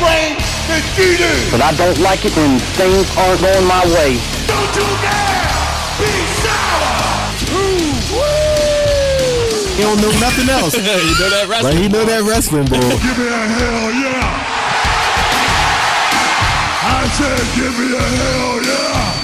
brain that you do. But I don't like it when things aren't going my way. Don't you dare be sour. He don't know nothing else. you know that But wrestling? he know that wrestling, boy. Give me a hell yeah. I said, give me a hell yeah.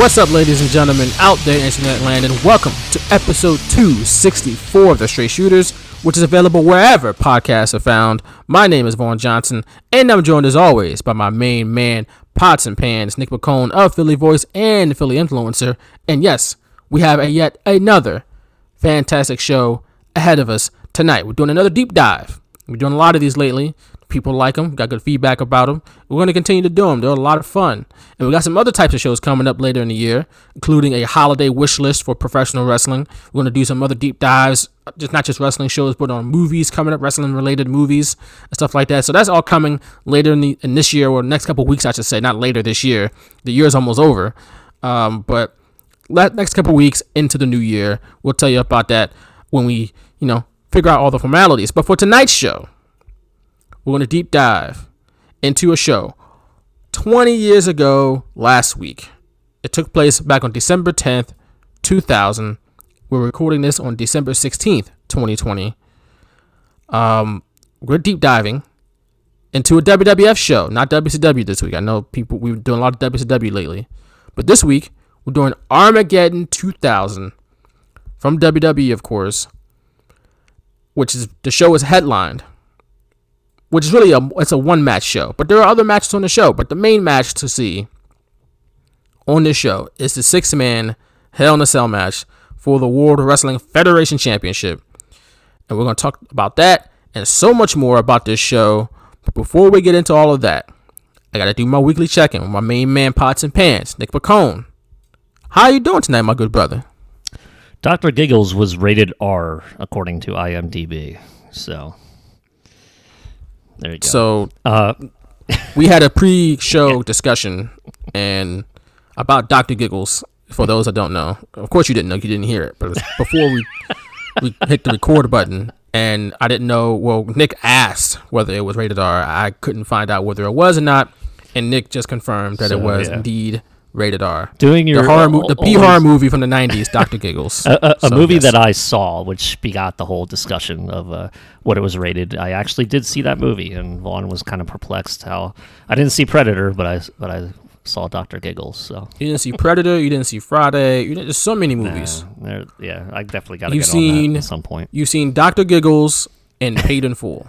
What's up, ladies and gentlemen, out there in internet land, and welcome to episode 264 of The Straight Shooters, which is available wherever podcasts are found. My name is Vaughn Johnson, and I'm joined as always by my main man, Pots and Pans, Nick McCone of Philly Voice and Philly Influencer. And yes, we have a yet another fantastic show ahead of us tonight. We're doing another deep dive. We're doing a lot of these lately. People like them, got good feedback about them. We're going to continue to do them. They're a lot of fun. And we got some other types of shows coming up later in the year, including a holiday wish list for professional wrestling. We're going to do some other deep dives, just not just wrestling shows, but on movies coming up, wrestling related movies and stuff like that. So that's all coming later in the in this year or next couple weeks, I should say, not later this year. The year's almost over. Um, but next couple weeks into the new year. We'll tell you about that when we, you know, figure out all the formalities. But for tonight's show, we're going to deep dive into a show 20 years ago last week. It took place back on December 10th, 2000. We're recording this on December 16th, 2020. Um, we're deep diving into a WWF show, not WCW this week. I know people we've been doing a lot of WCW lately, but this week we're doing Armageddon 2000 from WWE, of course, which is the show is headlined, which is really a it's a one match show, but there are other matches on the show. But the main match to see on this show is the six man Hell in a Cell match for the World Wrestling Federation Championship, and we're gonna talk about that and so much more about this show. But before we get into all of that, I gotta do my weekly check in with my main man Pots and Pans, Nick Pacone. How are you doing tonight, my good brother? Dr. Giggles was rated R according to IMDb. So there you go. So uh, we had a pre-show discussion and about Dr. Giggles. For those that don't know, of course you didn't know, you didn't hear it, but it was before we we hit the record button, and I didn't know. Well, Nick asked whether it was rated R. I couldn't find out whether it was or not, and Nick just confirmed that So, it was yeah. indeed rated R. doing your the horror, mo- the al- P horror movie from the '90s, Dr. Giggles, a, a, a So, movie yes. that I saw, which begot the whole discussion of uh, what it was rated. I actually did see that movie, and Vaughn was kind of perplexed how I didn't see Predator, but I but I saw Dr. Giggles. So you didn't see Predator, you didn't see Friday, you didn't, there's so many movies. there, yeah, I definitely got to You've on seen- that at some point. You've seen Dr. Giggles and Paid in Full,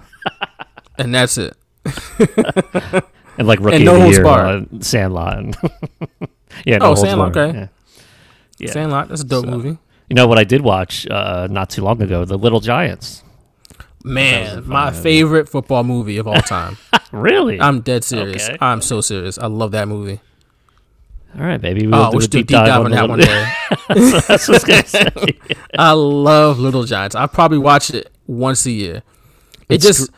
and that's it. And like Rookie No of the Year, Barred. uh, Sandlot. And yeah, no Oh, Sandlot, Barred, okay. Yeah. Yeah. Sandlot, that's a dope So- movie. You know what I did watch uh, not too long ago? The Little Giants. Man, my favorite football movie of all time. Really? I'm dead serious. Okay. I'm so serious. I love that movie. All right, baby. We'll Oh, do we a do a deep dive, dive on that one day. That's what I was gonna. I love Little Giants. I probably watch it once a year. It It's just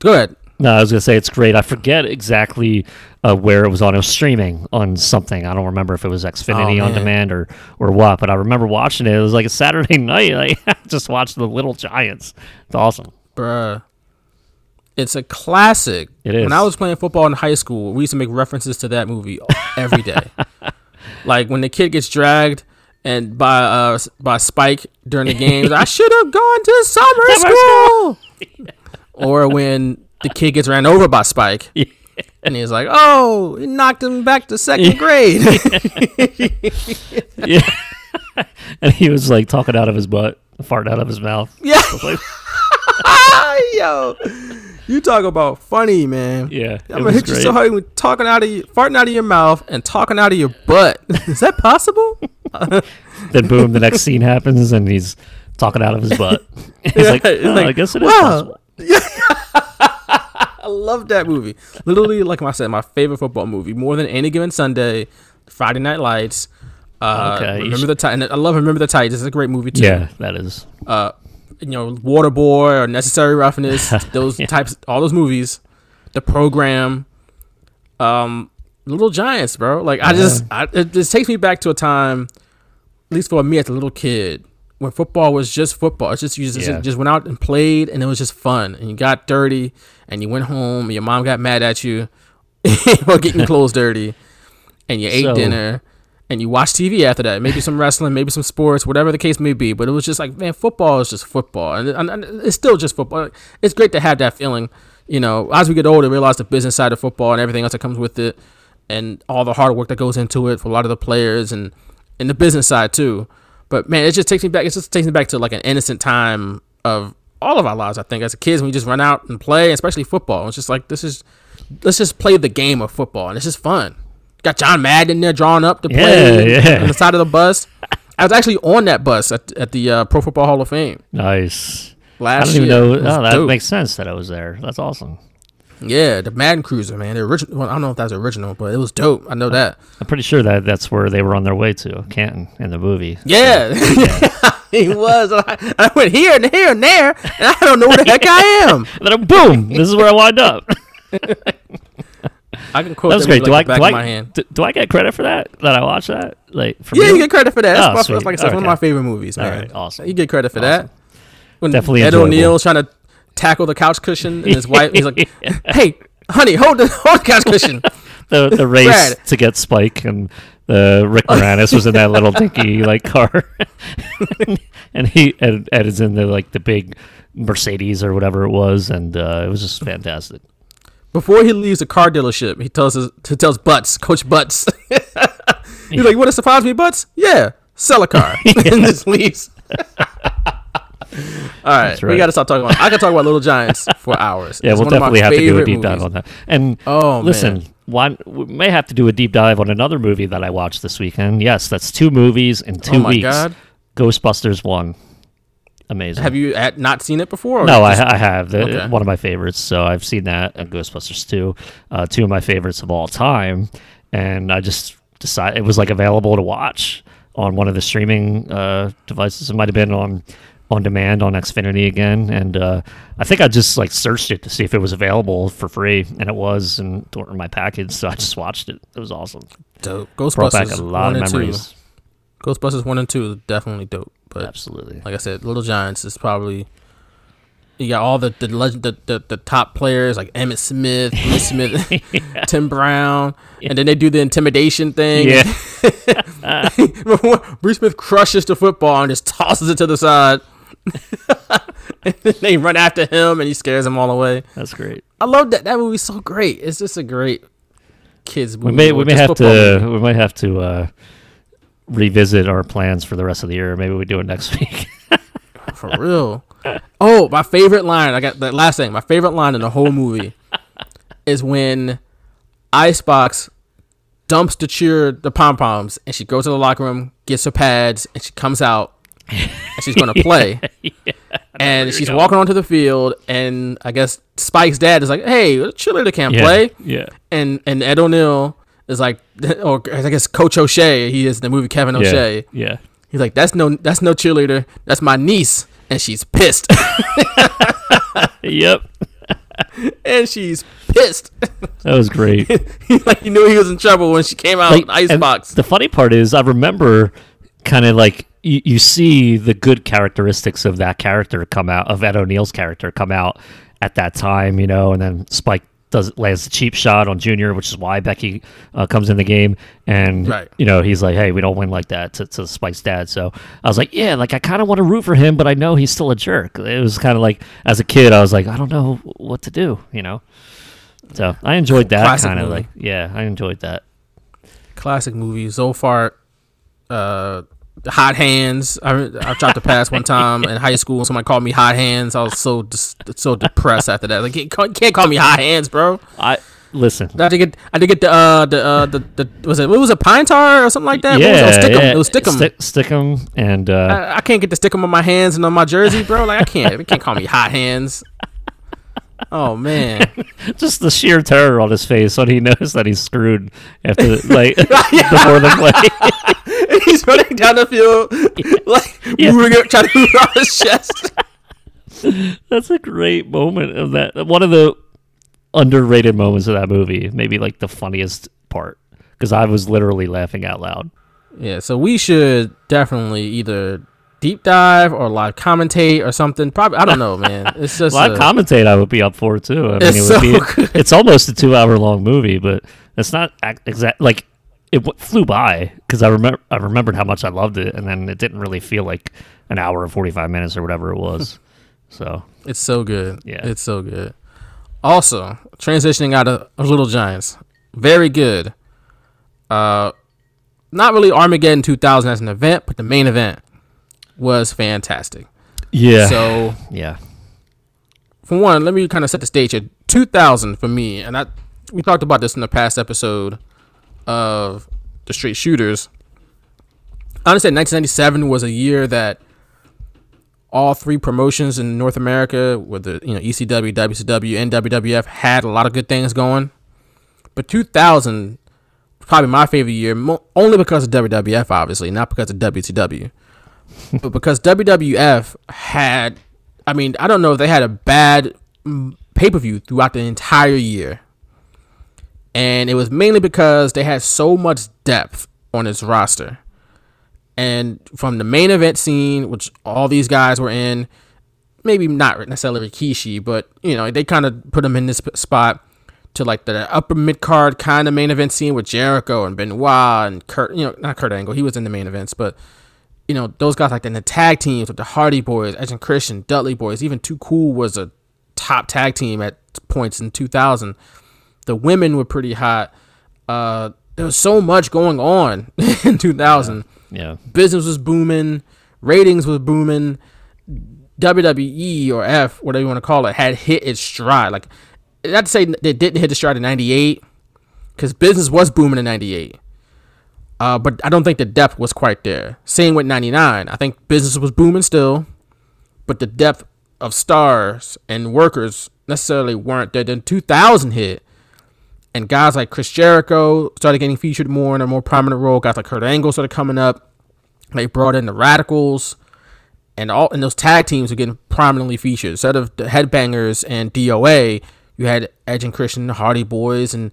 go ahead. No, I was gonna say it's great. I forget exactly uh, where it was on. It was streaming on something. I don't remember if it was Xfinity Oh, on demand or or what. But I remember watching it. It was like a Saturday night. I just watched the Little Giants. It's awesome. Bruh. It's a classic. It is. When I was playing football in high school, we used to make references to that movie every day. like when the kid gets dragged and by uh by Spike during the games, I should have gone to summer, Summer school. or when the kid gets ran over by Spike. And he's like, "Oh, he knocked him back to second grade." Yeah. and he was like talking out of his butt, farting out of his mouth. yeah, Like, yo, you talk about funny, man. yeah, I'm gonna hit you so hard with talking out of you, farting out of your mouth and talking out of your butt. Is that possible? Then boom, the next scene happens, and he's talking out of his butt. He's Yeah, like, "Oh, like, I guess it is wow, possible. I love that movie. Literally, like I said, my favorite football movie, more than any given Sunday, Friday Night Lights. Uh, Okay, remember the Titans. I love Remember the Titans. It's a great movie too. Yeah, that is. Uh, you know, Waterboy or Necessary Roughness. Those types, all those movies. The program. Um, Little Giants, bro. Like I just, I, it just takes me back to a time, at least for me as a little kid, when football was just football. It's just you just, Yeah. just went out and played, and it was just fun. And you got dirty, and you went home, and your mom got mad at you for getting clothes dirty, and you ate So- dinner, and you watched TV after that. Maybe some wrestling, maybe some sports, whatever the case may be. But it was just like, man, football is just football, and, and, and it's still just football. It's great to have that feeling. You know, as we get older, realize the business side of football and everything else that comes with it, and all the hard work that goes into it for a lot of the players and and the business side too. But man, it just takes me back. It just takes me back to like an innocent time of all of our lives. I think as kids, when we just run out and play, especially football. It's just like this is let's just play the game of football, and it's just fun. Got John Madden there drawing up the play Yeah, yeah. on the side of the bus. I was actually on that bus at, at the uh, Pro Football Hall of Fame Nice. Last I don't even year. know. Oh, that dope. makes sense that I was there. That's awesome. Yeah, the Madden Cruiser, man. The original. Well, I don't know if that's original, but it was dope. I know that. I'm pretty sure that that's where they were on their way to Canton in the movie. Yeah, he was. I, I went here and here and there, and I don't know where the heck I am. Then boom, this is where I wind up. I can quote That was great. like Do I do I, hand. do, do I get credit for that? That I watched that? Like Yeah, you? you get credit for that. That's, Oh, my- like I said, one of my favorite movies, All man. right, awesome. You get credit for that. When Definitely Ed enjoyable. O'Neill's trying to tackle the couch cushion, and his wife, he's like, "Hey, honey, hold the hold the couch cushion." the the race Brad. to get Spike and uh, Rick Moranis was in that little dinky like car, and he Ed, Ed is in the like the big Mercedes or whatever it was, and uh, it was just fantastic. Before he leaves the car dealership, he tells his, he tells Butts, Coach Butts, he's like, "You want to surprise me, Butts? Yeah, sell a car," and just leaves. All right, we got to stop talking about. I can talk about Little Giants for hours. Yeah, It's we'll one of my definitely have to do a deep dive on that. And Oh, listen, man. one we may have to do a deep dive on another movie that I watched this weekend. Yes, that's two movies in two Oh my weeks. God. Ghostbusters one, amazing. Have you not seen it before? or No, I, I have. The, Okay. One of my favorites. So I've seen that and Ghostbusters 2. Uh, two of my favorites of all time. And I just decided it was like available to watch on one of the streaming uh, devices. It might have been on on demand on Xfinity again. And uh, I think I just like searched it to see if it was available for free. And it was in, in my package. So I just watched it. It was awesome. dope. Brought Ghostbusters back a lot one of and memories. two. Ghostbusters one and two, definitely dope. But Absolutely. like I said, Little Giants is probably you got all the the legend, the, the, the top players like Emmitt Smith, Bruce Smith, Tim Brown, and then they do the intimidation thing. Yeah. Bruce Smith crushes the football and just tosses it to the side. and then they run after him and he scares them all away. That's great. I love that. That movie's so great. It's just a great kids movie. We may we may have to movie. we might have to uh, revisit our plans for the rest of the year. Maybe we do it next week. For real. Oh, my favorite line. I got the last thing. My favorite line in the whole movie is when Icebox dumps the cheer the pom poms and she goes to the locker room, gets her pads, and she comes out and she's gonna play. and she's walking onto the field and I guess Spike's dad is like, Hey, cheerleader can't play. Yeah. And and Ed O'Neill is like or I guess Coach O'Shea, he is the movie Kevin O'Shea. Yeah. He's like, That's no that's no cheerleader, that's my niece. And she's pissed. Yep. and she's pissed. That was great. like he knew he was in trouble when she came out like, of the ice and box. The funny part is, I remember kind of like you, you see the good characteristics of that character come out, of Ed O'Neill's character come out at that time, you know, and then Spike does lands the cheap shot on Junior, which is why Becky uh, comes in the game, and Right. you know he's like, "Hey, we don't win like that." To, to Spike's dad, so I was like, "Yeah, like I kind of want to root for him, but I know he's still a jerk." It was kind of like as a kid, I was like, "I don't know what to do," you know. So I enjoyed that kind of like, yeah, I enjoyed that. Classic movie. Zolfart, uh, Hot Hands. I I tried to pass one time in high school. Somebody called me Hot Hands. I was so dis- so depressed after that. Like, you can't can't call me Hot Hands, bro. I listen. I did get I to get the uh the uh the, the was it what was it pine tar or something like that? What was it? Yeah, stick 'em. yeah. It was stick 'em. Stick, stick 'em, and uh, I, I can't get the stick 'em on my hands and on my jersey, bro. Like I can't. You can't call me Hot Hands. Oh man. Just the sheer terror on his face when he knows that he's screwed after like before the play. He's running down the field, like Yeah. trying to move out his chest. That's a great moment of that. One of the underrated moments of that movie. Maybe like the funniest part because I was literally laughing out loud. Yeah, so we should definitely either deep dive or live commentate or something. Probably, I don't know, man. It's just Live a- commentate, I would be up for too. I mean, It's it would so be. good. It's almost a two-hour-long movie, but it's not exact. Like it w- flew by because I remember I remembered how much I loved it, and then it didn't really feel like an hour and forty-five minutes or whatever it was. so It's so good. Yeah. It's so good. Also, transitioning out of, of Little Giants, very good. Uh, not really Armageddon 2000 as an event, but the main event was fantastic. yeah, So, yeah, for one, let me kind of set the stage here. 2000 for me, and I we talked about this in the past episode of the Straight Shooters. I understand 1997 was a year that all three promotions in North America, with the you know ECW, WCW, and WWF, had a lot of good things going. But 2000, probably my favorite year, mo- only because of WWF, obviously, not because of WCW, but because WWF had, I mean, I don't know if they had a bad mm, pay per view throughout the entire year, and it was mainly because they had so much depth on its roster and from the main event scene, which all these guys were in, maybe not necessarily Rikishi, but you know they kind of put him in this spot to like the upper mid card kind of main event scene with Jericho and Benoit and Kurt. You know, not Kurt Angle, he was in the main events, but you know those guys like in the tag teams with the Hardy Boys, Edge and Christian, Dudley Boys, even Too Cool was a top tag team at points in 2000. The women were pretty hot. Uh, there was so much going on in 2000 yeah. business was booming, ratings was booming. WWE or F, whatever you want to call it, had hit its stride. Like, not to say they didn't hit the stride in '98, because business was booming in '98. Uh, but I don't think the depth was quite there. Same with '99. I think business was booming still, but the depth of stars and workers necessarily weren't there. Then 2000 hit, and guys like Chris Jericho started getting featured more in a more prominent role. Guys like Kurt Angle started coming up. They brought in the Radicals, and all and those tag teams were getting prominently featured. Instead of the Headbangers and DOA, you had Edge and Christian, Hardy Boys, and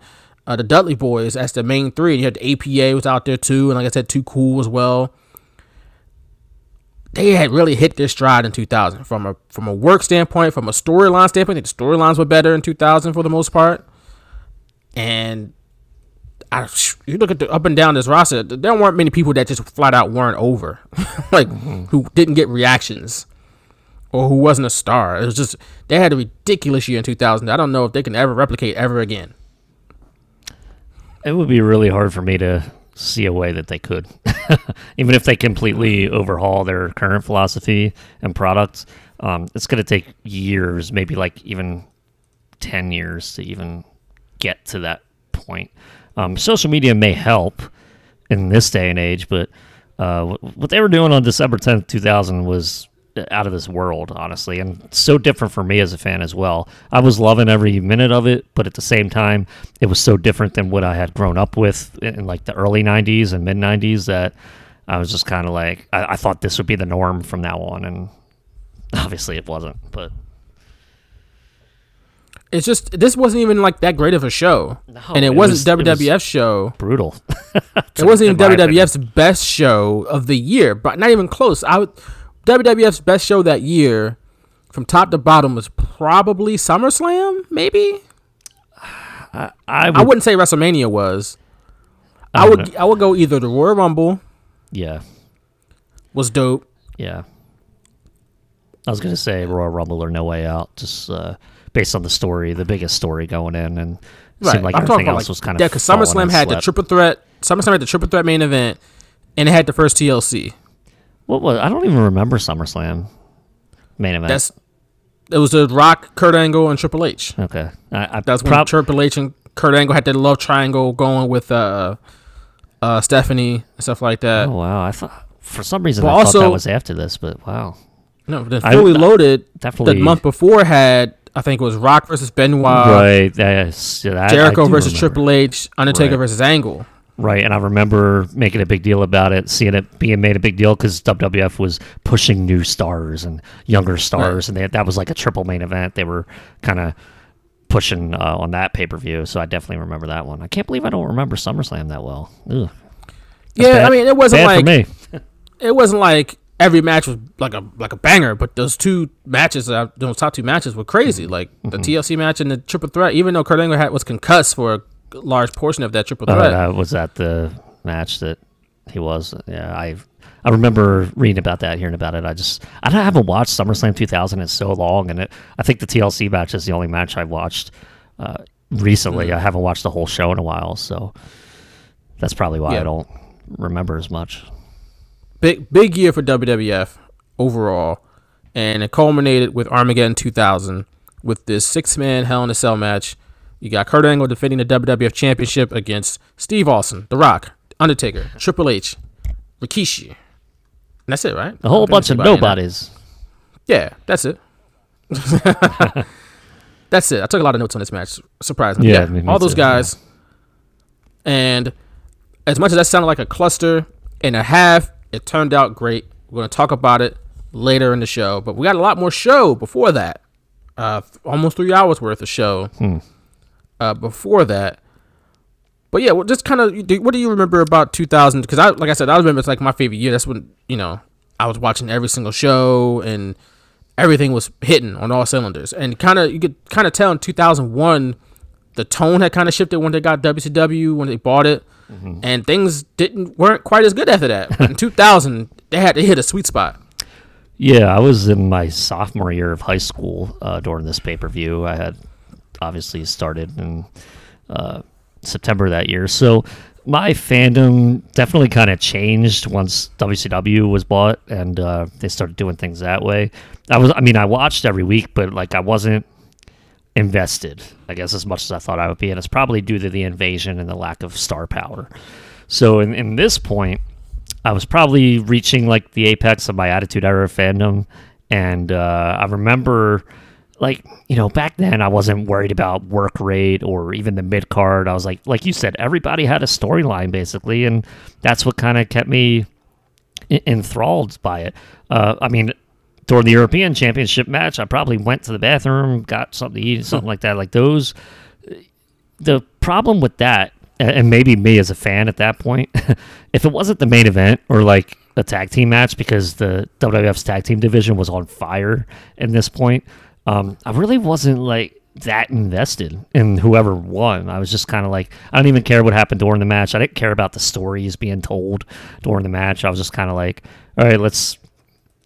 uh, the Dudley Boys as the main three. And you had the APA was out there too, and like I said, Too Cool as well. They had really hit their stride in 2000 from a from a work standpoint, from a storyline standpoint. I think the storylines were better in 2000 for the most part. And I, you look at the up and down this roster, there weren't many people that just flat out weren't over, like who didn't get reactions or who wasn't a star. It was just they had a ridiculous year in 2000. I don't know if they can ever replicate ever again. It would be really hard for me to see a way that they could, even if they completely overhaul their current philosophy and products. Um, it's going to take years, maybe like even ten years to even get to that point. Um, social media may help in this day and age, but uh, what they were doing on December tenth, two thousand, was out of this world, honestly, and so different for me as a fan as well. I was loving every minute of it, but at the same time, it was so different than what I had grown up with in, in like the early '90s and mid '90s that I was just kind of like, I, I thought this would be the norm from now on, and obviously it wasn't. But It's just this wasn't even like that great of a show, and it, it wasn't was- it was- WWF show. brutal. It wasn't even my opinion. WWF's best show of the year, but not even close. I would WWF's best show that year, from top to bottom, was probably SummerSlam. Maybe I I would, wouldn't say WrestleMania was. I, I would don't I would go either the Royal Rumble yeah, was dope. yeah. I was gonna say Royal Rumble or No Way Out, just uh, based on the story, the biggest story going in, and it seemed like I'm everything else like was kind of yeah, because SummerSlam had the triple threat. SummerSlam had the triple threat main event, and it had the first TLC. What was? I don't even remember SummerSlam main event. That's it was the Rock, Kurt Angle, and Triple H. okay. I, I That's when prob- Triple H and Kurt Angle had that love triangle going with uh, uh, Stephanie and stuff like that. Oh wow! I thought for some reason But I thought that was after this, but wow. No, the I- Fully Loaded definitely- the month before had I think it was Rock versus Benoit, right. Yeah, that- I Jericho versus remember. Triple H, Undertaker Right. versus Angle. Right, and I remember making a big deal about it, seeing it being made a big deal because WWF was pushing new stars and younger stars, and they, that was like a triple main event. They were kind of pushing uh, on that pay per view, so I definitely remember that one. I can't believe I don't remember SummerSlam that well. Ugh. yeah, bad- I mean it wasn't Bad like for me. it wasn't like every match was like a like a banger, but those two matches, uh, those top two matches were crazy. Mm-hmm. Like the TLC match and the Triple Threat. Even though Kurt Angle had, was concussed for a large portion of that Triple Uh, Threat. that was that the match that he was. Yeah, I I remember reading about that, hearing about it. I just I don't- haven't watched SummerSlam 2000 in so long, and it, I think the TLC match is the only match I've watched uh, recently. Mm. I haven't watched the whole show in a while, so that's probably why Yeah. I don't remember as much. big big year for WWF overall, and it culminated with Armageddon 2000 with this six man Hell in a Cell match. You got Kurt Angle defending the WWF Championship against Steve Austin, The Rock, Undertaker, Triple H, Rikishi. And that's it, right? A whole bunch of anybody in nobodies. Yeah, that's it. that's it. I took a lot of notes on this match, surprisingly. Yeah, Yeah, me- me all those too, yeah. guys. And as much as that sounded like a cluster and a half, it turned out great. We're going to talk about it later in the show, but we got a lot more show before that. Uh, almost three hours worth of show Hmm. Uh, before that. But yeah, well, just kind of, what do you remember about 2000? Because I, like I said, I remember it's like my favorite year. That's when you know I was watching every single show and everything was hitting on all cylinders. And kind of, you could kind of tell in 2001, the tone had kind of shifted when they got WCW when they bought it, and things didn't weren't quite as good after that. in 2000, they had to hit a sweet spot. Yeah, I was in my sophomore year of high school uh, during this pay per view. I had obviously started in uh, September that year, so my fandom definitely kind of changed once WCW was bought and uh, they started doing things that way. I was, I mean, I watched every week, but like I wasn't invested, I guess, as much as I thought I would be, and it's probably due to the invasion and the lack of star power. So in, in this point, I was probably reaching like the apex of my Attitude Era fandom, and uh, I remember, like you know, back then I wasn't worried about work rate or even the mid card. I was like, like you said, everybody had a storyline basically, and that's what kind of kept me enthralled by it. Uh, I mean, during the European Championship match, I probably went to the bathroom, got something to eat, something like that. Like those. The problem with that, and maybe me as a fan at that point, if it wasn't the main event or like a tag team match, because the WWF's tag team division was on fire in this point, um, I really wasn't like that invested in whoever won. I was just kind of like, I don't even care what happened during the match. I didn't care about the stories being told during the match. I was just kind of like, all right, let's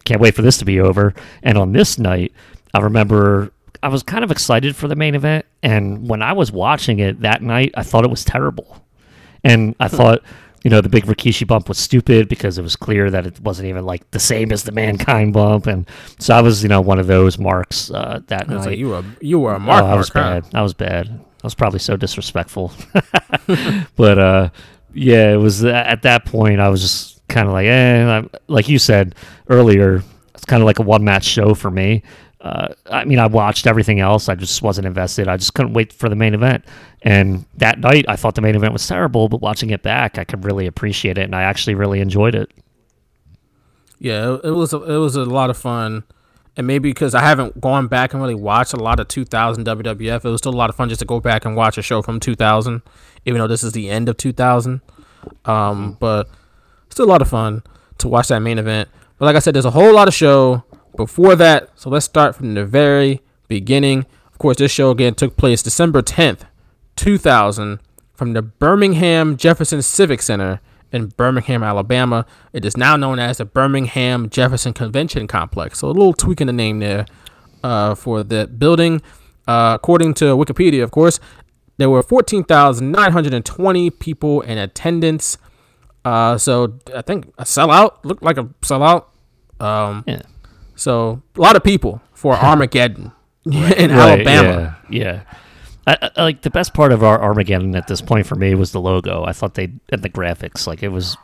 can't wait for this to be over. And on this night, I remember I was kind of excited for the main event. And when I was watching it that night, I thought it was terrible. And I thought, you know, the big Rikishi bump was stupid because it was clear that it wasn't even like the same as the Mankind bump. And so I was, you know, one of those marks uh, that I was night. like, you were you were a mark. Oh, I was mark, huh? bad. I was bad. I was probably so disrespectful. but uh, yeah, it was at that point I was just kind of like, eh. Like you said earlier, it's kind of like a one match show for me. Uh, I mean, I watched everything else. I just wasn't invested. I just couldn't wait for the main event. And that night, I thought the main event was terrible, but watching it back, I could really appreciate it, and I actually really enjoyed it. Yeah, it, was a, it was a lot of fun, and maybe because I haven't gone back and really watched a lot of 2000 WWF, it was still a lot of fun just to go back and watch a show from 2000, even though this is the end of 2000. Um, but still a lot of fun to watch that main event. But like I said, there's a whole lot of show before that, so let's start from the very beginning. Of course, this show again took place December 10th, 2000, from the Birmingham Jefferson Civic Center in Birmingham, Alabama. It is now known as the Birmingham Jefferson Convention Complex. So a little tweak in the name there uh, for the building. Uh, according to Wikipedia, of course, there were 14,920 people in attendance. Uh, so I think a sellout looked like a sellout. Um, Yeah. So a lot of people for Armageddon in Alabama. Yeah, yeah. I, I, like the best part of our Armageddon at this point for me was the logo. I thought they and the graphics, like it was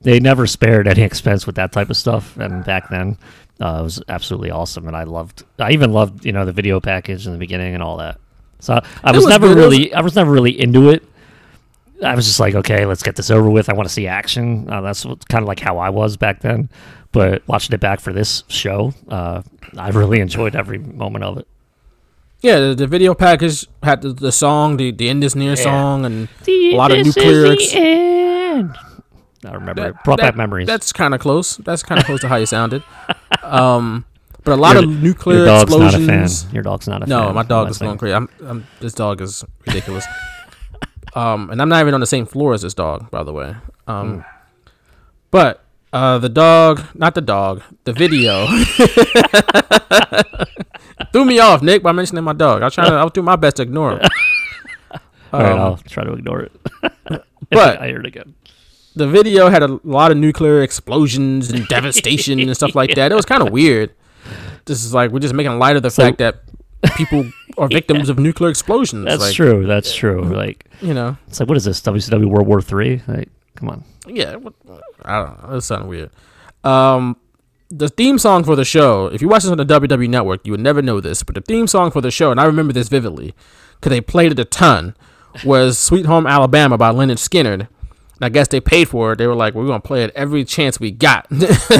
they never spared any expense with that type of stuff, and back then uh, it was absolutely awesome. And I loved, I even loved you know the video package in the beginning and all that. So I, I was, was never good. Really, I was never really into it. I was just like, okay, let's get this over with. I want to see action. Uh, that's kind of like how I was back then. But watching it back for this show, uh, I really enjoyed every moment of it. Yeah, the, the video package had the, the song, the the end is near song, and a lot of nuclear ex- I remember it. Brought back memories. That's kind of close. That's kind of close to how you sounded. Um, but a lot Your- of nuclear Your dog's not a explosions. fan. Your dog's not a No, fan. No, my dog is going crazy. I'm, I'm, this dog is ridiculous. um, and I'm not even on the same floor as this dog, by the way. Um, but uh, the dog, not the dog, the video threw me off, Nick, by mentioning my dog. I was trying to, I'll do my best to ignore him. All right, Um, I'll try to ignore it. but- I hear it again. the video had a lot of nuclear explosions and devastation and stuff like that. It was kind of weird. This is like we're just making light of the fact that people are victims of nuclear explosions. That's like, true. That's true. Like You know, it's like what is this? WCW World War Three? Like, come on. Yeah. I don't know. It's something weird. Um, the theme song for the show. If you watch this on the WWE Network, you would never know this, but the theme song for the show, and I remember this vividly, because they played it a ton, was "Sweet Home Alabama" by Lynyrd Skynyrd. And I guess they paid for it. They were like, "We're gonna play it every chance we got."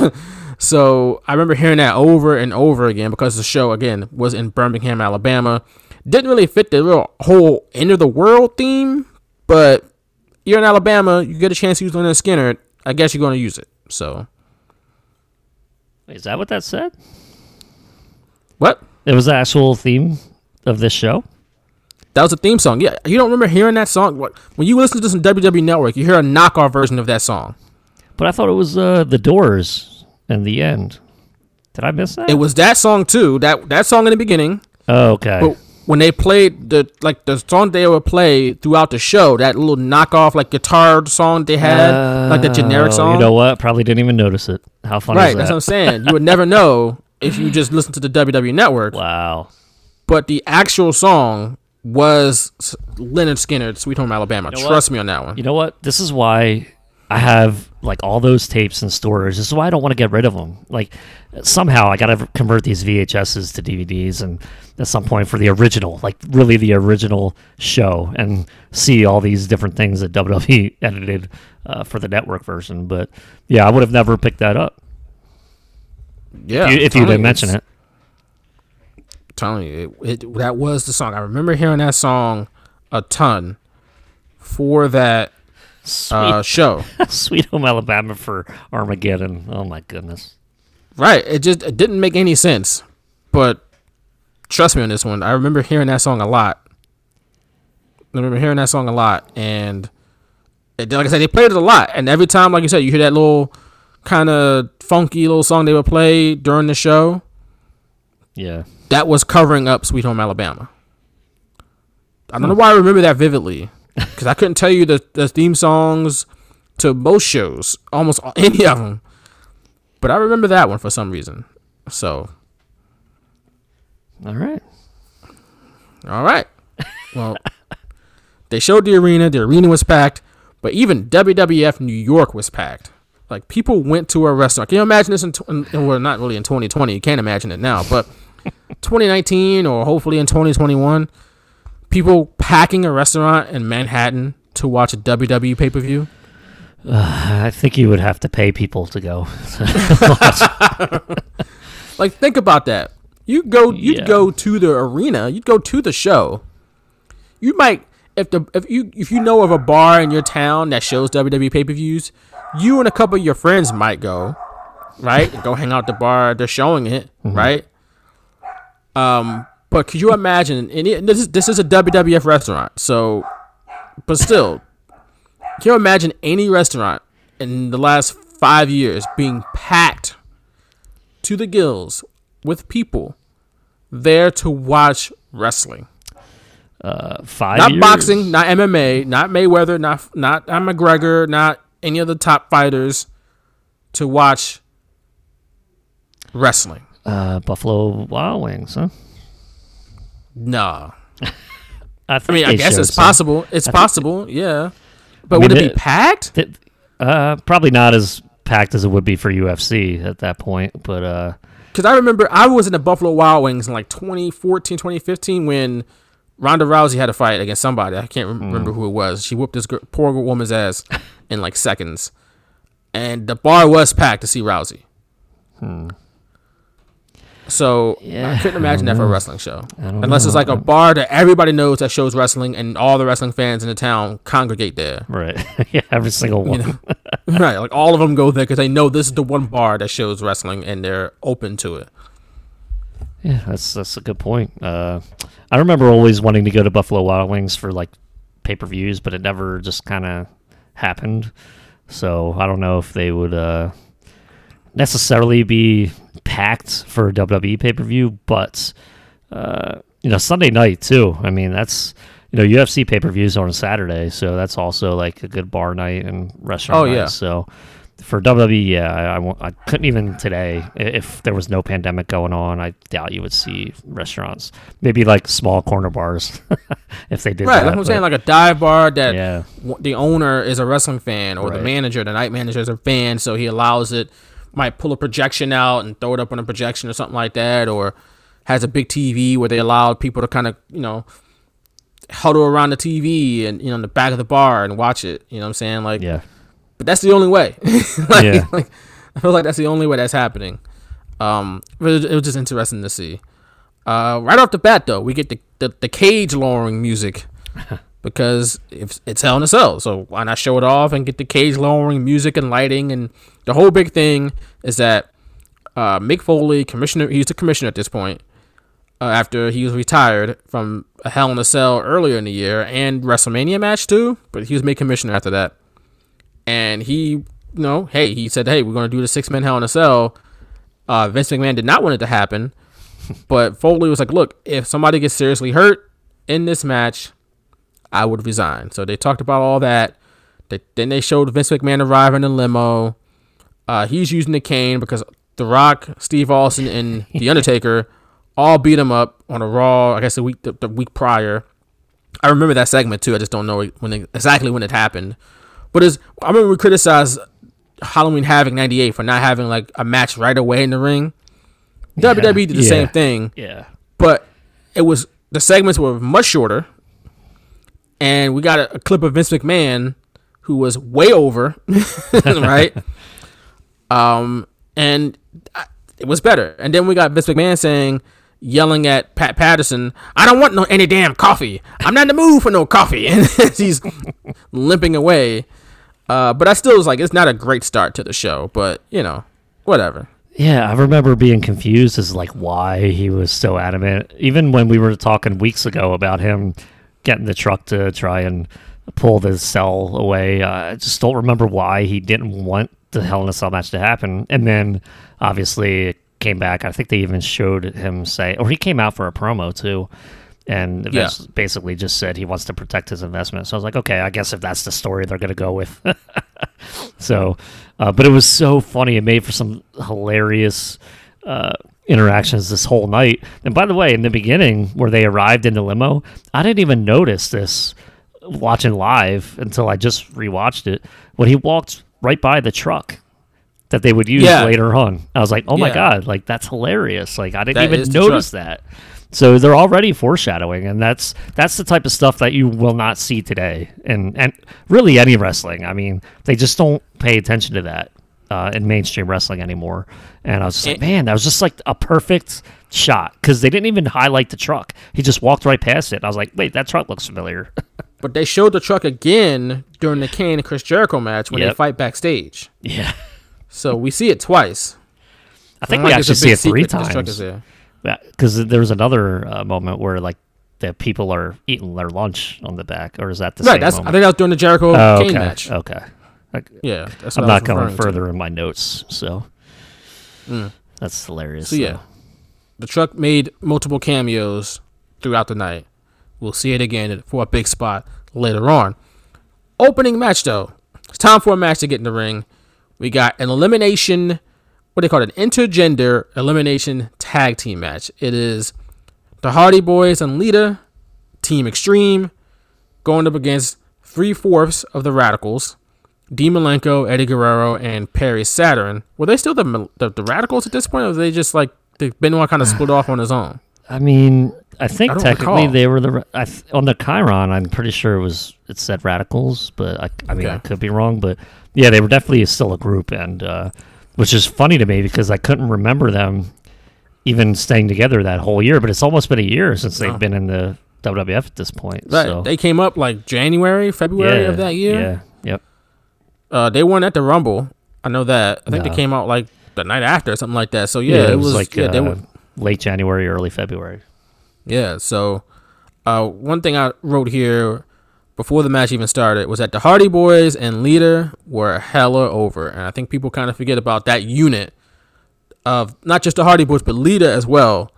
so I remember hearing that over and over again because the show again was in Birmingham, Alabama. Didn't really fit the whole end of the world theme, but you're in Alabama, you get a chance to use Lynyrd Skynyrd. I guess you're gonna use it. So is that what that said? what? It was the actual theme of this show. That was a theme song. Yeah, you don't remember hearing that song? What? When you listen to some WWE Network, you hear a knockoff version of that song. But I thought it was uh, the Doors in the end. Did I miss that? It was that song too. That that song in the beginning. oh, okay. But when they played the like the song they would play throughout the show, that little knockoff like guitar song they had, like the generic Oh, song. You know what? Probably didn't even notice it. How funny right? is That's what I'm saying. You would never know if you just listen to the WWE Network. wow. But the actual song was Lynyrd Skynyrd, "Sweet Home Alabama." know what? Trust me on that one. You know what? This is why I have like all those tapes in storage. This is why I don't want to get rid of them. Like somehow I got to convert these VHSs to DVDs and at some point for the original, like really the original show and see all these different things that WWE edited uh, for the network version. But yeah, I would have never picked that up yeah, if you, didn't mention it. telling you, it, it, that was the song. I remember hearing that song a ton for that Sweet, uh, show. Sweet Home Alabama for Armageddon. Oh my goodness. right. It just it didn't make any sense. But trust me on this one. I remember hearing that song a lot. I remember hearing that song a lot, and it, like I said, they played it a lot. And every time, like you said, you hear that little kind of funky little song they would play during the show. Yeah. that was covering up Sweet Home Alabama. I don't know why I remember that vividly, because I couldn't tell you the, the theme songs to most shows, almost any of them. But I remember that one for some reason. So, All right. all right. Well, they showed the arena. The arena was packed, but even WWF New York was packed. Like people went to a restaurant. Can you imagine this in, in in- well, not really in 2020. You can't imagine it now, but 2019 or hopefully in 2021, people packing a restaurant in Manhattan to watch a WWE pay per view. I think you would have to pay people to go. Like think about that. You go, you'd Yeah. go to the arena. You'd go to the show. You might if the if you if you know of a bar in your town that shows WWE pay per views, you and a couple of your friends might go, right? Go hang out at the bar. They're showing it, right? Um, but could you imagine? And it, this is this is a WWF restaurant, so, but still, can you imagine any restaurant in the last five years being packed to the gills with people there to watch wrestling? Uh, five not years? boxing, not MMA, not Mayweather, not not not McGregor, not any of the top fighters to watch wrestling. Uh, Buffalo Wild Wings, huh? No, I, I mean I guess it's some. possible. It's possible, yeah. But I would mean, it be packed? Uh, probably not as packed as it would be for UFC at that point, but uh, Because I remember I was in the Buffalo Wild Wings in like 2014, 2015 when Ronda Rousey had a fight against somebody. I can't rem- remember who it was. She whooped this poor woman's ass in like seconds. And the bar was packed to see Rousey. So I couldn't imagine that for a wrestling show. Unless it's like a bar that everybody knows that shows wrestling and all the wrestling fans in the town congregate there. right, yeah, every single one. You know? right. Like all of them go there because they know this is the one bar that shows wrestling and they're open to it. Yeah, that's that's a good point. Uh, I remember always wanting to go to Buffalo Wild Wings for like pay per views, but it never just kind of happened. So I don't know if they would uh, necessarily be packed for WWE pay per view, but uh, you know Sunday night too. I mean that's you know UFC pay per views on Saturday, so that's also like a good bar night and restaurant. Oh, night. yeah. So for WWE, yeah, I, I, won't- I couldn't even today. If there was no pandemic going on, I doubt you would see restaurants. Maybe like small corner bars, if they did. Right, that, like I'm saying, like a dive bar that Yeah. the owner is a wrestling fan, or the manager, the night manager is a fan, so he allows it. Might pull a projection out and throw it up on a projection or something like that, or has a big TV where they allow people to kind of you know huddle around the TV and you know in the back of the bar and watch it. You know what I'm saying? Like, yeah, but that's the only way. like, Yeah. like, I feel like that's the only way that's happening. Um, but it, was just interesting to see. Uh, right off the bat, though, we get the the, the cage lowering music because it's, it's Hell in a Cell. So why not show it off and get the cage lowering music and lighting? And the whole big thing is that uh, Mick Foley, commissioner, he's the commissioner at this point. Uh, after he was retired from a Hell in a Cell earlier in the year and WrestleMania match too, but he was made commissioner after that and he, you know, hey, he said, hey, we're going to do the six man Hell in a Cell. Uh, Vince McMahon did not want it to happen, but Foley was like, look, if somebody gets seriously hurt in this match, I would resign. So they talked about all that. They, then they showed Vince McMahon arriving in a limo. Uh, he's using the cane because The Rock, Steve Austin, and The Undertaker all beat him up on a Raw. I guess the week the, the week prior. I remember that segment too. I just don't know when it, exactly when it happened. But it's, I remember we criticized Halloween Havoc '98 for not having like a match right away in the ring. WWE did the Yeah. same thing, yeah, but it was the segments were much shorter, and we got a, a clip of Vince McMahon who was way over, right? Um, and I- it was better. And then we got Vince McMahon saying, yelling at Pat Patterson, "I don't want no any damn coffee. I'm not in the mood for no coffee." And he's limping away. Uh, but I still was like, it's not a great start to the show, but you know, whatever. yeah. I remember being confused as like why he was so adamant. Even when we were talking weeks ago about him getting the truck to try and pull the cell away, I just don't remember why he didn't want the Hell in a Cell match to happen. And then obviously it came back. I think they even showed him say, or he came out for a promo too. And Yeah. Basically just said he wants to protect his investment. So I was like, okay, I guess if that's the story they're going to go with. so, uh, but it was so funny. It made for some hilarious uh, interactions this whole night. And by the way, in the beginning, where they arrived in the limo, I didn't even notice this watching live until I just rewatched it. When he walked right by the truck that they would use Yeah. later on, I was like, oh my Yeah. god, like that's hilarious. Like I didn't That even notice that. So they're already foreshadowing, and that's that's the type of stuff that you will not see today, and and really any wrestling. I mean, they just don't pay attention to that uh, in mainstream wrestling anymore. And I was just like, And- man, that was just like a perfect shot because they didn't even highlight the truck. He just walked right past it. I was like, wait, that truck looks familiar. But they showed the truck again during the Kane and Chris Jericho match when they fight backstage. yeah, So we see it twice. I think Like, we a actually see it three secret that this truck is times. Because there was another uh, moment where like the people are eating their lunch on the back, or is that the same? Right, that's I think that was during the Jericho oh, Kane okay. match. Okay. Like, Yeah, that's I'm not going referring to. further in my notes, so that's hilarious. Mm. So yeah, the truck made multiple cameos throughout the night. We'll see it again for a big spot later on. Opening match though, it's time for a match to get in the ring. We got an elimination, what they call it, an intergender elimination tag team match. It is the Hardy Boys and Lita, Team Extreme, going up against three fourths of the Radicals, Dean Malenko, Eddie Guerrero, and Perry Saturn. Were they still the the, the Radicals at this point, or were they just like the Benoit kind of split off on his own? I mean, I think I technically recall. they were the I th- on the chyron. I'm pretty sure it was it said radicals, but I, I mean I could be wrong. But yeah, they were definitely still a group, and uh, which is funny to me because I couldn't remember them even staying together that whole year. But it's almost been a year since they've Oh. been in the WWF at this point. Right. So They came up like January, February yeah, of that year. Yeah. Yep. Uh, they weren't at the Rumble. I know that. I think No. they came out like the night after or something like that. So yeah, it, was, like yeah, uh, they were late January, early February. Yeah, so uh, one thing I wrote here before the match even started was that the Hardy Boys and Lita were hella over, and I think people kind of forget about that unit of not just the Hardy Boys but Lita as well.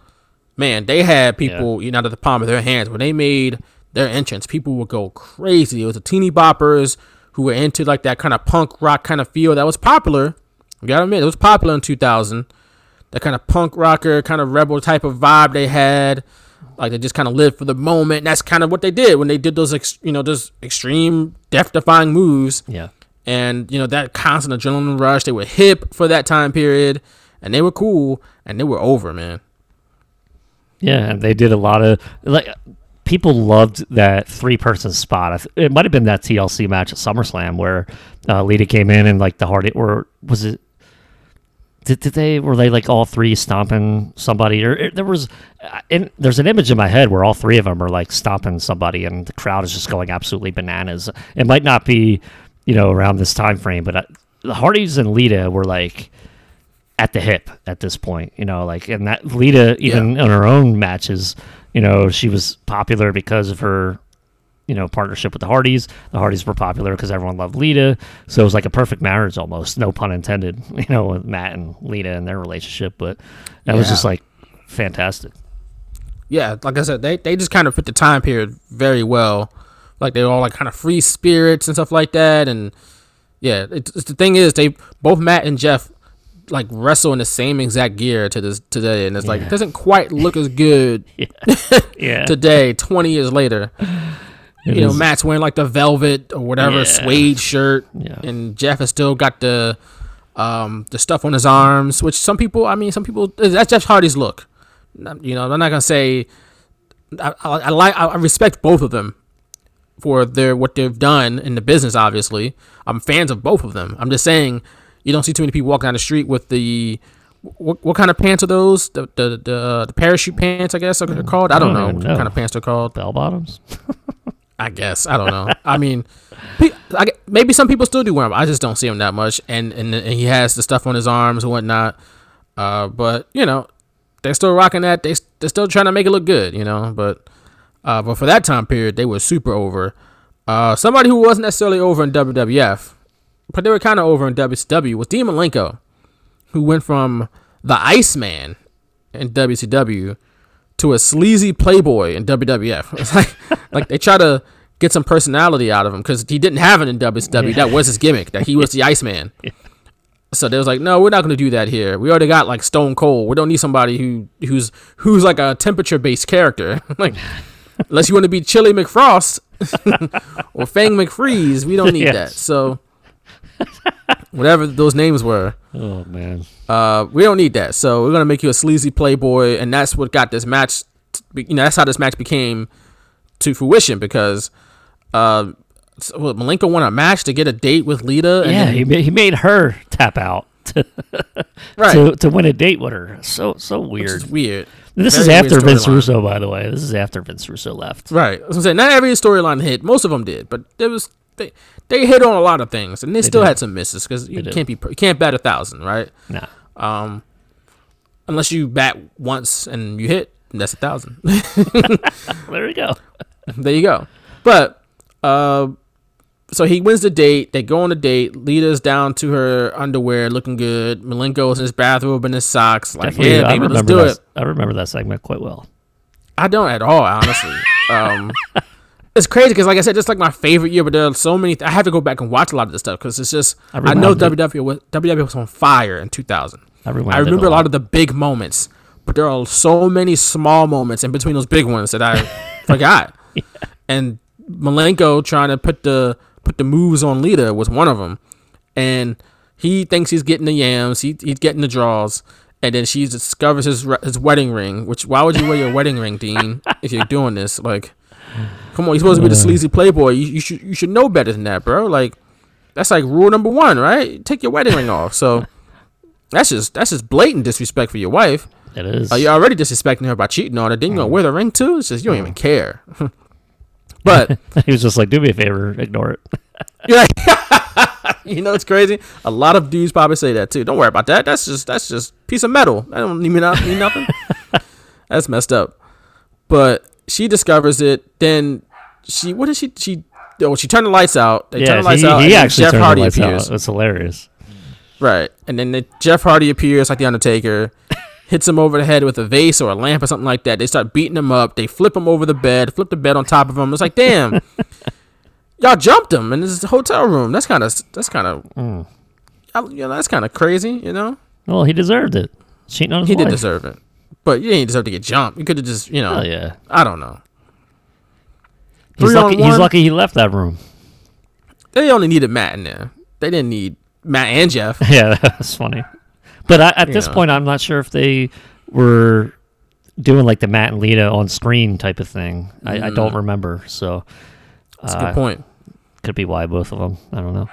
Man, they had people you know at the palm of their hands when they made their entrance. People would go crazy. It was the teeny boppers who were into like that kind of punk rock kind of feel that was popular. You gotta admit, it was popular in 2000 that kind of punk rocker, kind of rebel type of vibe they had. Like they just kind of lived for the moment. And that's kind of what they did when they did those, ex- you know, those extreme, death-defying moves. Yeah. And you know that constant adrenaline rush. They were hip for that time period, and they were cool, and they were over, man. Yeah, and they did a lot of like people loved that three person spot. It might have been that TLC match at SummerSlam where uh, Lita came in and like the Hardy or was it? Did, did they were they like all three stomping somebody or there was uh, and there's an image in my head where all three of them are like stomping somebody and the crowd is just going absolutely bananas. It might not be you know around this time frame, but uh, the Hardys and Lita were like at the hip at this point, you know, like and that Lita even in her own matches, you know, she was popular because of her, you know, partnership with the Hardys. The Hardys were popular because everyone loved Lita, so it was like a perfect marriage almost, no pun intended, you know, with Matt and Lita and their relationship. But that was just like fantastic. yeah, like I said, they they just kind of fit the time period very well. Like they're all like kind of free spirits and stuff like that. And yeah, it's, it's the thing is they both Matt and Jeff like wrestle in the same exact gear to this today, and it's like it doesn't quite look as good Yeah, today, twenty years later. It you know, Matt's wearing like the velvet or whatever Yeah. suede shirt, Yeah. and Jeff has still got the um the stuff on his arms, which some people, I mean, some people that's Jeff Hardy's look. You know, I'm not gonna say I, I, I like I respect both of them for their what they've done in the business. Obviously, I'm fans of both of them. I'm just saying you don't see too many people walking down the street with the what, what kind of pants are those? The the the, the parachute pants, I guess are called. I don't, I don't know even what know. kind of pants they're called. bell bottoms. I guess I don't know. I mean, I, maybe some people still do wear them. I just don't see them that much, and, and and he has the stuff on his arms and whatnot. Uh, but you know, they're still rocking that. They they're still trying to make it look good, you know. But uh, but for that time period, they were super over. Uh, somebody who wasn't necessarily over in WWF, but they were kind of over in WCW was Dean Malenko, who went from the Iceman in WCW to a sleazy playboy in WWF. It's like like they try to get some personality out of him because he didn't have it in WCW. That was his gimmick. That he was the Iceman. So they was like, no, we're not going to do that here. We already got like Stone Cold. We don't need somebody who who's who's like a temperature based character. like unless you want to be Chili McFrost or Fang McFreeze, we don't need Yes. that. So whatever those names were. Oh man, Uh, we don't need that. So we're gonna make you a sleazy playboy, and that's what got this match. be- You know, that's how this match became to fruition because, uh, so, what, Malenko won a match to get a date with Lita. And yeah, then- he ma- he made her tap out to right. to, to win a date with her. So so weird. weird. This Very is after Vince. Russo, by the way. This is after Vince Russo left. Right. As I'm saying, not every storyline hit. Most of them did, but there was they they hit on a lot of things, and they, still did. had some misses because you did. can't be you can't bat a thousand, right? Nah. Um, unless you bat once and you hit, that's a thousand. There we go. there you go. But uh, so he wins the date. They go on a date. Lita's down to her underwear, looking good. Malenko's in his bathrobe and his socks. Like, Definitely, yeah, I baby, let's remember do that. it. I remember that segment quite well. I don't at all, honestly. um, it's crazy because, like I said, just like my favorite year, but there are so many. I have to go back and watch a lot of this stuff because it's just. I I, know it. Was WW was on fire in 2000. I, I remember a lot lot of the big moments, but there are so many small moments in between those big ones that I forgot. And Malenko trying to put the put the moves on Lita was one of them, and he thinks he's getting the yams, he, he's getting the draws, and then she discovers his his wedding ring. Which why would you wear your wedding ring, Dean, if you're doing this? Like, come on, you're supposed to be the sleazy playboy. You, you should you should know better than that, bro. Like, that's like rule number one, right? Take your wedding ring off. So that's just that's just blatant disrespect for your wife. It is. Uh, you're already disrespecting her by cheating on her. Then you gonna wear the ring too? It's just you don't even care. but he was just like, "Do me a favor, ignore it." yeah, you know it's crazy. A lot of dudes probably say that too. Don't worry about that. That's just that's just piece of metal. I don't mean, not, mean nothing. that's messed up. But she discovers it. Then she what did she she oh she turned the lights out. They yeah, turned the lights he, out. he actually Jeff turned Hardy the lights appears. out. It's hilarious. Right. And then the, Jeff Hardy appears like the Undertaker, hits him over the head with a vase or a lamp or something like that. They start beating him up. They flip him over the bed, flip the bed on top of him. It's like, damn, y'all jumped him in this hotel room. That's kind of that's kind of Mm. you know that's kind of crazy. You know, Well, he deserved it. Cheating on his he wife. did deserve it, but you didn't deserve to get jumped. You could have just you know, Oh yeah. I don't know. He's Three on lucky. He's lucky he left that room. They only needed Matt in there. They didn't need Matt and Jeff. Yeah, that's funny. But I, at this Yeah. point, I'm not sure if they were doing like the Matt and Lita on screen type of thing. I, I don't remember, so That's a uh, good point. could be why both of them. I don't know.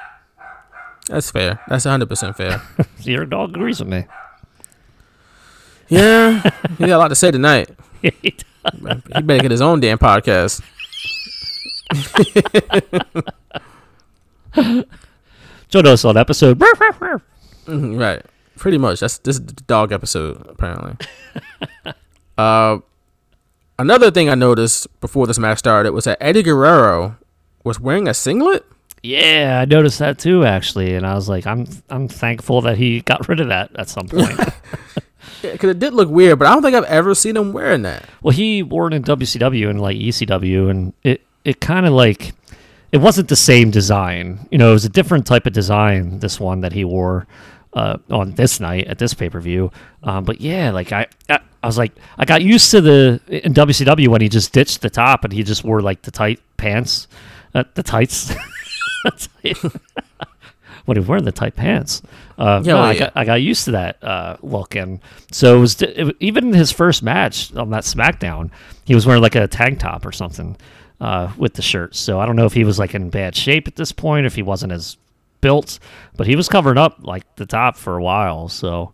That's fair. That's 100 percent fair. Your dog agrees with me. Yeah, he got a lot to say tonight. He He better get his own damn podcast. Join us on episode. Mhm, right. Pretty much. That's this is the dog episode, apparently. uh another thing I noticed before this match started was that Eddie Guerrero was wearing a singlet. Yeah, I noticed that too, actually, and I was like, I'm I'm thankful that he got rid of that at some point. Because it did look weird, but I don't think I've ever seen him wearing that. well, he wore it in WCW and like ECW, and it it kind of like it wasn't the same design. You know, it was a different type of design. This one that he wore uh, on this night at this pay per view. Um, but yeah, like I, I I was like I got used to the in WCW when he just ditched the top and he just wore like the tight pants, uh, the tights. when he was wearing the tight pants. Uh, Yeah, no, well, I, yeah. got, I got used to that uh, look, and so it was, it, even his first match on that SmackDown, he was wearing like a tank top or something uh, with the shirt. So I don't know if he was like in bad shape at this point, if he wasn't as built, but he was covering up like the top for a while. So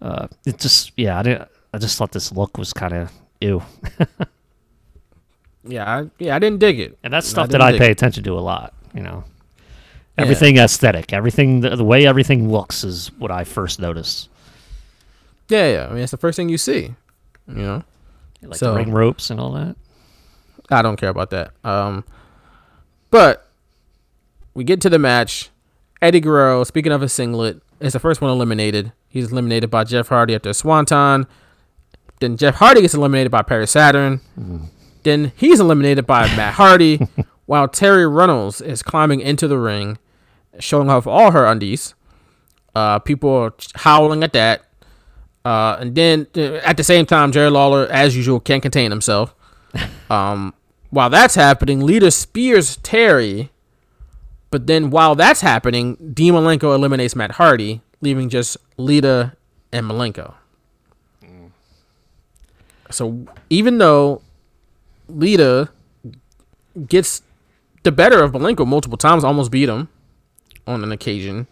uh, it just yeah, I didn't. I just thought this look was kind of ew, Yeah, I, yeah, I didn't dig it. and that's I stuff that I pay it. attention to a lot. You know, everything aesthetic, everything the, the way everything looks is what I first notice. Yeah, yeah. I mean, it's the first thing you see. You know, Like So- the ring ropes and all that. I don't care about that. Um, but we get to the match. Eddie Guerrero, speaking of a singlet, is the first one eliminated. He's eliminated by Jeff Hardy after swanton. Then Jeff Hardy gets eliminated by Perry Saturn. Then he's eliminated by Matt Hardy, while Terri Runnels is climbing into the ring, showing off all her undies. Uh, people are howling at that. Uh, and then uh, at the same time, Jerry Lawler, as usual, can't contain himself. Um, while that's happening, Lita spears Terri. But then while that's happening, Dean Malenko eliminates Matt Hardy, leaving just Lita and Malenko. So even though Lita gets the better of Malenko multiple times, almost beat him on an occasion,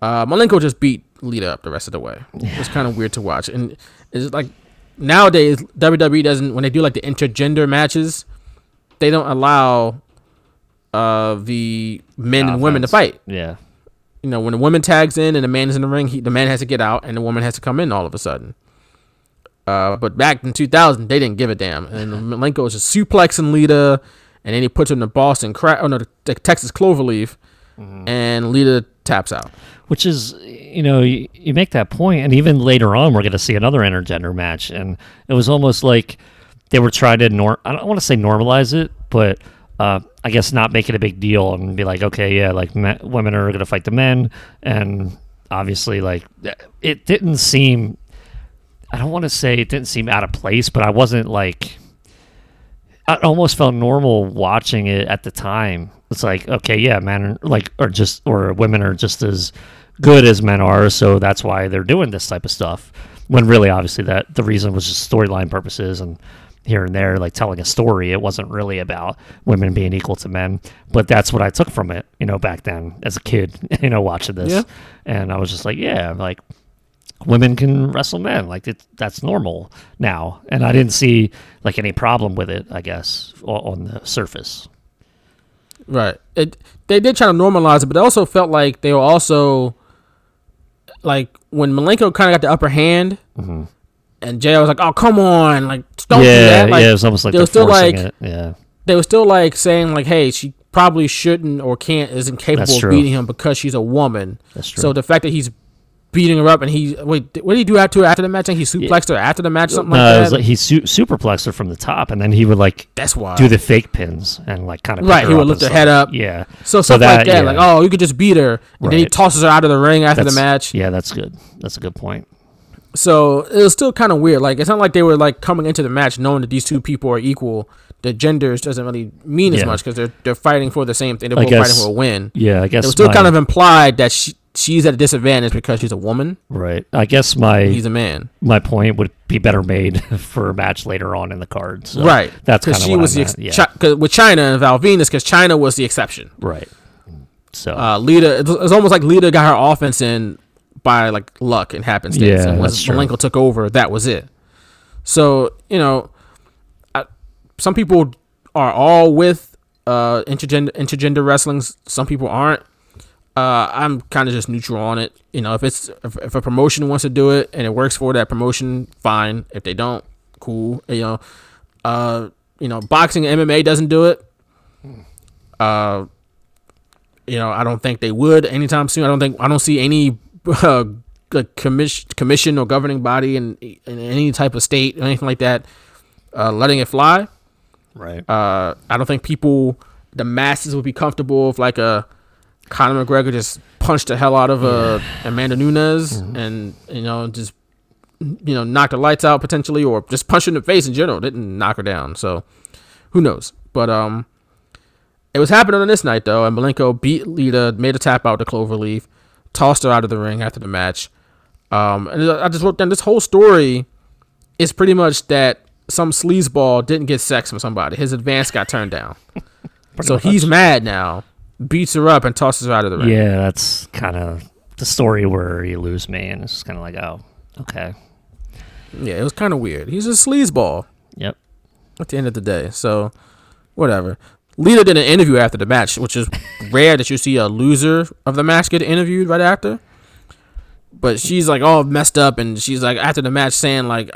uh, Malenko just beat Lita up the rest of the way. It's kind of weird to watch, and it's like nowadays WWE doesn't when they do like the intergender matches, they don't allow uh the men and women to fight. Yeah. You know, when the woman tags in and the man is in the ring, he, the man has to get out and the woman has to come in all of a sudden. Uh, but back in 2000, they didn't give a damn, and Malenko is just suplexing Lita, and then he puts her in the Boston cra- oh no, the, Texas Cloverleaf, and Lita taps out. Which is, you know, you, you make that point, and even later on, we're going to see another intergender match, and it was almost like they were trying to nor I don't want to say normalize it, but uh, I guess not make it a big deal and be like, okay, yeah, like me- women are going to fight the men, and obviously, like it didn't seem. I don't want to say it didn't seem out of place, but I wasn't like. I almost felt normal watching it at the time. It's like, okay, yeah, men are like, or just, or women are just as good as men are, so that's why they're doing this type of stuff. When really, obviously, that the reason was just storyline purposes and here and there, like telling a story. It wasn't really about women being equal to men, but that's what I took from it, you know, back then as a kid, you know, watching this, Yeah. and I was just like, yeah, like women can wrestle men like it, that's normal now and i didn't see like any problem with it i guess on the surface Right. It they did try to normalize it, but it also felt like they were also like when Malenko kind of got the upper hand, mm-hmm. And Jay was like, "Oh, come on, like don't do yeah that." Like, yeah it was almost like they were still like it yeah they were still like saying like, "Hey, she probably shouldn't or can't isn't capable of beating him because she's a woman." That's true. So the fact that he's beating her up and he wait, what did he do after after the match? I think he suplexed her after the match, something no, like it that. was like he su- superplexed her from the top and then he would like That's why. do the fake pins and like kind of Right, he would lift her head up. yeah so stuff like that, yeah. like oh, you could just beat her, and then he tosses her out of the ring after the match. yeah that's good that's a good point So it was still kind of weird. Like it's not like they were like coming into the match knowing that these two people are equal. The genders doesn't really mean as much because they're they're fighting for the same thing. They're I both fighting for a win. yeah i guess It was still my- kind of implied that she she's at a disadvantage because she's a woman. right i guess my He's a man. my point would be better made for a match later on in the card so right. that's because she what was I the ex- yeah. Chi- 'cause with Chyna and Val Venis because Chyna was the exception. right so Uh, Lita, it was, it was almost like Lita got her offense in by like luck and happenstance. Yeah, and that's. Malenko took over, that was it. So you know, I, some people are all with uh, intergender intergender wrestling. Some people aren't. Uh, I'm kind of just neutral on it. You know, if it's if, if a promotion wants to do it and it works for that promotion, fine. If they don't, cool. You know, uh, you know, boxing and MMA doesn't do it. Uh, you know, I don't think they would anytime soon. I don't think I don't see any uh, like commission commission or governing body in in any type of state or anything like that uh, letting it fly. right Uh, I don't think people, the masses, would be comfortable if like a Conor McGregor just punched the hell out of uh, Amanda Nunes and you know just you know knocked the lights out potentially or just punched her in the face in general. Didn't knock her down. So who knows? But um, it was happening on this night though, and Malenko beat Lita, made a tap out to Cloverleaf, tossed her out of the ring after the match. Um, and I just wrote down this whole story is pretty much that some sleazeball didn't get sex from somebody. His advance got turned down. so he's mad now, beats her up and tosses her out of the ring. Yeah, that's kind of the story where you lose me, and it's kind of like, oh, okay, Yeah, it was kind of weird. He's a sleazeball yep, at the end of the day. So, whatever. Lita did an interview after the match, which is rare that you see a loser of the match get interviewed right after. But she's like all messed up, and she's like after the match saying like,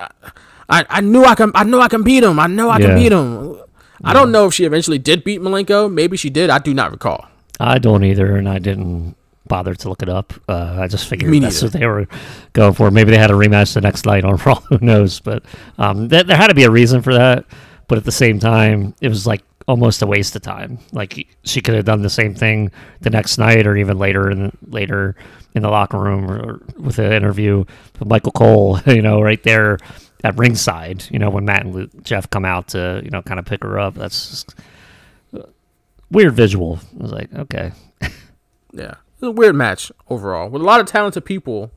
"I, I knew I can, I know I can beat him. I know I Yeah. can beat him." I don't know if she eventually did beat Malenko. Maybe she did. I do not recall. I don't either, and I didn't bother to look it up. Uh, I just figured Me that's neither. what they were going for. Maybe they had a rematch the next night on Raw. Who knows? But um, th- there had to be a reason for that. But at the same time, it was like almost a waste of time. Like she could have done the same thing the next night, or even later in later in the locker room, or, or with an interview with Michael Cole. You know, right there at ringside. You know, when Matt and Lu- Jeff come out to you know kind of pick her up. That's just uh, weird visual. I was like, okay. Yeah, it was a weird match overall with a lot of talented people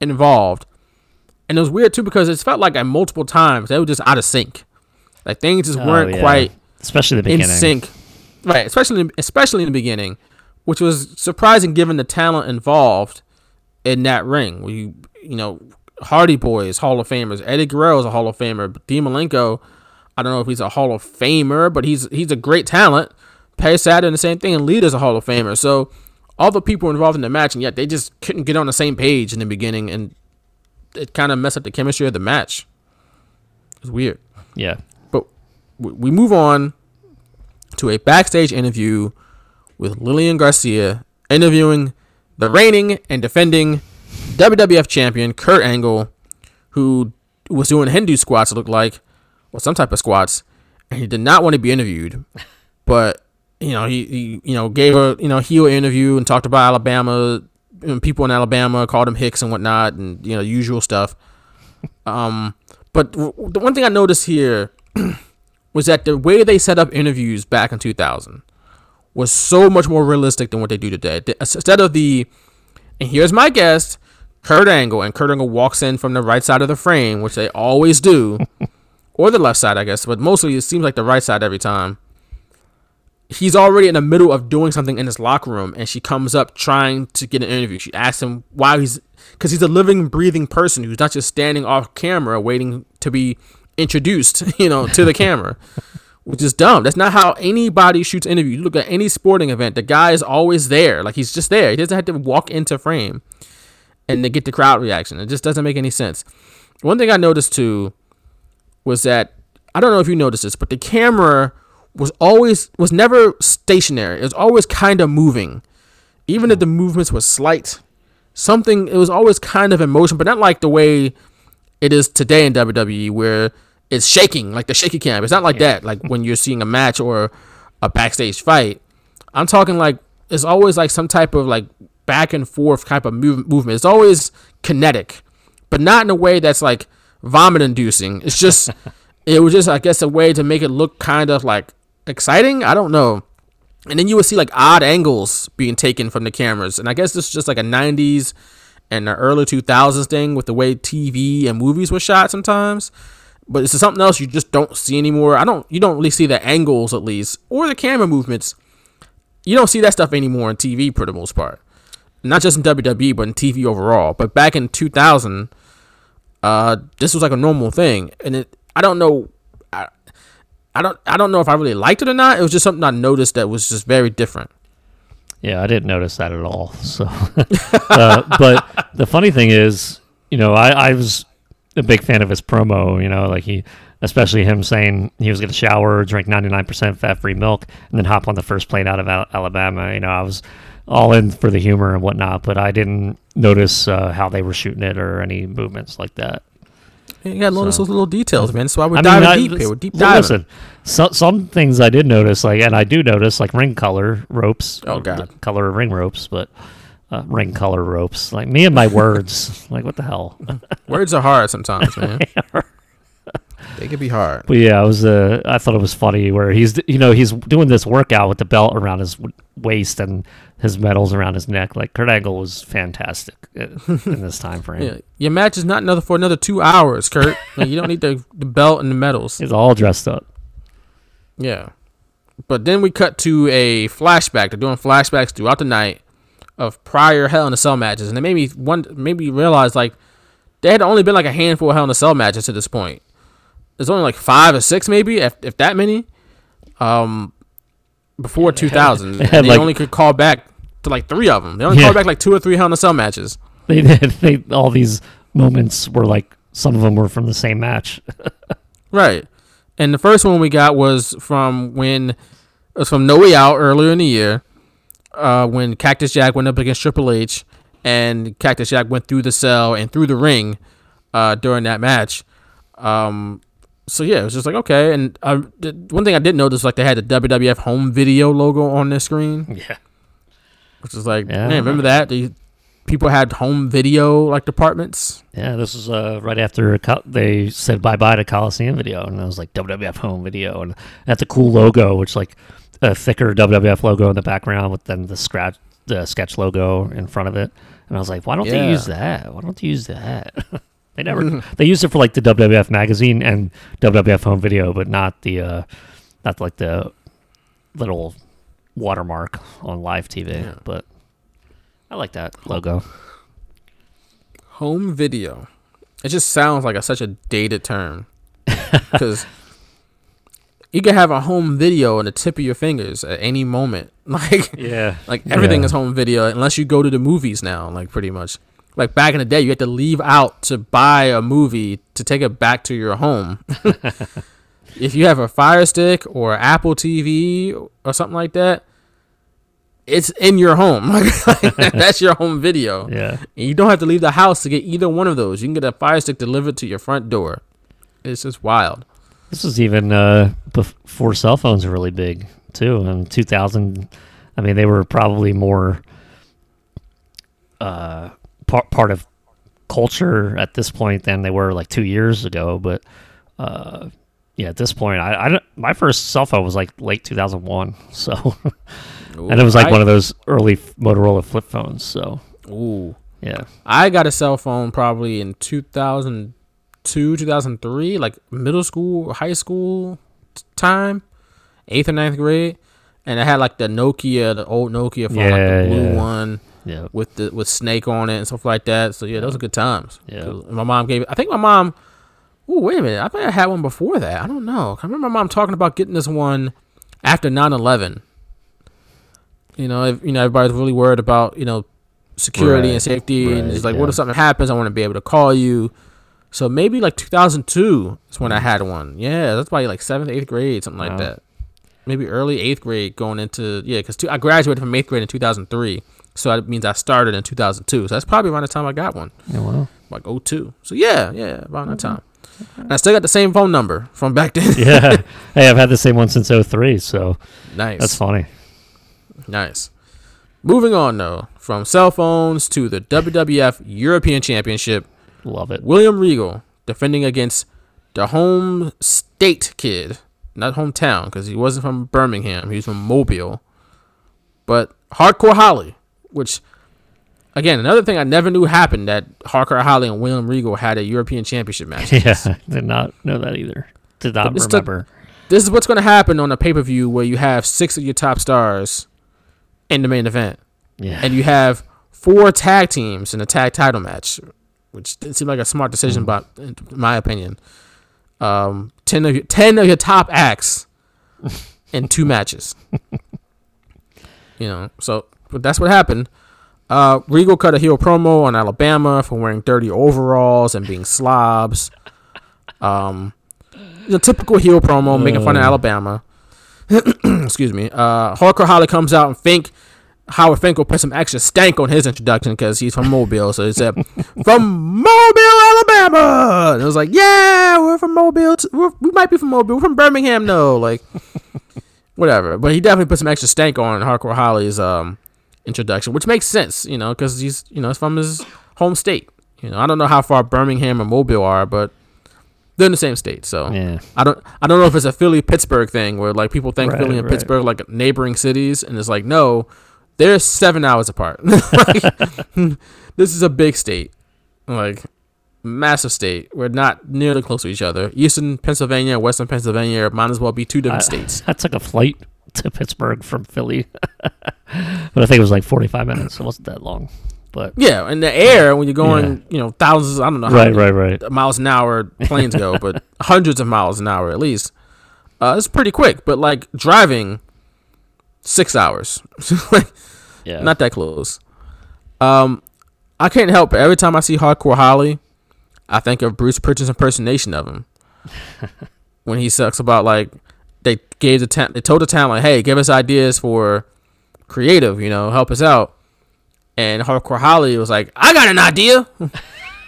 involved, and it was weird too because it felt like at multiple times they were just out of sync. Like things just weren't Oh, yeah. quite especially the in sync, right? Especially especially in the beginning, which was surprising given the talent involved in that ring. We you know Hardy Boys Hall of Famers, Eddie Guerrero is a Hall of Famer, Dean Malenko, I don't know if he's a Hall of Famer, but he's he's a great talent. Perry Saturn, the same thing, and Lita's a Hall of Famer. So all the people involved in the match, and yet they just couldn't get on the same page in the beginning, and it kind of messed up the chemistry of the match. It was weird. Yeah. We move on to a backstage interview with Lillian Garcia interviewing the reigning and defending WWF champion Kurt Angle, who was doing Hindu squats, it looked like, or some type of squats, and he did not want to be interviewed. But you know, he, he you know gave a you know heel interview and talked about Alabama, and people in Alabama called him Hicks and whatnot, and you know usual stuff. Um, but the one thing I noticed here, was that the way they set up interviews back in 2000 was so much more realistic than what they do today. Uh, instead of the, and here's my guest, Kurt Angle, and Kurt Angle walks in from the right side of the frame, which they always do, or the left side, I guess, but mostly it seems like the right side every time. He's already in the middle of doing something in his locker room, and she comes up trying to get an interview. She asks him why he's, because he's a living, breathing person who's not just standing off camera waiting to be introduced, you know, to the camera which is dumb. That's not how anybody shoots interview. You look at any sporting event, the guy is always there. Like he's just there. He doesn't have to walk into frame and to get the crowd reaction. It just doesn't make any sense. One thing I noticed too was that I don't know if you noticed this, but the camera was always was never stationary. It was always kind of moving. Even if the movements were slight, something it was always kind of in motion, but not like the way it is today in WWE where it's shaking like the shaky cam. It's not like that. Like when you're seeing a match or a backstage fight. I'm talking like it's always like some type of like back and forth type of move- movement. It's always kinetic, but not in a way that's like vomit inducing. It's just it was just I guess a way to make it look kind of like exciting. I don't know. And then you would see like odd angles being taken from the cameras. And I guess this is just like a 90s and the early 2000s thing with the way TV and movies were shot sometimes. But it's something else you just don't see anymore. I don't you don't really see the angles at least or the camera movements. You don't see that stuff anymore on TV for the most part. Not just in WWE, but in TV overall. But back in 2000, uh, this was like a normal thing, and it. I don't know. I, I don't. I don't know if I really liked it or not. It was just something I noticed that was just very different. Yeah, I didn't notice that at all. So, uh, but the funny thing is, you know, I, I was a big fan of his promo. You know, like he, especially him saying he was going to shower, drink ninety nine percent fat free milk, and then hop on the first plane out of Al- Alabama. You know, I was all in for the humor and whatnot, but I didn't notice uh, how they were shooting it or any movements like that. You got to notice So- those little details, man. We're I mean, diving I- deep here. We're deep diving. Listen, so, some things I did notice, like, and I do notice, like ring color ropes. Oh, God. color of ring ropes, but uh, ring color ropes. Like me and my words. like what the hell? Words are hard sometimes, man. they can be hard. But yeah, I was. Uh, I thought it was funny where he's, you know, he's doing this workout with the belt around his waist and his medals around his neck. Like Kurt Angle was fantastic uh, in this time frame. Yeah, your match is not another for another two hours, Kurt. Like, you don't need the, the belt and the medals. He's all dressed up. Yeah. But then we cut to a flashback. They're doing flashbacks throughout the night of prior Hell in a Cell matches, and it made me one made me realize like there had only been like a handful of Hell in a Cell matches to this point. There's only like five or six, maybe if, if that many. Um, before 2000, had, and they like- only could call back to like three of them. They only Yeah. called back like two or three Hell in a Cell matches. They did. They all these moments were like some of them were from the same match. Right. And the first one we got was from when it was from No Way Out earlier in the year, uh, when Cactus Jack went up against Triple H, and Cactus Jack went through the cell and through the ring uh, during that match. Um, so yeah, it was just like okay. And uh, the one thing I did notice, like they had the WWF home video logo on their screen, Yeah. which is like, Yeah. man, remember that? The people had home video like departments. Yeah, this was uh, right after they said bye bye to Coliseum video, and I was like WWF home video, and that's a cool logo, which like a thicker WWF logo in the background with then the scratch the sketch logo in front of it, and I was like, why don't they use that? Why don't they use that? they never they used it for like the WWF magazine and WWF home video, but not the uh, not like the little watermark on live TV. But I like that logo. home video. It just sounds like a, such a dated term because you can have a home video on the tip of your fingers at any moment. Like, Yeah, like everything Yeah. is home video unless you go to the movies now. Like pretty much, like back in the day, you had to leave out to buy a movie to take it back to your home. if you have a Fire Stick or Apple TV or something like that, it's in your home. Like, that's your home video. yeah. And you don't have to leave the house to get either one of those. You can get a fire stick delivered to your front door. It's just wild. This was even uh, before cell phones were really big too. In 2000, I mean, they were probably more uh, part part of culture at this point than they were like two years ago. But uh, yeah, at this point, I, I don't- my first cell phone was like late 2001. So, and it was like I- one of those early Motorola flip phones. So, Ooh. yeah. I got a cell phone probably in 2002, 2003, like middle school, high school time, eighth or ninth grade. And I had like the Nokia, the old Nokia phone, like the blue yeah. one Yeah. with the with Snake on it and stuff like that. So yeah, those are good times. Yeah. My mom gave. I think my mom. Oh wait a minute! I think I had one before that. I don't know. I remember my mom talking about getting this one after 9-11. You know, if, you know everybody's really worried about you know security Right, and safety, and it's like, what if something happens? I want to be able to call you. So maybe like 2002 is when I mm. had one. Yeah, that's probably like seventh, eighth grade, something like Wow. that. Maybe early eighth grade, going into yeah, because I graduated from eighth grade in 2003, so that means I started in 2002. So that's probably around the time I got one, Yeah, well. like 02. So yeah, yeah, around that mm-hmm. time. And I still got the same phone number from back then. Yeah. hey, I've had the same one since 03. So, nice. that's funny. Nice. Moving on though, from cell phones to the WWF European Championship, Love it. William Regal defending against the home state kid, not hometown, because he wasn't from Birmingham. He was from Mobile. But Hardcore Holly, which, again, another thing I never knew happened that Hardcore Holly and William Regal had a European Championship match. Yeah. Did not know that either. Did not this remember. this is what's going to happen on a pay per view where you have six of your top stars in the main event. yeah. and you have four tag teams in a tag title match, which didn't seem like a smart decision, but in my opinion, um, ten of your ten of your top acts in two matches. you know, so but that's what happened. Uh, Regal cut a heel promo on Alabama for wearing dirty overalls and being slobs. Um, the typical heel promo making fun of Alabama. Excuse me. Uh, Hardcore Holly comes out and Fink Howard Finkel put some extra stank on his introduction because he's from Mobile. So he said, "From Mobile, Alabama." And it was like, "Yeah, we're from Mobile. T- we're, we might be from Mobile. We're from Birmingham, no, like whatever." But he definitely put some extra stank on Hardcore Holly's um, introduction, which makes sense, you know, because he's you know it's from his home state. You know, I don't know how far Birmingham and Mobile are, but they're in the same state. So Yeah. I don't I don't know if it's a Philly Pittsburgh thing where like people think Right, Philly and right. Pittsburgh like neighboring cities, and it's like no, they're seven hours apart. like, this is a big state, like massive state. We're not nearly close to each other. Eastern Pennsylvania, and Western Pennsylvania might as well be two different states. I took a flight to Pittsburgh from Philly, but I think it was like 45 minutes. It wasn't that long. But Yeah, in the air when you're going, you know, thousands. I don't know how right, many right, right. miles an hour planes go, but hundreds of miles an hour at least. Uh, it's pretty quick, but like driving, six hours. Yeah. not that close. Um, I can't help it. Every time I see Hardcore Holly, I think of Bruce Pritchard's impersonation of him when he sucks about like they gave the ta- they told the town like, hey, give us ideas for creative, you know, help us out. And Hardcore Holly was like, I got an idea.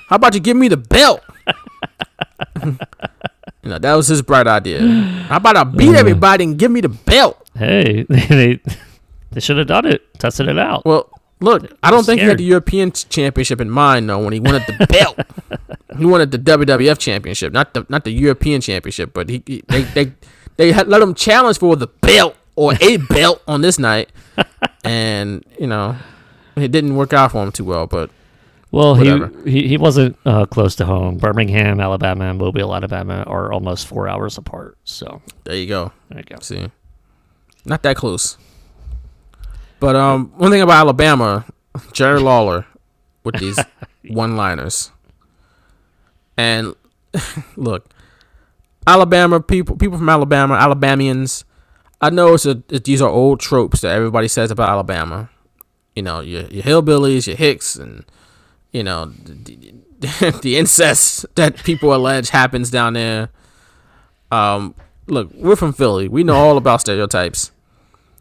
How about you give me the belt? you know, that was his bright idea. How about I beat everybody and give me the belt? Hey, they they should have done it, tested it out. Well, look, I don't think he had the European Championship in mind though when he wanted the belt. he wanted the WWF Championship, not the not the European Championship. But he, he they they they had let him challenge for the belt or a belt on this night, and you know it didn't work out for him too well. But Well, he, he he wasn't uh, close to home. Birmingham, Alabama, and Mobile, Alabama are almost four hours apart. So there you go. there you go. See, not that close. But um, one thing about Alabama, Jerry Lawler with these one-liners, and look, Alabama people, people from Alabama, Alabamians. I know it's a, it- these are old tropes that everybody says about Alabama. You know, your your hillbillies, your hicks, and you know the, the, the incest that people allege happens down there. Um, look, we're from Philly. We know all about stereotypes.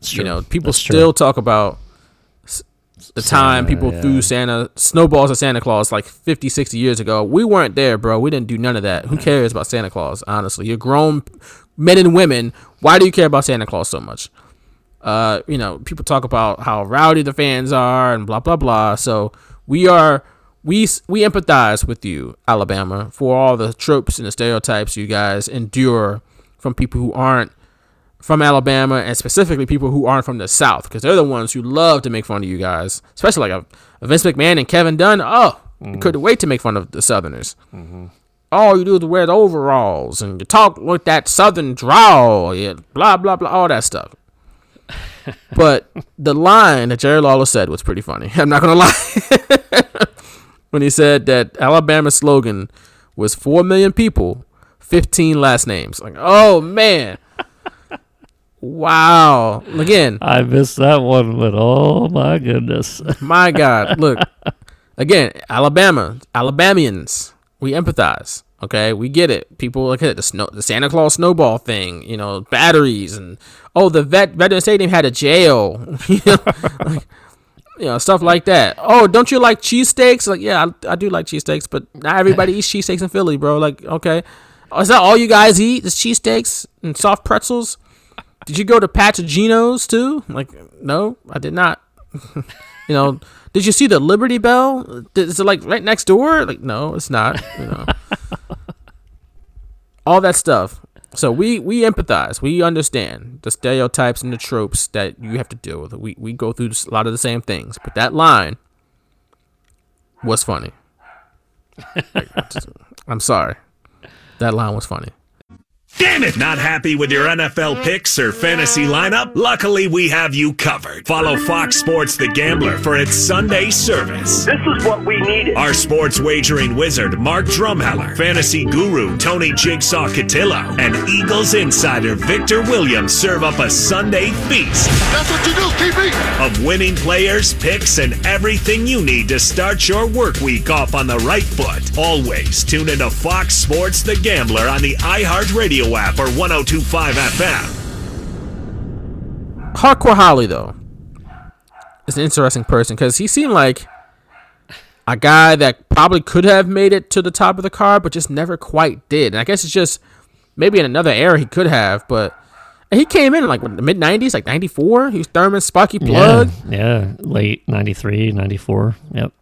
You know, people That's true. still talk about the time people yeah. threw Santa snowballs at Santa Claus like 50, 60 years ago. We weren't there, bro. We didn't do none of that. Who cares about Santa Claus? Honestly, you're grown men and women. Why do you care about Santa Claus so much? Uh, you know, people talk about how rowdy the fans are and blah blah blah. So we are we we empathize with you, Alabama, for all the tropes and the stereotypes you guys endure from people who aren't from Alabama and specifically people who aren't from the South because they're the ones who love to make fun of you guys, especially like a, a Vince McMahon and Kevin Dunn. Oh, mm. couldn't wait to make fun of the Southerners. Mm-hmm. All you do is wear the overalls and you talk with that Southern drawl, yeah, blah blah blah, all that stuff. but the line that Jerry Lawler said was pretty funny. I'm not gonna lie. when he said that Alabama's slogan was four million people, fifteen last names. Like, oh man. Wow. Again, I missed that one, but oh my goodness. my God. Look, again, Alabama, Alabamians, we empathize. Okay, we get it. People look at the snow, the Santa Claus snowball thing. You know, batteries and oh, the vet veteran stadium had a jail. you know, like, you know, stuff like that. Oh, don't you like cheesesteaks? Like, yeah, I, I do like cheesesteaks, but not everybody eats cheesesteaks in Philly, bro. Like, okay, oh, is that all you guys eat? Is cheesesteaks and soft pretzels? Did you go to Patagino's too? Like, no, I did not. you know, did you see the Liberty Bell? Is it like right next door? Like, no, it's not. You know, all that stuff. So we we empathize. We understand the stereotypes and the tropes that you have to deal with. We we go through a lot of the same things. But that line was funny. I'm sorry. That line was funny. Damn it! Not happy with your NFL picks or fantasy lineup? Luckily, we have you covered. Follow Fox Sports The Gambler for its Sunday service. This is what we needed. Our sports wagering wizard, Mark Drumheller, fantasy guru, Tony Jigsaw Cotillo, and Eagles insider, Victor Williams, serve up a Sunday feast That's what you do, TP. of winning players, picks, and everything you need to start your work week off on the right foot. Always tune into Fox Sports The Gambler on the iHeartRadio app or 1025 FM. Hardcore Holly though is an interesting person because he seemed like a guy that probably could have made it to the top of the card, but just never quite did. And I guess it's just maybe in another era he could have, but he came in like what, the mid '90s, like '94. He was Thurman Sparky Plug, Yeah, yeah, late 93, 94. Yep.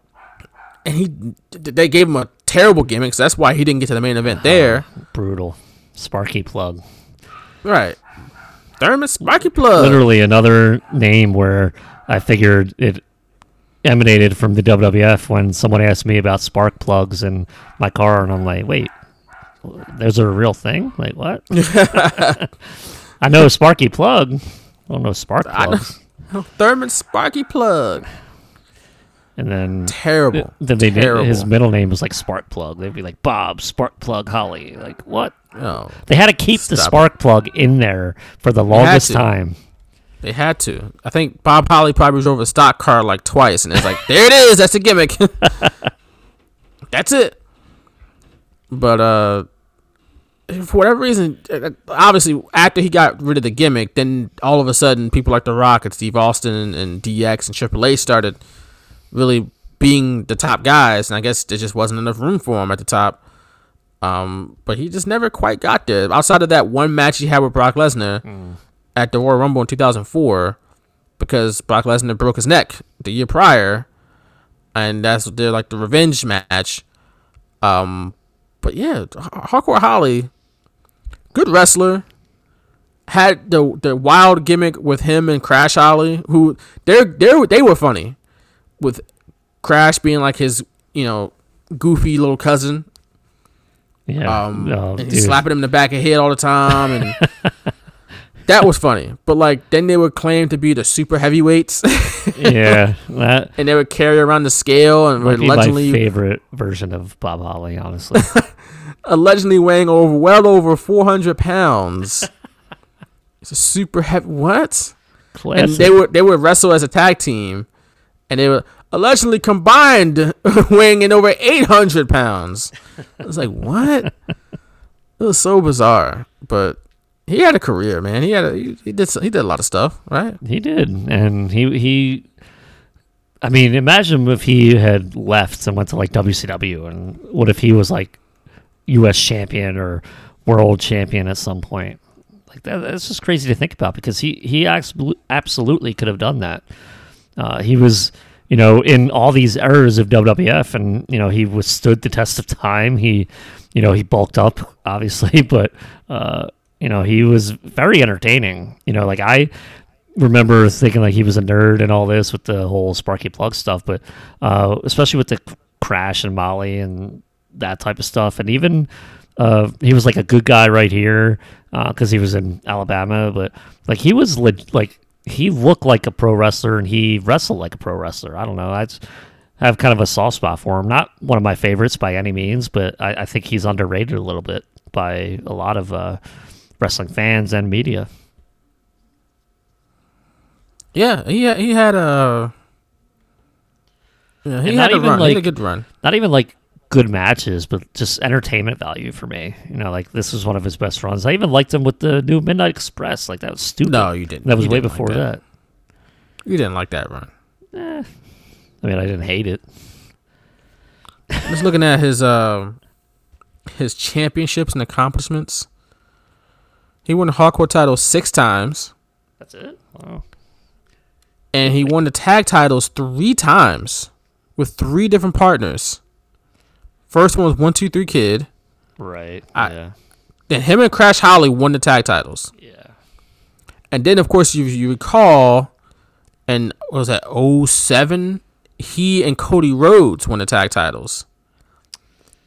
and he they gave him a terrible gimmick, so that's why he didn't get to the main event uh-huh. there. Brutal. Sparky plug. Right, Thurman Sparky Plug. Literally another name where I figured it emanated from the WWF when someone asked me about spark plugs in my car, and I'm like, wait, those are a real thing? Like, what? I know Sparky plug. I don't know spark I know. plugs. Thurman Sparky Plug. And then Terrible. then they did, Terrible. his middle name was like Spark Plug. They'd be like Bob Spark Plug Holly. Like what? Oh, They had to keep the Stop it. spark plug in there for the longest time. They had to. I think Bob Holly probably drove a stock car like twice, and it's like, there it is. That's the gimmick. That's it. But uh, for whatever reason, uh, obviously after he got rid of the gimmick, then all of a sudden people like The Rock and Steve Austin and, and DX and Triple H started really being the top guys, and I guess there just wasn't enough room for him at the top. Um, but he just never quite got there. Outside of that one match he had with Brock Lesnar at the Royal Rumble in 2004, because Brock Lesnar broke his neck the year prior, and that's they're like the revenge match. Um, but yeah, Hardcore Holly, good wrestler. Had the the wild gimmick with him and Crash Holly, who they're they they were funny, with Crash being like his you know goofy little cousin, Yeah. um, oh, and he's slapping him in the back of the head all the time, and that was funny. But like then they would claim to be the super heavyweights, yeah, that and they would carry around the scale and would be my allegedly favorite version of Bob Holly, honestly. allegedly weighing over well over four hundred pounds. It's a super heavy. What? Classic. And they would they would wrestle as a tag team, and they were allegedly combined weighing in over eight hundred pounds. I was like, what? It was so bizarre, but he had a career, man. He had a, he, he did he did a lot of stuff, right? He did, and he he. I mean, imagine if he had left and went to like WCW, and what if he was like U.S. champion or world champion at some point? Like that, that's just crazy to think about because he he absolutely could have done that. Uh, he was, you know, in all these eras of WWF, and you know, he withstood the test of time. He, you know, he bulked up, obviously, but uh, You know, he was very entertaining. You know, like I remember thinking like he was a nerd and all this with the whole Sparky Plug stuff, but uh, especially with the crash and Molly and that type of stuff, and even uh, he was like a good guy right here because he was in Alabama, but like he was leg- like he looked like a pro wrestler and he wrestled like a pro wrestler. I don't know. I have kind of a soft spot for him. Not one of my favorites by any means, but I, I think he's underrated a little bit by a lot of uh, wrestling fans and media. Yeah, he he had a yeah, he And had a run. he had a good run. Not even like good matches, but just entertainment value for me. You know, like this was one of his best runs. I even liked him with the new Midnight Express. Like that was stupid. No, you didn't. That was You way didn't like before that. that. You didn't like that run. I mean, I didn't hate it. Just looking at his uh, his championships and accomplishments. He won the hardcore title six times, That's it. Wow. and he won the tag titles three times with three different partners. First one was One Two Three Kid. Right. I- yeah. Then him and Crash Holly won the tag titles. Yeah. And then, of course, you you recall, and what was that 07? He and Cody Rhodes won the tag titles,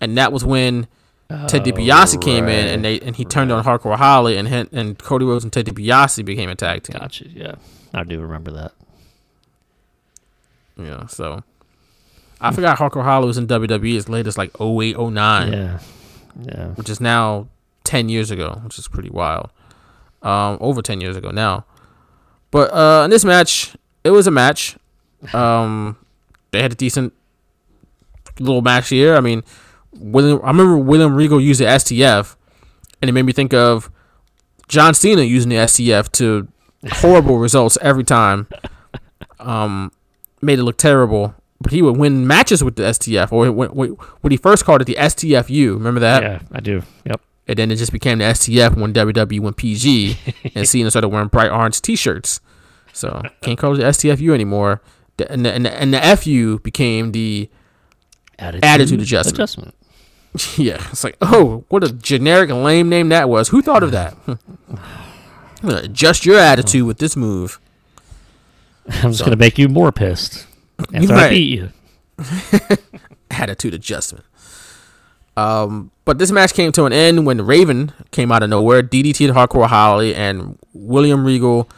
and that was when Ted oh, DiBiase came in, and they and he turned on Hardcore Holly, and and Cody Rhodes and Ted DiBiase became a tag team. Gotcha. Yeah. I do remember that. Yeah, so I forgot Hardcore Holly was in WWE as late as like 08, 09, Yeah. Yeah. which is now ten years ago, which is pretty wild. Um, over ten years ago now. But uh, in this match, it was a match. Um, they had a decent little match here. I mean, William, I remember William Regal used the STF, and it made me think of John Cena using the STF to horrible results every time. Um, made it look terrible. But he would win matches with the STF, or when, when he first called it the STFU. Remember that? yeah, I do. Yep. And then it just became the STF when WWE went PG, and Cena started wearing bright orange T-shirts. So can't call it the STFU anymore. The- And the, and the, and the FU became the Attitude, Attitude adjustment. Adjustment. yeah. It's like oh, what a generic lame name that was. Who thought of that? Adjust your attitude with this move. I'm just gonna make you more pissed after I Right. beat you. attitude adjustment. Um, but this match came to an end when Raven came out of nowhere, DDT'd Hardcore Holly, and William Regal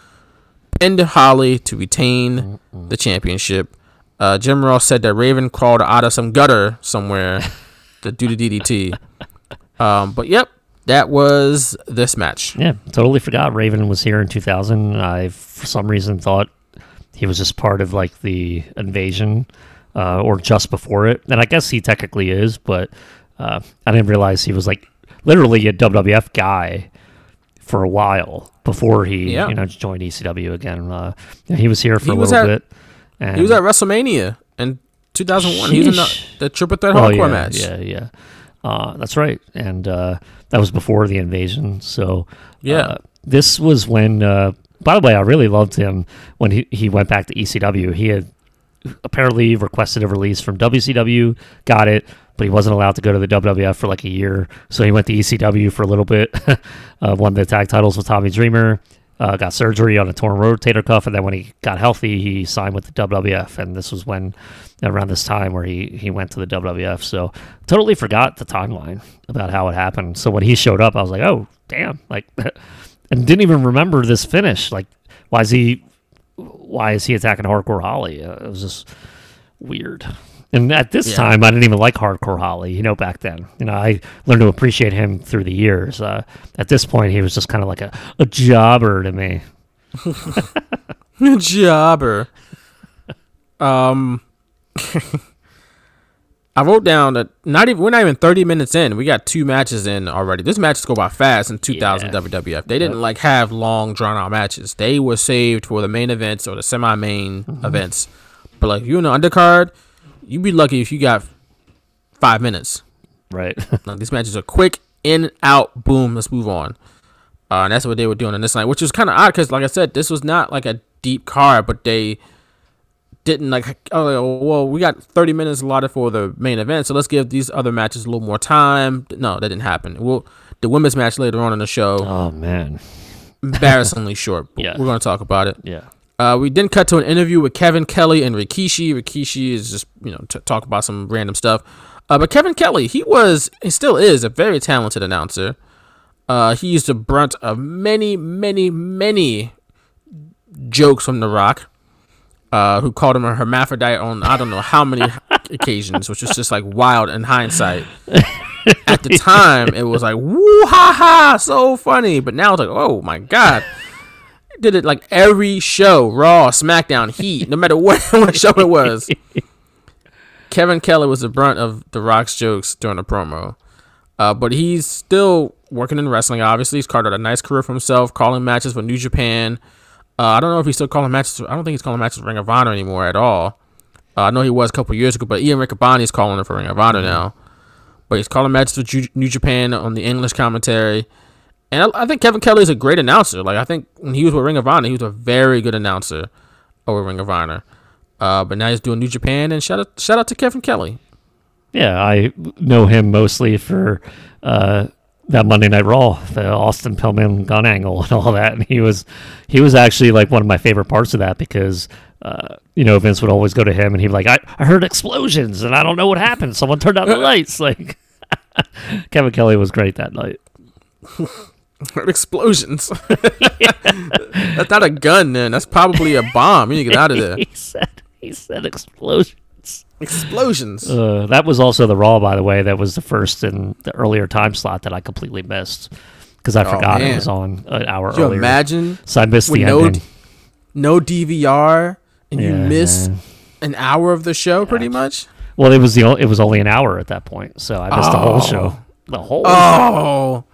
pinned Holly to retain the championship. Uh, Jim Ross said that Raven crawled out of some gutter somewhere to do the DDT. Um, but yep, that was this match. Yeah, totally forgot Raven was here in 2000. I, for some reason, thought he was just part of like the invasion uh, or just before it. And I guess he technically is, but uh, I didn't realize he was like literally a WWF guy for a while before he Yeah. you know joined ECW again. Uh, yeah, he was here for He a little at- bit. And He was at WrestleMania in 2001. He was in the, the Triple Threat Oh, Hardcore yeah, match. Yeah, yeah. Uh, that's right. And uh, that was before the invasion. So Yeah. uh, this was when. By the way, I really loved him when he, he went back to ECW. He had apparently requested a release from WCW, got it, but he wasn't allowed to go to the WWF for like a year. So he went to ECW for a little bit, uh, won the tag titles with Tommy Dreamer, uh, got surgery on a torn rotator cuff, and then when he got healthy, he signed with the WWF. And this was when, around this time, where he, he went to the WWF. So totally forgot the timeline about how it happened. So when he showed up, I was like, oh, damn. Like, and didn't even remember this finish. Like, why is he why is he attacking Hardcore Holly? Uh, it was just weird. And at this Yeah. time, I didn't even like Hardcore Holly. You know, back then, you know, I learned to appreciate him through the years. Uh, at this point, he was just kind of like a, a jobber to me. Jobber. Um, I wrote down that not even we're not even thirty minutes in. We got two matches in already. This matches go by fast in 2000 Yeah. WWF. They didn't like have long drawn out matches. They were saved for the main events or the semi main Mm-hmm. events. But like you in the undercard, you'd be lucky if you got five minutes. Right. Like these matches are quick, in, out, boom, let's move on. Uh, and that's what they were doing on this night, which was kind of odd because, like I said, this was not like a deep card, but they didn't like oh well we got 30 minutes allotted for the main event so let's give these other matches a little more time no that didn't happen well the women's match later on in the show Oh man. embarrassingly short but Yeah. we're going to talk about it Yeah. uh, we then cut to an interview with Kevin Kelly and Rikishi. Rikishi is just you know to talk about some random stuff. Uh, but Kevin Kelly, he was, he still is a very talented announcer. Uh, he used the brunt of many, many, many jokes from The Rock, uh, who called him a hermaphrodite on I don't know how many occasions, which was just like wild in hindsight. At the time, it was like woo ha ha, so funny. But now it's like, oh my god did it like every show, Raw, SmackDown, Heat, no matter what, what show it was. Kevin Kelly was the brunt of The Rock's jokes during the promo. Uh, but he's still working in wrestling, obviously. He's carved out a nice career for himself, calling matches for New Japan. Uh, I don't know if he's still calling matches. I don't think he's calling matches Ring of Honor anymore at all. Uh, I know he was a couple years ago, but Ian Riccaboni is calling it for Ring of Honor now. But he's calling matches for New Japan on the English commentary. And I, I think Kevin Kelly is a great announcer. Like I think when he was with Ring of Honor, he was a very good announcer over Ring of Honor. Uh, but now he's doing New Japan, and shout out shout out to Kevin Kelly. Yeah, I know him mostly for uh, that Monday Night Raw, the Austin Pillman gun angle and all that. And he was he was actually like one of my favorite parts of that because uh, you know Vince would always go to him and he'd be like, I, I heard explosions and I don't know what happened. Someone turned out the lights. Like Kevin Kelly was great that night. Heard explosions. That's not a gun, then. That's probably a bomb. You need to get out of there. he said he said explosions. Explosions. Uh, that was also the Raw, by the way. That was the first in the earlier time slot that I completely missed because I forgot it was on an hour Could you earlier. imagine So I missed the no ending. no DVR and you Yeah, miss man. an hour of the show, pretty much? Well, it was the o- it was only an hour at that point, so I missed the whole Oh. show. The whole. Oh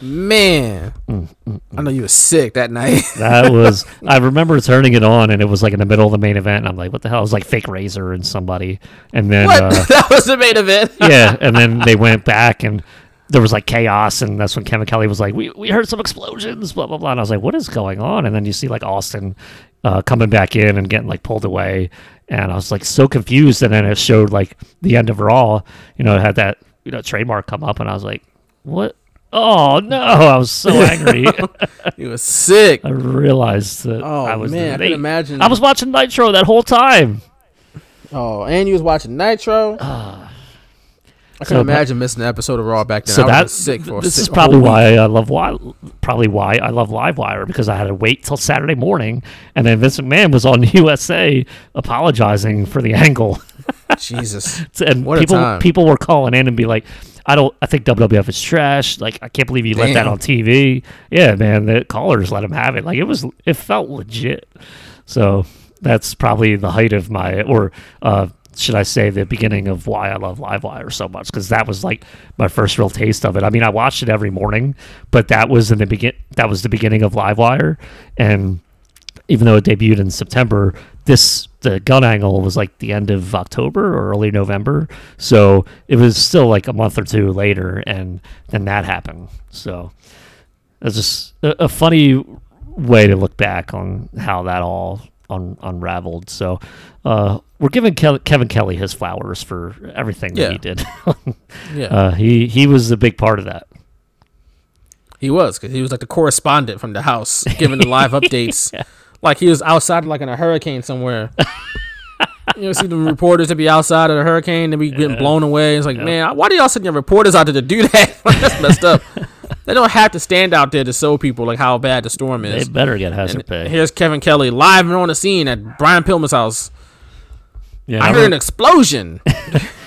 man, Mm, I know you were sick that night. That was. I remember turning it on, and it was like in the middle of the main event. And I'm like, "What the hell?" It was like fake Razor and somebody, and then what? uh, that was the main event. yeah, and then they went back and. There was like chaos, and that's when Kevin Kelly was like, "We we heard some explosions, blah blah blah." And I was like, "What is going on?" And then you see like Austin uh, coming back in and getting like pulled away, and I was like so confused. And then it showed like the end of Raw, you know, it had that you know trademark come up, and I was like, "What? Oh no!" I was so angry. You was sick. I realized that Oh, I was man, I can imagine. I was watching Nitro that whole time. Oh, and you was watching Nitro. Ah. I can So imagine missing an episode of Raw back then. So I was that sick for a this sick- is probably week. why I love why probably why I love Livewire because I had to wait till Saturday morning, and then Vince McMahon was on USA apologizing for the angle, Jesus. and What people people were calling in and be like, "I don't, I think WWF is trash. Like, I can't believe you let that on TV." Yeah, man, the callers let him have it. Like, it was, it felt legit. So that's probably the height of my, or uh, should I say, the beginning of why I love Livewire so much because that was like my first real taste of it. I mean, I watched it every morning, but that was in the begin. That was the beginning of Livewire, and even though it debuted in September, this the gun angle was like the end of October or early November. So it was still like a month or two later, and then that happened. So it's just a, a funny way to look back on how that all un, unraveled. So uh, we're giving Ke- Kevin Kelly his flowers for everything Yeah. that he did. Yeah. uh, he he was a big part of that. He was because he was like the correspondent from the house, giving the live updates. Like he was outside, like in a hurricane somewhere. you know, see the reporters to be outside of the hurricane and be getting blown away. It's like, man, why do y'all send your reporters out there to do that? Like, That's messed up. they don't have to stand out there to show people like how bad the storm is. They better get hazard And pay. here's Kevin Kelly live and on the scene at Brian Pillman's house. Yeah, I and heard re- an explosion.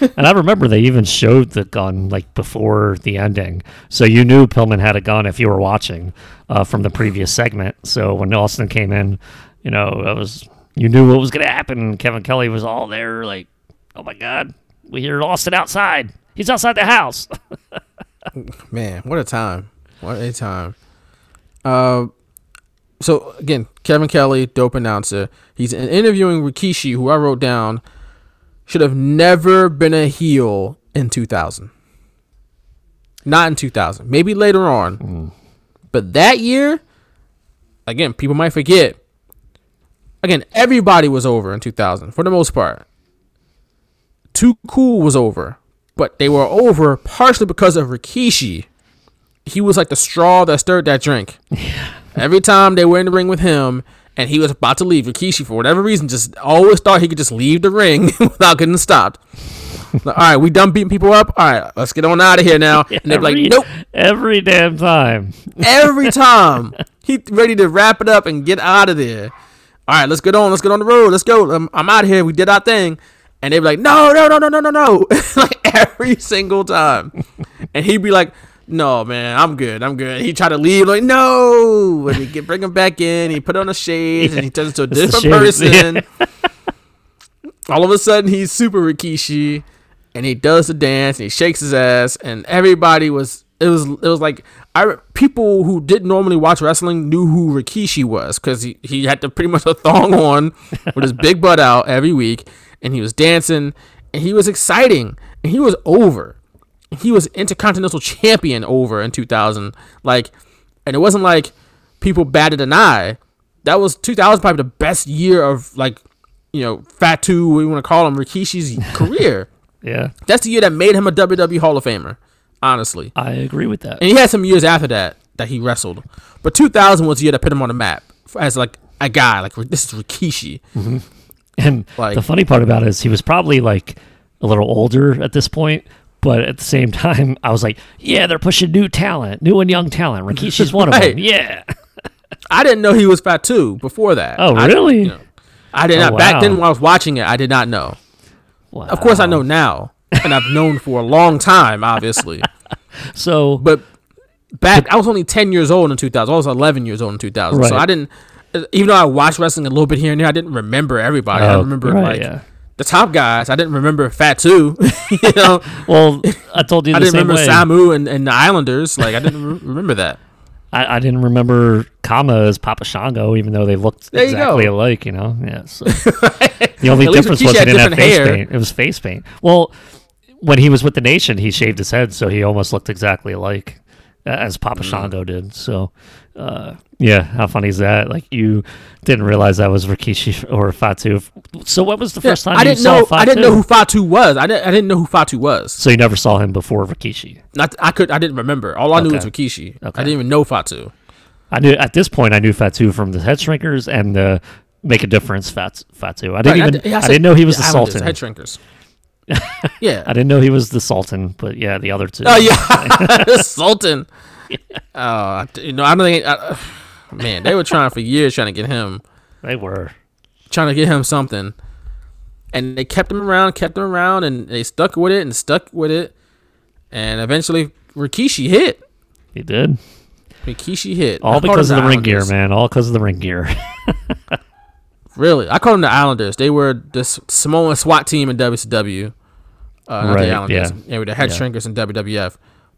And I remember they even showed the gun like before the ending, so you knew Pillman had a gun if you were watching uh, from the previous segment. So when Austin came in, you know, it was you knew what was going to happen. Kevin Kelly was all there, like, "Oh my God, we hear Austin outside. He's outside the house." Man, what a time! What a time! Uh, so again, Kevin Kelly, dope announcer. He's interviewing Rikishi, who I wrote down should have never been a heel in 2000. Not in 2000. Maybe later on, mm. but that year, again, people might forget. again, everybody was over in 2000 for the most part. Too Cool was over, but they were over partially because of Rikishi. He was like the straw that stirred that drink. Every time they were in the ring with him and he was about to leave, Rikishi, for whatever reason, just always thought he could just leave the ring without getting stopped. Like, all right, we done beating people up. All right, let's get on out of here now. and they're like, nope. Every damn time. Every time he ready to wrap it up and get out of there. All right, let's get on. Let's get on the road. Let's go. I'm, I'm out of here. We did our thing. And they'd be like, no, no, no, no, no, no, no. like every single time. And he'd be like, no, man, I'm good. I'm good. He tried to leave, like, no. And he get bring him back in. He put on the shades and he turns into a different shades, yeah. person. All of a sudden, he's super Rikishi and he does the dance and he shakes his ass and everybody was it was it was like I people who didn't normally watch wrestling knew who Rikishi was because he, he had to pretty much a thong on with his big butt out every week and he was dancing and he was exciting and he was over he was intercontinental champion over in 2000 like and it wasn't like people batted an eye that was 2000 probably the best year of like you know Fatu what you want to call him Rikishi's career Yeah, that's the year that made him a WWE Hall of Famer. Honestly, I agree with that. and he had some years after that that he wrestled, but 2000 was the year that put him on the map as like a guy. Like this is Rikishi. Mm-hmm. And Like- the funny part about it is he was probably like a little older at this point, but at the same time, I was like, yeah, they're pushing new talent, new and young talent. Rikishi's one of them. Yeah. I didn't know he was Fatu before that. Oh, I- really? you know, I did Oh, not back then when I was watching it. I did not know. Wow. Of course, I know now, and I've known for a long time, obviously. So, But back, I was only 10 years old in 2000. I was 11 years old in 2000. So I didn't, even though I watched wrestling a little bit here and there, I didn't remember everybody. I Oh, remember right, like yeah. The top guys. I didn't remember Fatu. you know, well, I told you the I didn't remember way. Samu and, and the Islanders. Like I didn't re- remember that. I, I didn't remember Kama as Papa Shango, even though they looked There you exactly go. alike. You know, yeah. So. the only difference was he didn't have face hair. paint. It was face paint. Well, when he was with the Nation, he shaved his head, so he almost looked exactly alike as Papa Mm. Shango did. So, uh, yeah, how funny is that? Like you didn't realize that was Rikishi or Fatu. So, what was the first time I didn't saw know. Fatu? I didn't know who Fatu was. I didn't. I didn't know who Fatu was. So you never saw him before Rikishi. Not. I could. I didn't remember. All I knew was Okay. I didn't even know Fatu. I knew at this point I knew Fatu from the head shrinkers and the make a difference Fat, Fatu. I didn't Right, even yeah, I, said didn't know he was the Sultan. Head shrinkers. yeah. I didn't know he was the Sultan, but yeah, the other two. Oh yeah, Sultan. Oh, I- you know, I don't think. I, man, they were trying for years trying to get him, They were. trying to get him something, and they kept him around, kept him around, and they stuck with it and stuck with it, and eventually Rikishi hit. He did. Rikishi hit. All because of them the ring gear, man. All because of the ring gear. Really, I call them the Islanders. They were the Samoan SWAT team in WCW. Uh, Right, the Islanders. yeah. They were the head Yeah. shrinkers in WWF.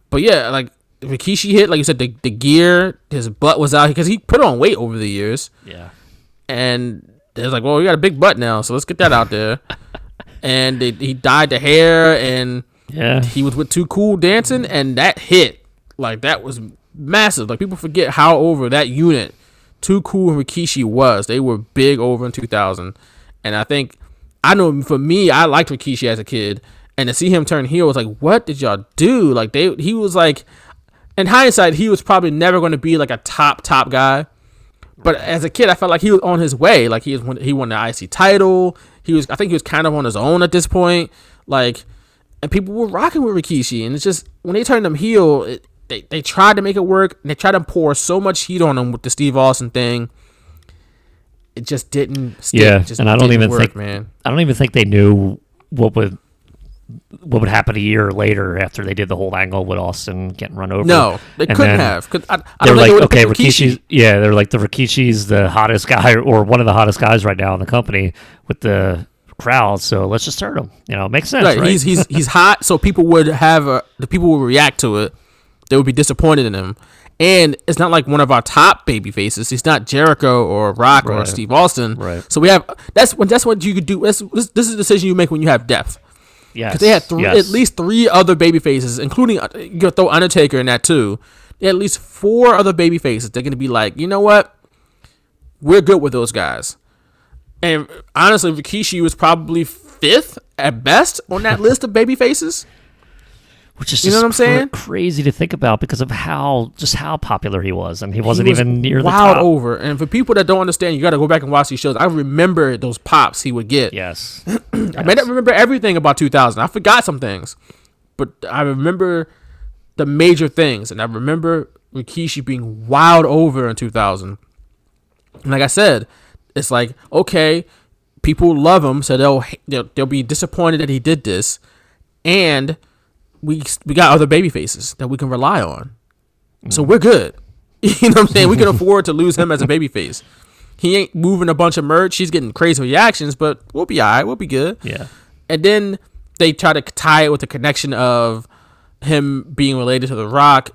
But yeah, like Rikishi hit, like you said, the, the gear, his butt was out because he put on weight over the years. yeah. and they was like, "Well, you got a big butt now, so let's get that out there." and they, he dyed the hair, and Yeah. he was with Too Cool dancing, and that hit like that was massive. Like people forget how over that unit Too Cool and Rikishi was. They were big over in 2000, and I think I know for me, I liked Rikishi as a kid, and to see him turn heel was like, "What did y'all do?" Like they, he was like, in hindsight, he was probably never going to be like a top top guy. But as a kid, I felt like he was on his way. Like he was, he won the IC title. He was, I think, he was kind of on his own at this point. Like, and people were rocking with Rikishi, and it's just when they turned him heel, it, they they tried to make it work, and they tried to pour so much heat on him with the Steve Austin thing. It just didn't. Stick. Yeah, just and I don't even work, think man. I don't even think they knew what would what would happen a year later after they did the whole angle with Austin getting run over. No, they And couldn't have. I, I They don't were think like, okay, Rikishi's yeah, they're like the Rikishi's the hottest guy or one of the hottest guys right now in the company with the crowd. So let's just start him. You know, it makes sense, right. right? He's he's he's hot, so people would have a, the people would react to it. They would be disappointed in him, and it's not like one of our top baby faces. He's not Jericho or Rock or Steve Austin. Right. So we have that's when that's what you could do. This this, this is a decision you make when you have depth. Yes, Because they had three, yes. at least three other baby faces, including uh, you could throw Undertaker in that too. They had at least four other baby faces. They're gonna be like, you know what? We're good with those guys. And honestly, Rikishi was probably fifth at best on that list of baby faces. Which is You know what I'm saying? cra- crazy to think about because of how just how popular he was, and he wasn't He was even near the wild over. And for people that don't understand, you got to go back and watch these shows. I remember those pops he would get. Yes, I may not remember everything about 2000. I forgot some things, but I remember the major things, and I remember Rikishi being wild over in 2000. And like I said, it's like okay, people love him, so they'll they'll, they'll be disappointed that he did this, and we we got other baby faces that we can rely on, so mm. we're good. You know what I'm saying? We can afford to lose him as a baby face. He ain't moving a bunch of merch. He's getting crazy reactions, but we'll be all right. We'll be good. yeah, And then they try to tie it with the connection of him being related to The Rock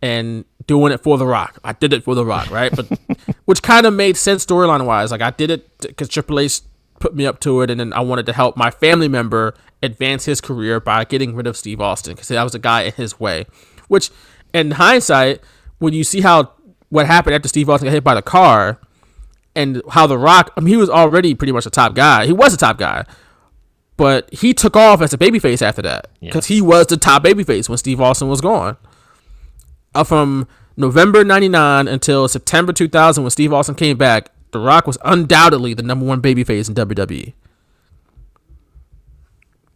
and doing it for The Rock. I did it for The Rock, right? But which kind of made sense storyline wise. Like I did it because Triple H put me up to it, and then I wanted to help my family member advance his career by getting rid of Steve Austin because that was a guy in his way. Which, in hindsight, when you see how what happened after Steve Austin got hit by the car, and how The Rock, I mean, he was already pretty much a top guy. He was a top guy but he took off as a babyface after that because he was the top babyface when Steve Austin was gone. Uh, from November '99 until September 2000, when Steve Austin came back, The Rock was undoubtedly the number one babyface in WWE.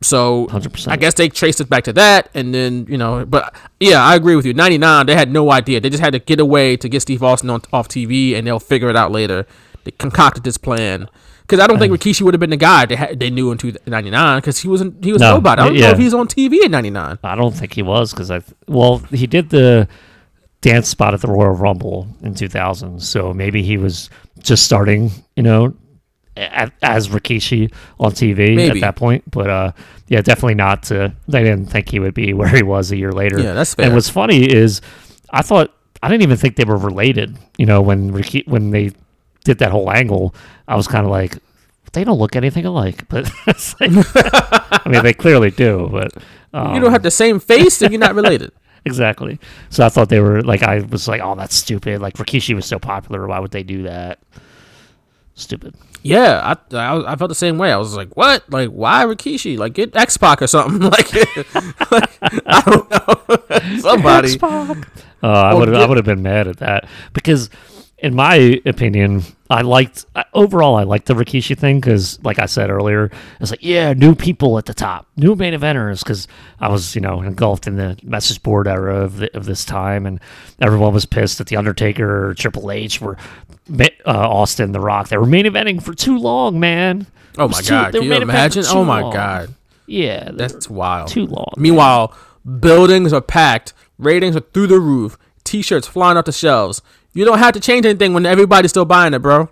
So 100%. I guess they traced it back to that, and then you know, but yeah, I agree with you. '99, they had no idea. They just had to get away to get Steve Austin on, off TV, and they'll figure it out later. They concocted this plan because I don't think Rikishi would have been the guy they had, they knew in '99 because he wasn't he was No, nobody. I don't know if he's on TV in '99. I don't think he was because I well he did the dance spot at the Royal Rumble in 2000, so maybe he was just starting, you know, as Rikishi on TV Maybe. at that point. But uh, yeah, definitely not. To, they didn't think he would be where he was a year later. Yeah, that's fair. And what's funny is I thought I didn't even think they were related. You know, when Riki, when they did that whole angle, I was kind of like. They don't look anything alike, but like, I mean, they clearly do. But um, you don't have the same face, if you're not related. exactly. So I thought they were like, I was like, oh, that's stupid. Like Rikishi was so popular. Why would they do that? Stupid. Yeah, I, I, I felt the same way. I was like, what? Like, why Rikishi? Like, get X Pac or something. Like, like, I don't know. Somebody. Uh, I would I would have been mad at that because, in my opinion, I liked I, overall I liked the Rikishi thing because, like I said earlier, it's like yeah, new people at the top, new main eventers. Because I was you know engulfed in the message board era of the, of this time, and everyone was pissed that the Undertaker or Triple H were ma- uh, Austin, The Rock. They were main eventing for too long, man. Oh my was God. Can you main eventing for imagine? Oh my long. God. Yeah, That's wild. too long. Meanwhile, buildings are packed, ratings are through the roof, t shirts flying off the shelves. You don't have to change anything when everybody's still buying it, bro.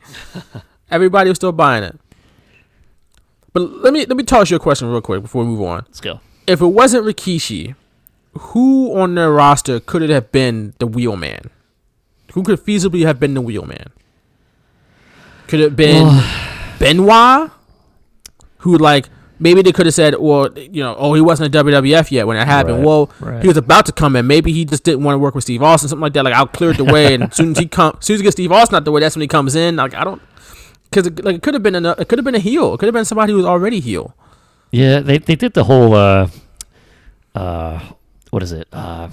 Everybody was still buying it. But let me let me toss you a question real quick before we move on. Let's go. If it wasn't Rikishi, who on their roster could it have been the wheelman? Who could feasibly have been the wheelman? Could it have been Benoit? Who like maybe they could have said, well, you know, oh, he wasn't in WWF yet when that happened. Right, well, right. he was about to come in. Maybe he just didn't want to work with Steve Austin, something like that. Like I'll clear it the way, and as soon as he come, as soon as he gets Steve Austin out the way, that's when he comes in. Like I don't, because it, like it could have been a, it could have been a heel. It could have been somebody who was already heel. Yeah, they they did the whole uh uh what is it? Uh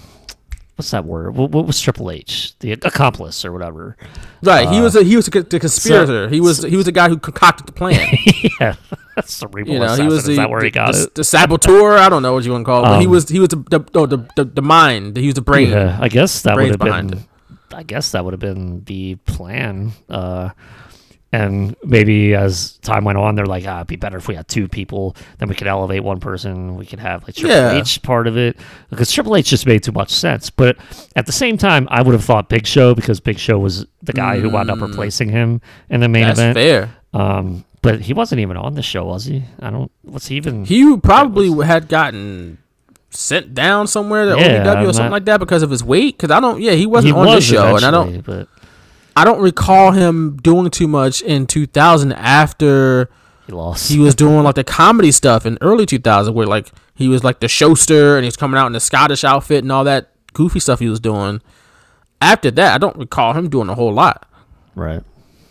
what's that word? What, what was Triple H? The accomplice or whatever. Right, he Uh, was a he was a, the conspirator. he was he was the guy who concocted the plan. yeah, that's cerebral you know, assassin. he was is the that where he the, got the, it? the saboteur. I don't know what you want to call it. but he Um, was he was the the, no, the, the the mind. He was the brain. Yeah, I guess that would have been. I guess that would have been the plan. Uh, and maybe as time went on, they're like, ah, it'd be better if we had two people. Then we could elevate one person. We could have like Triple Yeah. H part of it because Triple H just made too much sense. But at the same time, I would have thought Big Show because Big Show was the guy who wound up replacing him in the main Mm. That's event. fair. Um, but he wasn't even on the show, was he? I don't. What's he even? He probably had gotten sent down somewhere to Yeah, OVW or something not- like that because of his weight. Because I don't. Yeah, he wasn't he on was the show, and I don't. But I don't recall him doing too much in 2000 after he lost. he was doing like the comedy stuff in early 2000 where like he was like the showster and he's coming out in the Scottish outfit and all that goofy stuff he was doing. After that, I don't recall him doing a whole lot. right.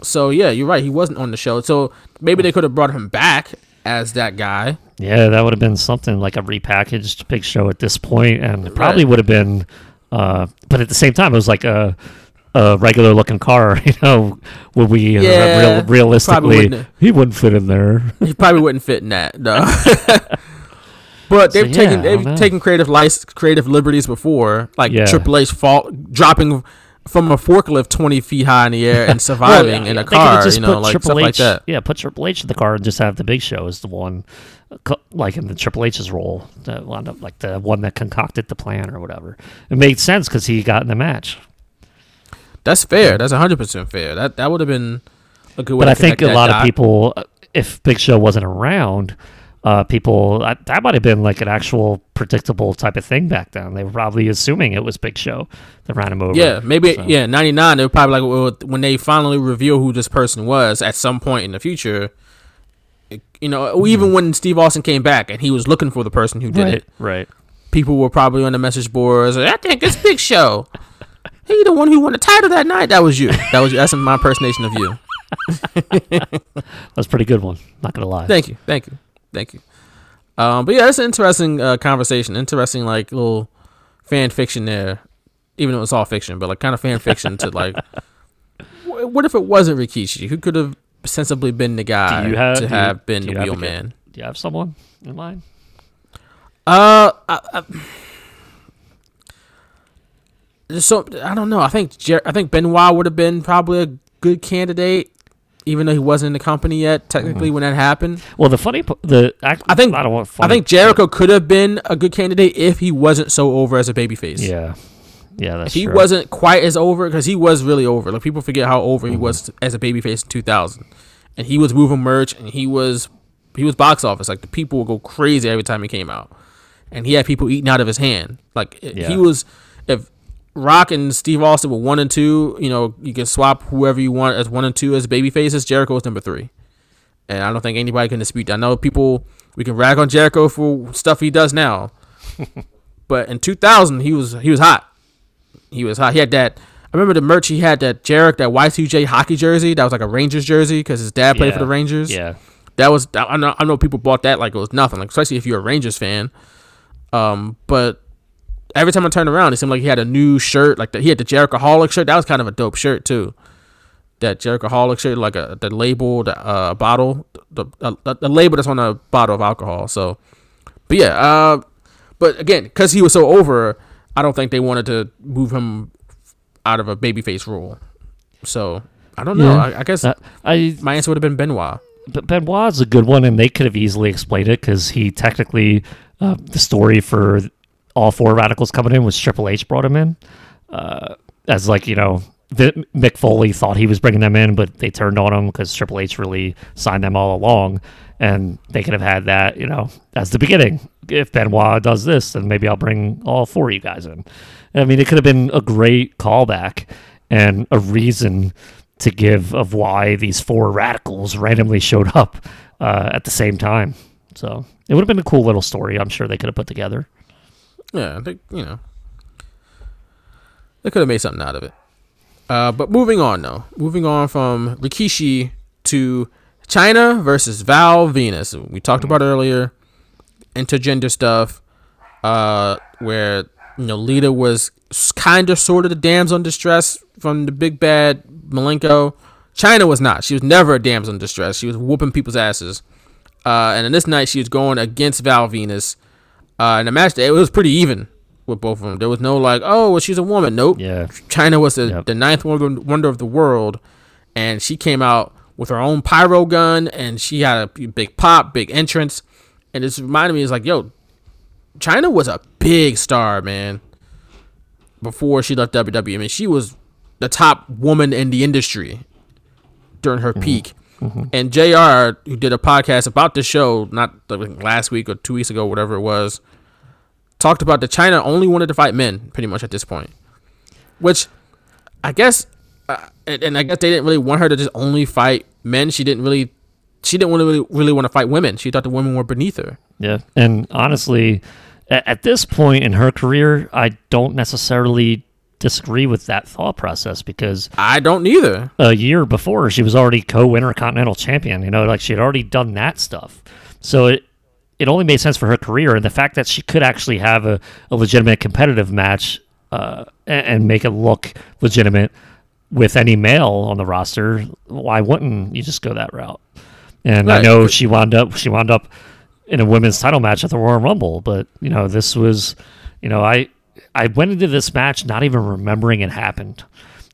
So yeah, you're right. He wasn't on the show. So maybe they could have brought him back as that guy. Yeah, that would have been something like a repackaged Big Show at this point, and it probably would have been. Uh, but at the same time, it was like a a regular looking car. You know, would we uh, Yeah, real, realistically wouldn't- he wouldn't fit in there. He probably wouldn't fit in that. No. but they've yeah, taken they've taken creative license, creative liberties before, like Yeah. Triple H fall dropping from a forklift twenty feet high in the air and surviving in a car. You know, like Triple stuff H, like that. Yeah, put Triple H in the car and just have the Big Show as the one, uh, like in the Triple H's role, the one like the one that concocted the plan or whatever. It made sense because he got in the match. That's fair. That's hundred percent fair. That that would have been a good way. But I think a that lot of people, uh, if Big Show wasn't around, uh, people uh, that might have been like an actual predictable type of thing back then. They were probably assuming it was Big Show that ran him over. Yeah, maybe So- yeah. Ninety nine. They were probably like well, when they finally reveal who this person was at some point in the future. You know, even when Steve Austin came back and he was looking for the person who did right, it, right. people were probably on the message boards. I think it's Big Show. He the one who won the title that night. That was you. That was that's my impersonation of you. That's a pretty good one. Not gonna lie. Thank you, thank you, thank you. Um, but yeah, it's an interesting uh, conversation. Interesting, like little fan fiction there. Even though it's all fiction, but like kind of fan fiction to like. wh- What if it wasn't Rikishi? Who could have sensibly been the guy you have to do you- have been the have wheelman? Do you have someone in mind? Uh, I, I, so I don't know. I think Jer- I think Benoit would have been probably a good candidate, even though he wasn't in the company yet. Technically, mm-hmm. when that happened, Well, the funny, the act, I think I don't want. I think Jericho could have been a good candidate if he wasn't so over as a babyface. Yeah, yeah, that's he true. wasn't quite as over, because he was really over. Like people forget how over he mm-hmm. was as a babyface in 2000, and he was moving merch, and he was he was box office. Like the people would go crazy every time he came out, and he had people eating out of his hand. Like Yeah. he was if Rock and Steve Austin were one and two, you know you can swap whoever you want as one and two as baby faces. Jericho is number three, and I don't think anybody can dispute. that. I know people we can rag on Jericho for stuff he does now, but in 2000 he was he was hot. He was hot. He had that. I remember the merch he had that Jarek that Y2J hockey jersey that was like a Rangers jersey because his dad played for the Rangers. Yeah, That was I know I know people bought that like it was nothing, like especially if you're a Rangers fan. Um, but every time I turned around, it seemed like he had a new shirt. Like the, he had the Jericho Holic shirt. That was kind of a dope shirt too. That Jericho Holic shirt, like a the label, the uh, bottle, the, the the label that's on a bottle of alcohol. So, but yeah, uh, but again, because he was so over, I don't think they wanted to move him out of a babyface role. So I don't know. Yeah. I, I guess That- I my answer would have been Benoit. but Benoit's a good one, and they could have easily explained it because he technically uh, the story for all four radicals coming in was Triple H brought him in uh, as like you know Vi- Mick Foley thought he was bringing them in, but they turned on him because Triple H really signed them all along, and they could have had that you know as the beginning. If Benoit does this, then maybe I'll bring all four of you guys in. I mean, it could have been a great callback and a reason to give of why these four radicals randomly showed up uh, at the same time. So it would have been a cool little story. I'm sure they could have put together. Yeah, they, you know, they could have made something out of it. Uh, but moving on, though, moving on from Rikishi to Chyna versus Val Venis. We talked about earlier intergender stuff, uh, where you know Lita was kind of sort of the damsel in distress from the big bad Malenko. Chyna was not. She was never a damsel in distress. She was whooping people's asses. Uh, and in this night, she was going against Val Venis. Uh, in the match, it was pretty even with both of them. There was no like, oh, well, she's a woman. Nope. Yeah. Chyna was the, Yep. the ninth wonder, of the world, and she came out with her own pyro gun, and she had a big pop, big entrance, and this reminded me, it's like, yo, Chyna was a big star, man. Before she left WWE, I mean, she was the top woman in the industry during her peak. And Jr. who did a podcast about the show, not like last week or two weeks ago, whatever it was, talked about that Chyna only wanted to fight men, pretty much at this point. Which, I guess, uh, and, and I guess they didn't really want her to just only fight men. She didn't really, she didn't to really, really want to fight women. She thought the women were beneath her. Yeah. And honestly, at, at this point in her career, I don't necessarily disagree with that thought process because I don't either. a year before she was already co-intercontinental champion. You know, like she had already done that stuff. So it it only made sense for her career, and the fact that she could actually have a, a legitimate competitive match uh, and, and make it look legitimate with any male on the roster. Why wouldn't you just go that route? And I know she wound up she wound up in a women's title match at the Royal Rumble, but you know this was, you know I I went into this match not even remembering it happened.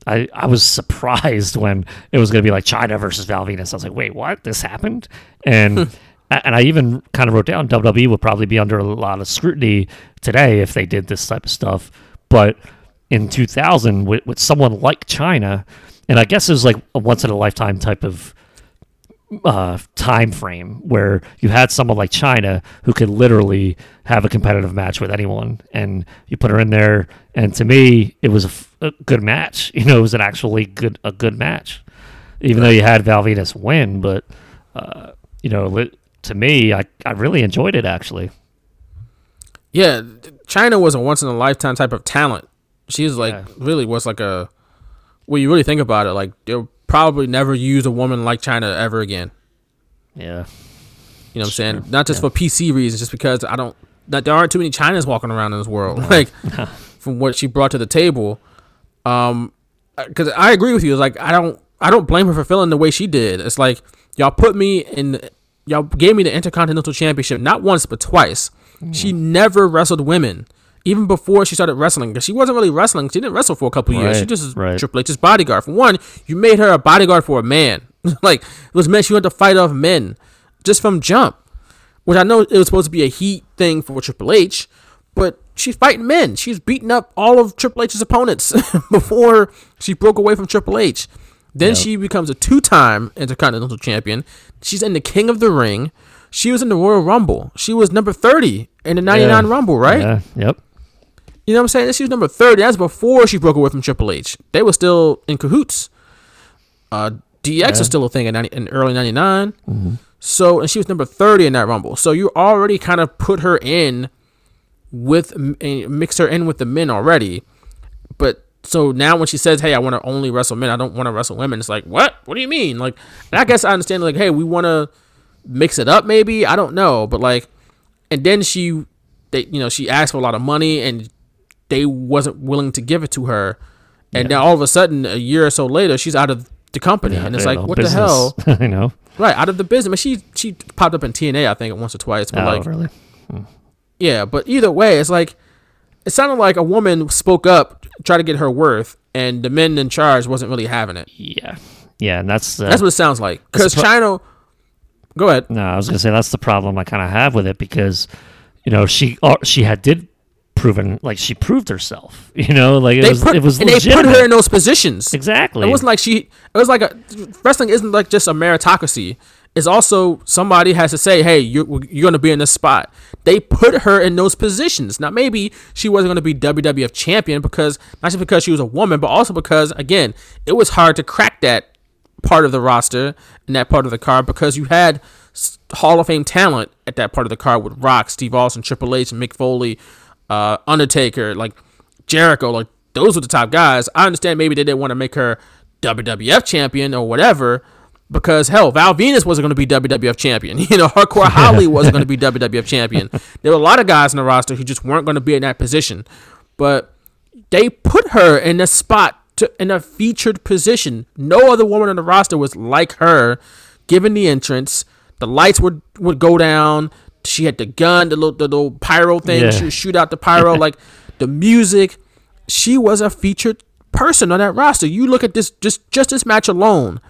I, I was surprised when it was going to be like Chyna versus Val Venis. I was like, wait, what? This happened? And hmm. and I even kind of wrote down WWE would probably be under a lot of scrutiny today if they did this type of stuff. But in 2000, with, with someone like Chyna, and I guess it was like a once in a lifetime type of uh, time frame where you had someone like Chyna who could literally have a competitive match with anyone, and you put her in there, and to me, it was a, f- a good match. You know, it was an actually good a good match, even though you had Val Venis win. But uh, you know, li- to me, I I really enjoyed it actually. Yeah, Chyna was a once in a lifetime type of talent. She's like Yeah. really was like a. When you really think about it, like they'll probably never use a woman like Chyna ever again. Yeah, You know what I'm saying? Not just for PC reasons, just because I don't. That there aren't too many Chynas walking around in this world. Like from what she brought to the table. Um, because I agree with you. It's like I don't. I don't blame her for feeling the way she did. It's like y'all put me in. Y'all gave me the Intercontinental Championship not once but twice. She never wrestled women. Even before she started wrestling, because she wasn't really wrestling. She didn't wrestle for a couple years. She just right. Triple H's bodyguard. For one, you made her a bodyguard for a man. like it was meant she went to fight off men, just from jump. Which I know it was supposed to be a heat thing for Triple H, but she's fighting men. She's beating up all of Triple H's opponents before she broke away from Triple H. Then she becomes a two-time Intercontinental Champion. She's in the King of the Ring. She was in the Royal Rumble. She was number 30 in the 99 Yeah. Rumble, right? Yeah, yep. You know what I'm saying? She was number 30. That's before she broke away from Triple H. They were still in cahoots. Uh, DX was still a thing in, 90, in early 99. So, and she was number 30 in that Rumble. So you already kind of put her in with, eh, mix her in with the men already. But so now when she says, hey, I want to only wrestle men, I don't want to wrestle women, it's like, what? What do you mean? Like, and I guess I understand, like, hey, we want to mix it up maybe. I don't know. But like, and then she, they, you know, she asked for a lot of money and they wasn't willing to give it to her. And now all of a sudden, a year or so later, she's out of the company, and it's like, what business. the hell? you know? Right, out of the business. But she she popped up in TNA, I think, once or twice. But Oh, like, really? yeah, but either way, it's like it sounded like a woman spoke up, tried to get her worth, and the men in charge wasn't really having it. Yeah, yeah, and that's uh, That's what it sounds like. Because pro- Chyna, go ahead. No, I was gonna say that's the problem I kind of have with it because, you know, she uh, she had did proven like she proved herself. You know, like it They was put it was and they put her in those positions. exactly. It wasn't like she. It was like a wrestling isn't like just a meritocracy. It's also somebody has to say, "Hey, you're you're going to be in this spot." They put her in those positions. Now, maybe she wasn't going to be WWF champion because not just because she was a woman, but also because again, it was hard to crack that part of the roster and that part of the card because you had Hall of Fame talent at that part of the card with Rock, Steve Austin, Triple H, and Mick Foley, uh, Undertaker, like Jericho, like those were the top guys. I understand maybe they didn't want to make her WWF champion or whatever because hell, Val Venis wasn't going to be WWF champion. You know, Hardcore Holly wasn't going to be WWF champion. There were a lot of guys in the roster who just weren't going to be in that position, but they put her in a spot to, in a featured position. No other woman on the roster was like her, given the entrance. The lights would would go down. She had the gun, the little the little pyro thing. Yeah. She would shoot out the pyro, like the music. She was a featured person on that roster. You look at this just just this match alone.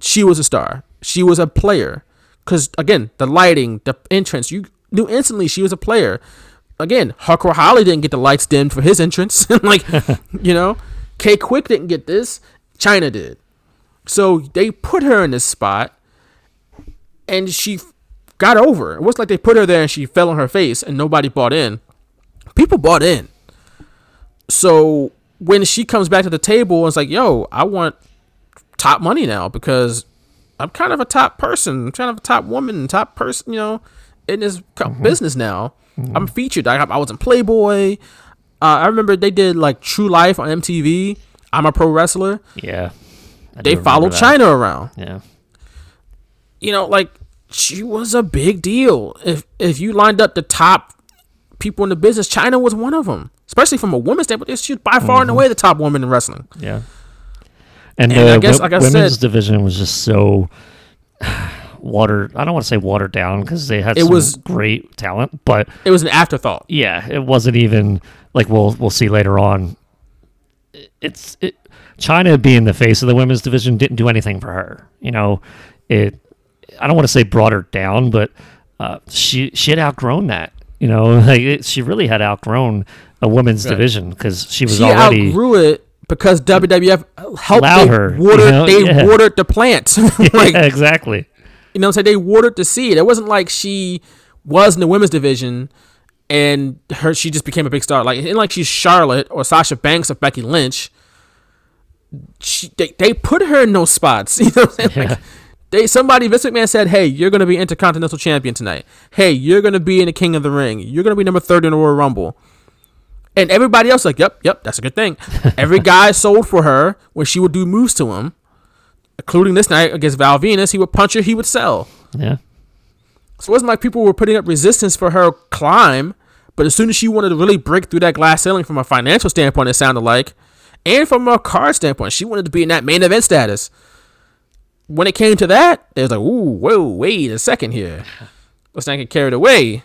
She was a star. She was a player. Cause again, the lighting, the entrance, you knew instantly she was a player. Again, Hardcore Holly didn't get the lights dimmed for his entrance. like, you know, K-Kwik didn't get this. Chyna did. So they put her in this spot, and she got over. It wasn't like they put her there and she fell on her face and nobody bought in. People bought in. So when she comes back to the table and it's like, "Yo, I want top money now because I'm kind of a top person, I'm kind of a top woman, top person, you know, in this co- business now. I'm featured. I, I was in Playboy. Uh, I remember they did like True Life on MTV. I'm a pro wrestler. Yeah. I They followed. Chyna around. Yeah. You know, like she was a big deal. If if you lined up the top people in the business, Chyna was one of them. Especially from a woman's standpoint, she's by far and Mhm. away the top woman in wrestling. Yeah. And, And the I guess- wo- like I women's said- division was just so watered. I don't want to say watered down because they had It some was- great talent, but It was an afterthought. yeah, it wasn't even like we'll we'll see later on. It's it, Chyna being the face of the women's division didn't do anything for her. You know, it. I don't want to say brought her down, but uh, she she had outgrown that. You know, like it, she really had outgrown a women's Right. division because she was she already outgrew it because WWF helped they her, you know? they Yeah. watered the plant. like yeah, exactly. you know what I'm saying? They watered the seed. It wasn't like she was in the women's division and her she just became a big star. Like it ain't like she's Charlotte or Sasha Banks or Becky Lynch. She, they, they put her in those spots. You know what I'm saying? Like, they somebody Vince McMahon said, "Hey, you're gonna be Intercontinental Champion tonight. Hey, you're gonna be in the King of the Ring. You're gonna be number thirty in the Royal Rumble." And everybody else like, "Yep, yep, that's a good thing." Every guy sold for her when she would do moves to him, including this night against Val Venis. He would punch her, he would sell. Yeah. So it wasn't like people were putting up resistance for her climb, but as soon as she wanted to really break through that glass ceiling from a financial standpoint, it sounded like, and from a card standpoint, she wanted to be in that main event status. When it came to that, it was like, ooh, whoa, wait a second here. Let's not get carried away.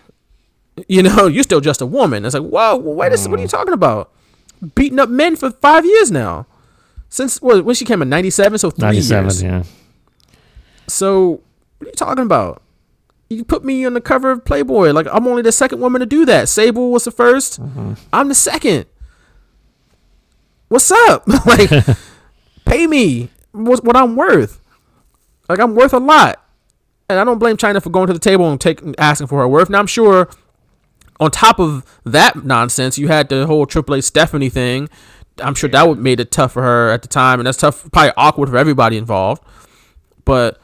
You know, you're still just a woman. It's like, whoa, wait a second, what are you mm. talking about? Beating up men for five years now. Since what, when she came in 97, so three Ninety-seven. years. Yeah. So, what are you talking about? You put me on the cover of Playboy. Like, I'm only the second woman to do that. Sable was the 1st mm-hmm. I'm the second. What's up? like, pay me what, what I'm worth. Like, I'm worth a lot. And I don't blame Chyna for going to the table and taking asking for her worth. Now, I'm sure on top of that nonsense, you had the whole Triple H Stephanie thing. I'm sure that would made it tough for her at the time, and that's tough, probably awkward for everybody involved. But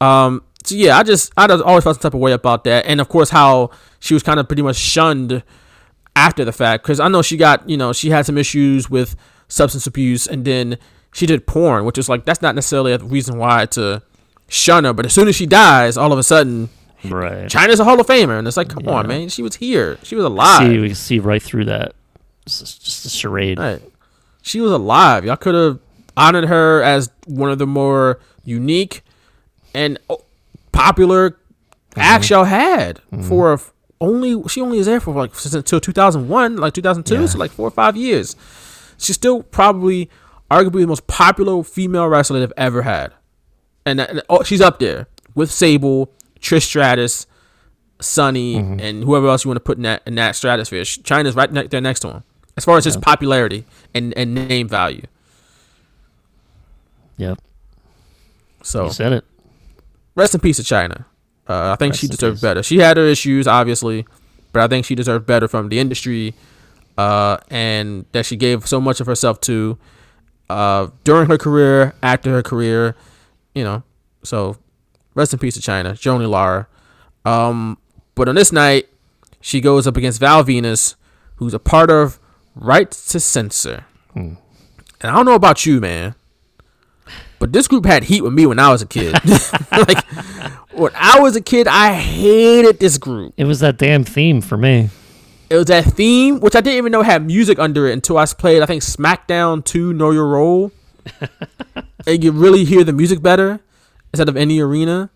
um, so yeah, I just I just always felt some type of way about that, and of course how she was kind of pretty much shunned after the fact because I know she got you know she had some issues with substance abuse, and then she did porn, which is like that's not necessarily a reason why to shun her, but as soon as she dies, all of a sudden. Right. Chyna's a Hall of Famer, and it's like, come on, man, she was here, she was alive. See, we can see right through that. It's just- just a charade. Right. She was alive. Y'all could have honored her as one of the more unique and oh, popular mm-hmm. acts y'all had mm-hmm. for a only she only is there for like since until 2001 like 2002 so like four or five years she's still probably arguably the most popular female wrestler they've ever had and, and oh, she's up there with Sable Trish Stratus Sunny and whoever else you want to put in that in that stratosphere Chyna's right ne- there next to him as far as his popularity and, and name value Yep. so You said it. rest in peace to Chyna. Uh, I think Rest she deserved peace. better. She had her issues, obviously, but I think she deserved better from the industry, uh, and that she gave so much of herself to uh, during her career, after her career, you know. So, rest in peace to Chyna, Joanie Laurer. Um, but on this night, she goes up against Val Venis, who's a part of Right to Censor. Hmm. And I don't know about you, man. But this group had heat with me when I was a kid. like when I was a kid, I hated this group. It was that damn theme for me. It was that theme, which I didn't even know had music under it until I played, I think, SmackDown 2 Know Your Role. And you really hear the music better instead of any arena.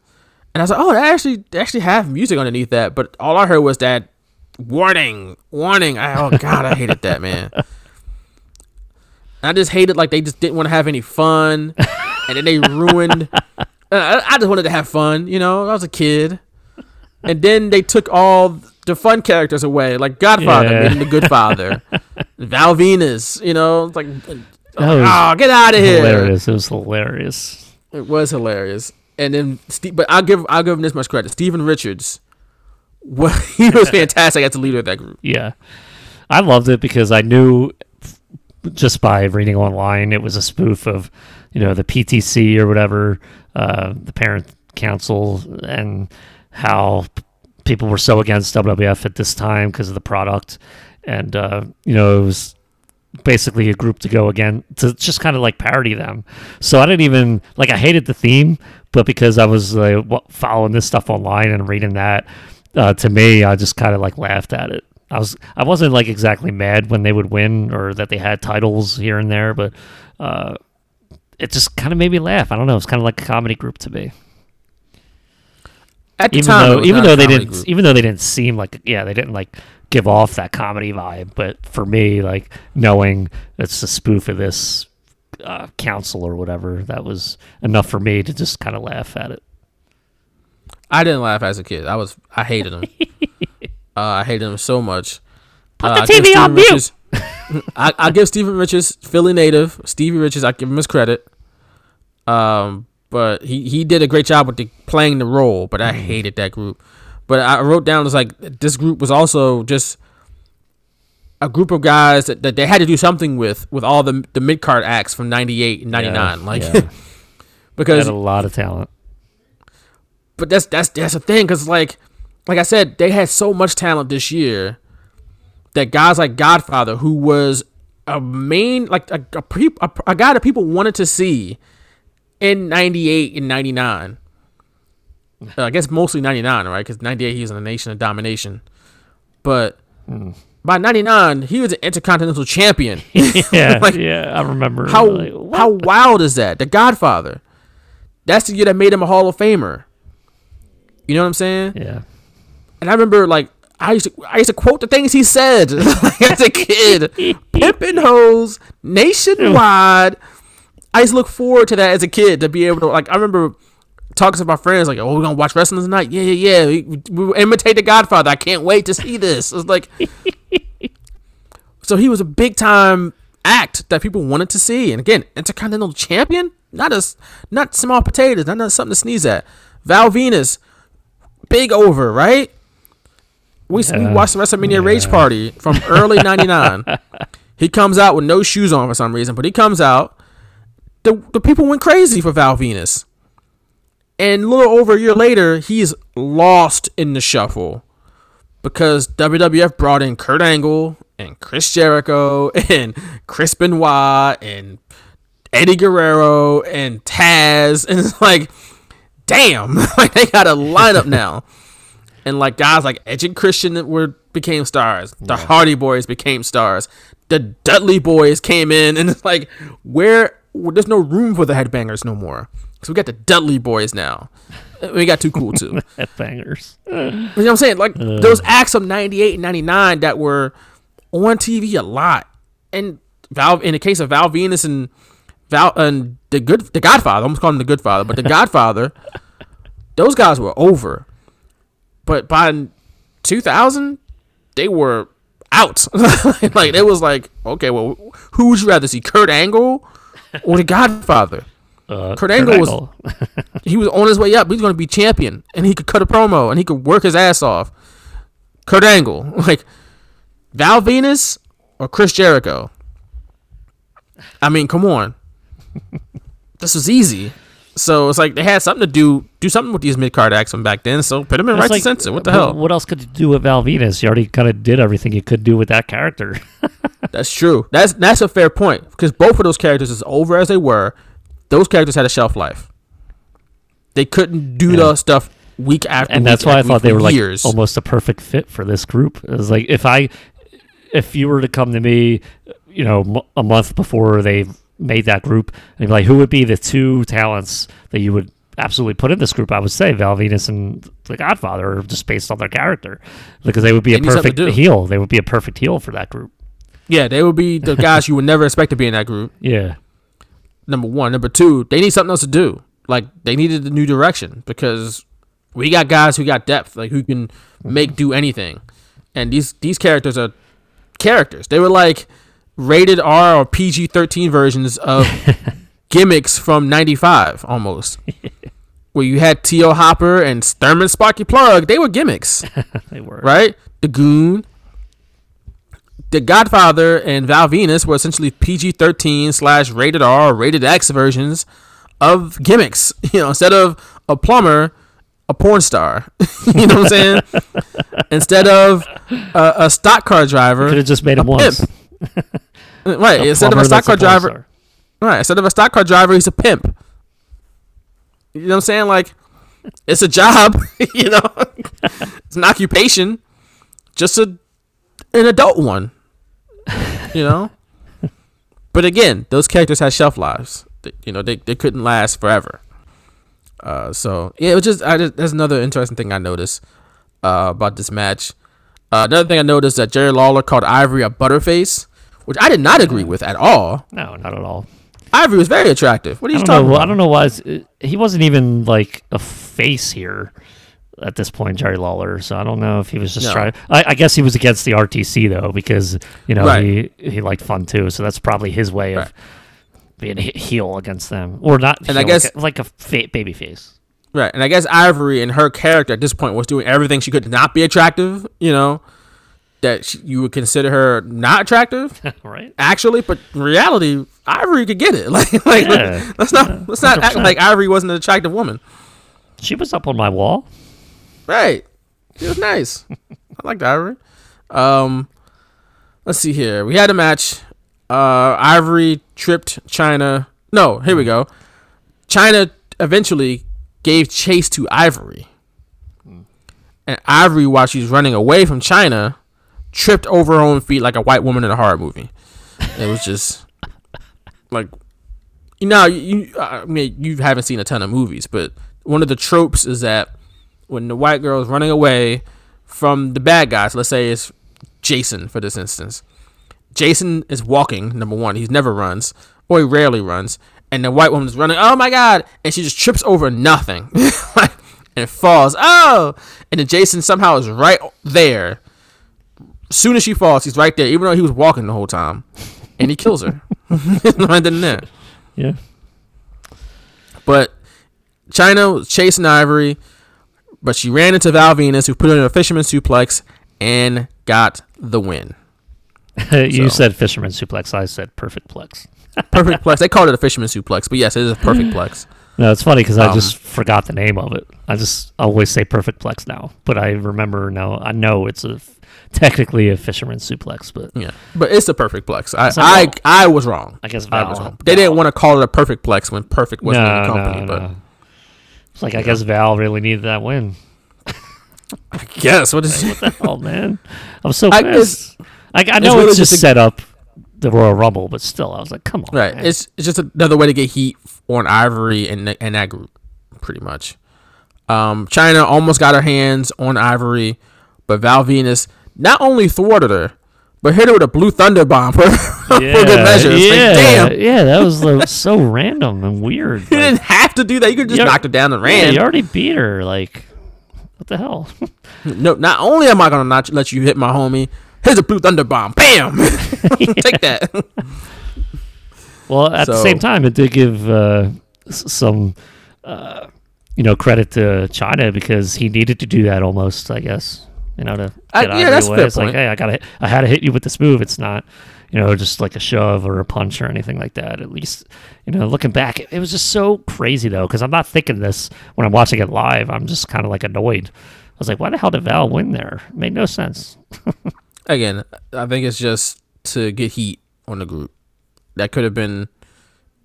And I was like, oh, they actually they actually have music underneath that. But all I heard was that warning, warning. I, oh God, I hated that man. I just hated like they just didn't want to have any fun, and then they ruined. Uh, I, I just wanted to have fun, you know. I was a kid, and then they took all the fun characters away, like Godfather, Yeah. the Good Father, Val Venis, you know, it's was oh, get out of here! Hilarious. It was hilarious. It was hilarious. And then, Steve, but I'll give I'll give him this much credit. Steven Richards, well, he was fantastic as the leader of that group. Yeah. I loved it because I knew just by reading online it was a spoof of, you know, the PTC or whatever, uh, the parent council, and how people were so against WWF at this time because of the product. and uh, you know it was basically a group to go again to just kind of like parody them. So I didn't even like I hated the theme, but because I was wa- following this stuff online and reading that, uh, to me I just kind of like laughed at it. I was I wasn't like exactly mad when they would win or that they had titles here and there, but uh, it just kind of made me laugh. I don't know. It's kind of like a comedy group to me. At the Even time, though even though they didn't group. even though they didn't seem like yeah they didn't like give off that comedy vibe, but for me like knowing it's a spoof of this uh, council or whatever that was enough for me to just kind of laugh at it. I didn't laugh as a kid. I was I hated him. uh, I hated him so much. Put Uh, the TV on mute. Richards- I, I give Steven Richards, Philly native, Stevie Richards. I give him his credit. Um, but he, he did a great job with the, playing the role. But Mm. I hated that group. But I wrote down it's like this group was also just a group of guys that, that they had to do something with with all the the mid card acts from '98 and '99. Yeah, like yeah. They because had a lot of talent. but that's that's that's the thing because like like I said, they had so much talent this year that guys like Godfather, who was a main like a a, pre, a, a guy that people wanted to see in '98 and '99. Uh, I guess mostly '99, right? Because '98 he was in the Nation of Domination, but by '99 he was an Intercontinental Champion. Yeah, Like, yeah, I remember. how like, how wild is that? The Godfather. That's the year that made him a Hall of Famer. You know what I'm saying? yeah, And I remember like I used to I used to quote the things he said like, as a kid. Pimpin' hoes nationwide. I used to look forward to that as a kid to be able to like I remember talking to my friends like, "Oh, we're gonna watch wrestling tonight." Yeah, yeah, yeah. We, we imitate the Godfather. I can't wait to see this. It's like, so he was a big time act that people wanted to see. And again, Intercontinental Champion, not as not small potatoes, not, not something to sneeze at. Val Venis, big over, right? We, we watched the WrestleMania Rage Party from early '99. he comes out with no shoes on for some reason, but he comes out. The the people went crazy for Val Venis, and a little over a year later, he's lost in the shuffle because WWF brought in Kurt Angle and Chris Jericho and Chris Benoit and Eddie Guerrero and Taz, and it's like, damn, like they got a lineup now, and like guys like Edge and Christian were became stars, the Hardy Boys became stars, the Dudley Boys came in, and it's like where there's no room for the headbangers no more, so we got the Dudley Boys now. We got too cool too. headbangers. You know what I'm saying? Like uh. those acts of '98 and '99 that were on TV a lot, and Val. In the case of Val Venis and Val and the good, the Godfather, I almost call him the Good Father, but the Godfather, those guys were over. But by 2000, they were out. like it was like, okay, well, who would you rather see, Kurt Angle or the Godfather? Uh, Kurt Angle was- he was on his way up. He's going to be champion, and he could cut a promo, and he could work his ass off. Kurt Angle, like Val Venis or Chris Jericho. I mean, come on, this was easy. So it's like they had something to do, do something with these mid card acts from back then. So put them in right like, to censor. What the hell? What else could you do with Val Venis? You already kind of did everything you could do with that character. That's true. That's that's a fair point because both of those characters, as over as they were, those characters had a shelf life. They couldn't do Yeah. the stuff week after, week. and week that's why I thought they were like almost a perfect fit for this group. It was like if I, if you were to come to me, you know, m- a month before they made that group, and be like, who would be the two talents that you would absolutely put in this group? I would say Val Venis and The Godfather, just based on their character, because they would be They a need something to perfect heel. They would be a perfect heel for that group. Yeah, they would be the guys you would never expect to be in that group. Yeah, Number one. Number two, they need something else to do. Like they needed a new direction because we got guys who got depth, like who can mm-hmm. make do anything. And these these characters are characters. They were like rated R or PG thirteen versions of gimmicks from ninety five almost. Where you had T.L. Hopper and Thurman Sparky Plugg, they were gimmicks. they were. right? The Goon. The Godfather and Val Venis were essentially PG 13 slash rated R rated X versions of gimmicks. You know, instead of a plumber, a porn star. you know what I'm saying? Instead of a, a stock car driver, Could have just made him once. pimp. Uh, right? A Instead of a stock car porn driver, star. right? Instead of a stock car driver, he's a pimp. You know what I'm saying? Like, it's a job. you know, it's an occupation, just a an adult one. You know. But again, those characters had shelf lives. They- You know, they, they couldn't last forever. Uh, so yeah, it was just I just that's another interesting thing I noticed uh, about this match. Uh, another thing I noticed that Jerry Lawler called Ivory a butterface, which I did not agree with at all. No, not at all. Ivory was very attractive. What are you talking know. about? I don't know why it's- he wasn't even like a face here at this point, Jerry Lawler. So I don't know if he was just No. trying. I, I guess he was against the RTC though, because you know Right. he he liked fun too. So that's probably his way of Right. being a heel against them, or not. And I guess- like a, like a fa- baby face. Right, and I guess Ivory and her character at this point was doing everything she could to not be attractive. You know, that she, you would consider her not attractive. right? actually, but in reality, Ivory could get it. Like, like Yeah. let's not let's not act 100%. like Ivory wasn't an attractive woman. She was up on my wall. Right, she was nice. I liked Ivory. Um, let's see here. We had a match. Uh, Ivory tripped Chyna. No, here we go. Chyna eventually gave chase to Ivory, and Ivory, while she's running away from Chyna, tripped over her own feet like a white woman in a horror movie. It was just like you know you I mean you haven't seen a ton of movies, but one of the tropes is that when the white girl is running away from the bad guys, let's say it's Jason for this instance. Jason is walking, number one, he never runs, or he rarely runs, and the white woman is running, oh my god, and she just trips over nothing. And falls. Oh and then Jason somehow is right there. Soon as she falls, he's right there, even though he was walking the whole time. And he kills her. right then there. Yeah. But Chyna was chasing Ivory, but she ran into Val Venis, who put her in a fisherman suplex and got the win. you So- said fisherman suplex. I said perfect plex. Perfect plex. They called it a fisherman suplex, but yes, it is a perfect plex. No, it's funny because I Um, just forgot the name of it. I just always say perfect plex now, but I remember now. I know it's a technically a fisherman suplex, but Yeah, but it's a perfect plex. I I, well, I was wrong. I guess I was Val- wrong. They didn't want to call it a perfect plex when perfect wasn't in the company, no, but no. It's like I guess Val really needed that win. I guess what is What the hell, man? I'm so I- pissed. I, I know really it's just just a- set up the Royal Rumble, but still, I was like, come on, Right. man. It's it's just another way to get heat on Ivory and and that group, pretty much. Um, Chyna almost got her hands on Ivory, but Val Venis not only thwarted her, but hit her with a blue thunder bomb for, for good measure. It's like, damn, yeah, that was uh, so random and weird. you like- didn't have to do that. You could just You- knocked her down and yeah, ran. you already beat her. Like, what the hell? no, not only am I gonna not let you hit my homie, here's a blue thunder bomb. Bam, take that. Well, at the same time, it did give uh, some, uh, you know, credit to Chyna because he needed to do that almost, I guess. You know, to I- get yeah, out of that's the way. It's point. like, hey, I gotta, hit, I had to hit you with this move. It's not, you know, just like a shove or a punch or anything like that. At least, you know, looking back, it, it was just so crazy though because I'm not thinking this when I'm watching it live. I'm just kind of like annoyed. I was like, why the hell did Val win there? It made no sense. Again, I think it's just to get heat on the group. That could have been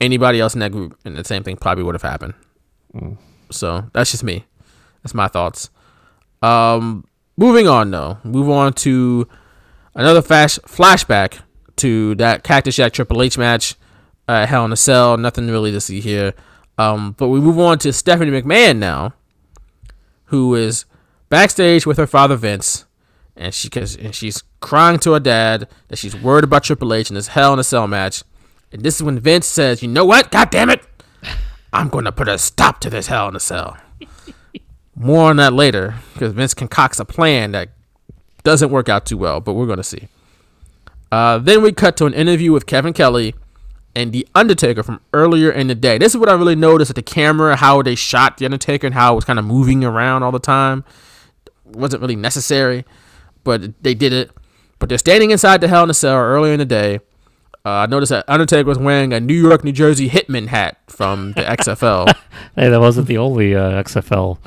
anybody else in that group, and the same thing probably would have happened. So that's just me. That's my thoughts. Um, moving on though, move on to another flash flashback to that Cactus Jack Triple H match at Hell in a Cell. Nothing really to see here. Um, but we move on to Stephanie McMahon now, who is backstage with her father Vince, and she and she's crying to her dad that she's worried about Triple H in this Hell in a Cell match. And this is when Vince says, "You know what? God damn it, I'm going to put a stop to this Hell in a Cell." More on that later, because Vince concocts a plan that doesn't work out too well, but we're going to see. Uh, then we cut to an interview with Kevin Kelly and The Undertaker from earlier in the day. This is what I really noticed at the camera, how they shot The Undertaker and how it was kind of moving around all the time. It wasn't really necessary, but they did it. But they're standing inside the Hell in a Cell earlier in the day. Uh, I noticed that Undertaker was wearing a New York, New Jersey Hitman hat from the XFL. Hey, that wasn't the only uh, XFL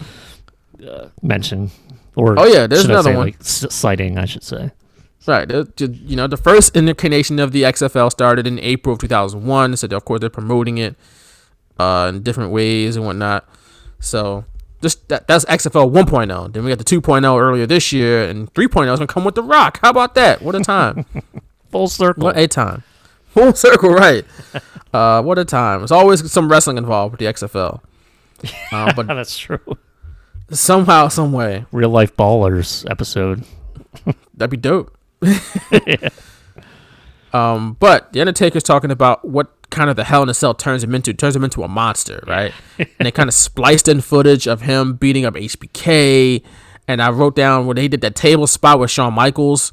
uh, mention. Or Oh, yeah, there's another say, one. Like, s- citing, I should say. Right. You know, the first incarnation of the XFL started in April of 2001. So, of course, they're promoting it uh, in different ways and whatnot. So, just that, that's XFL 1.0. Then we got the 2.0 earlier this year, and 3.0 is to come with The Rock. How about that? What a time. Full circle. what a time. Full circle, right. Uh, what a time. There's always some wrestling involved with the XFL. Uh, but That's true. Somehow, some way, Real life ballers episode. That'd be dope. um, but the Undertaker's talking about what kind of the Hell in a Cell turns him into. Turns him into a monster, right? and they kind of spliced in footage of him beating up HBK. And I wrote down when they did that table spot with Shawn Michaels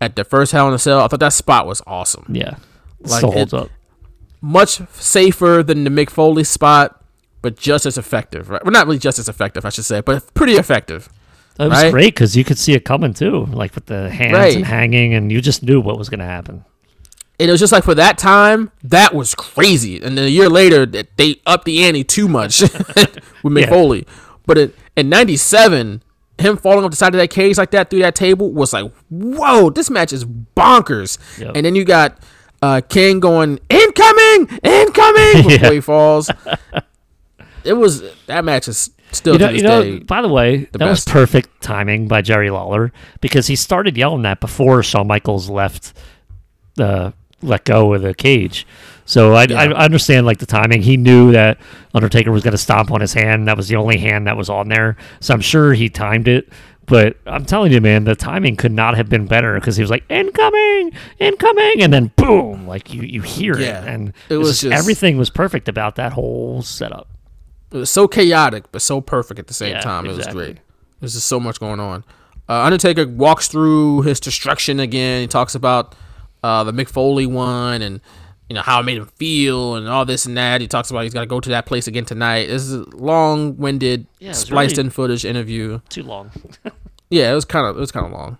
at the first Hell in a Cell. I thought that spot was awesome. Yeah. Like, Still holds it- up. Much safer than the Mick Foley spot, but just as effective, right? Well, not really just as effective, I should say, but pretty effective. That was right? great because you could see it coming too, like with the hands Right. and hanging, and you just knew what was going to happen. and it was just like for that time, that was crazy. And then a year later, that they upped the ante too much with Mick Yeah. Foley. But in, in '97, him falling off the side of that cage like that through that table was like, whoa, this match is bonkers. Yep. And then you got uh, King going incoming, incoming before Yeah. he falls. it was that match is still You know, to this you know day. by the way, that was best. perfect timing by Jerry Lawler because he started yelling that before Shawn Michaels left the let go of the cage. So I, I understand like the timing. He knew that Undertaker was going to stomp on his hand. That was the only hand that was on there. So I'm sure he timed it. But I'm telling you, man, the timing could not have been better because he was like incoming, incoming, and then boom, like you you hear Yeah. it, and It was was just- everything was perfect about that whole setup. It was so chaotic but so perfect at the same Yeah, time. It was great. There's just so much going on. Uh, Undertaker walks through his destruction again. He talks about uh, the Mick Foley one and you know how it made him feel and all this and that. He talks about he's got to go to that place again tonight. This is a long-winded, Yeah, spliced really- in footage interview. Too long. Yeah, it was kind of it was kind of long,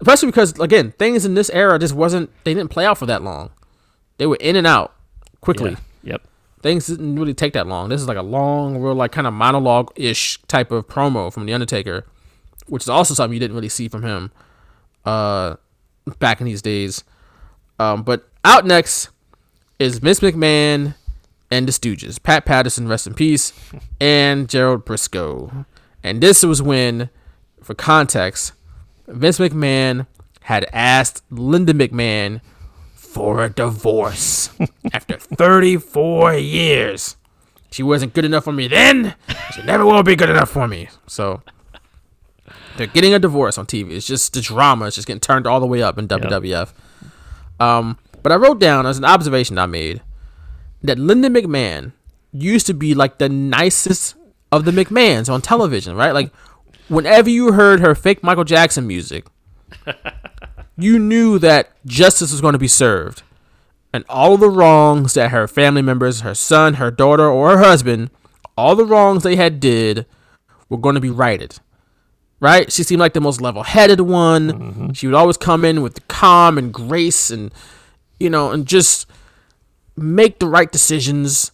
especially because again things in this era just wasn't they didn't play out for that long. They were in and out quickly. Yeah. Things didn't really take that long. This is like a long, real like kind of monologue ish type of promo from the Undertaker, which is also something you didn't really see from him uh back in these days. Um, but out next is Miss McMahon and the Stooges, Pat Patterson, rest in peace, and Gerald Brisco. And this was when, for context, Vince McMahon had asked Linda McMahon for a divorce after 34 years. She wasn't good enough for me then. She never will be good enough for me. So they're getting a divorce on TV. It's just the drama. It's just getting turned all the way up in WWF. Um, but I wrote down as an observation I made that Linda McMahon used to be like the nicest of the McMahons on television, right? Like whenever you heard her fake Michael Jackson music, you knew that justice was going to be served. And all the wrongs that her family members, her son, her daughter, or her husband, all the wrongs they had did were going to be righted. Right? She seemed like the most level-headed one. Mm-hmm. She would always come in with calm and grace and you know, and just make the right decisions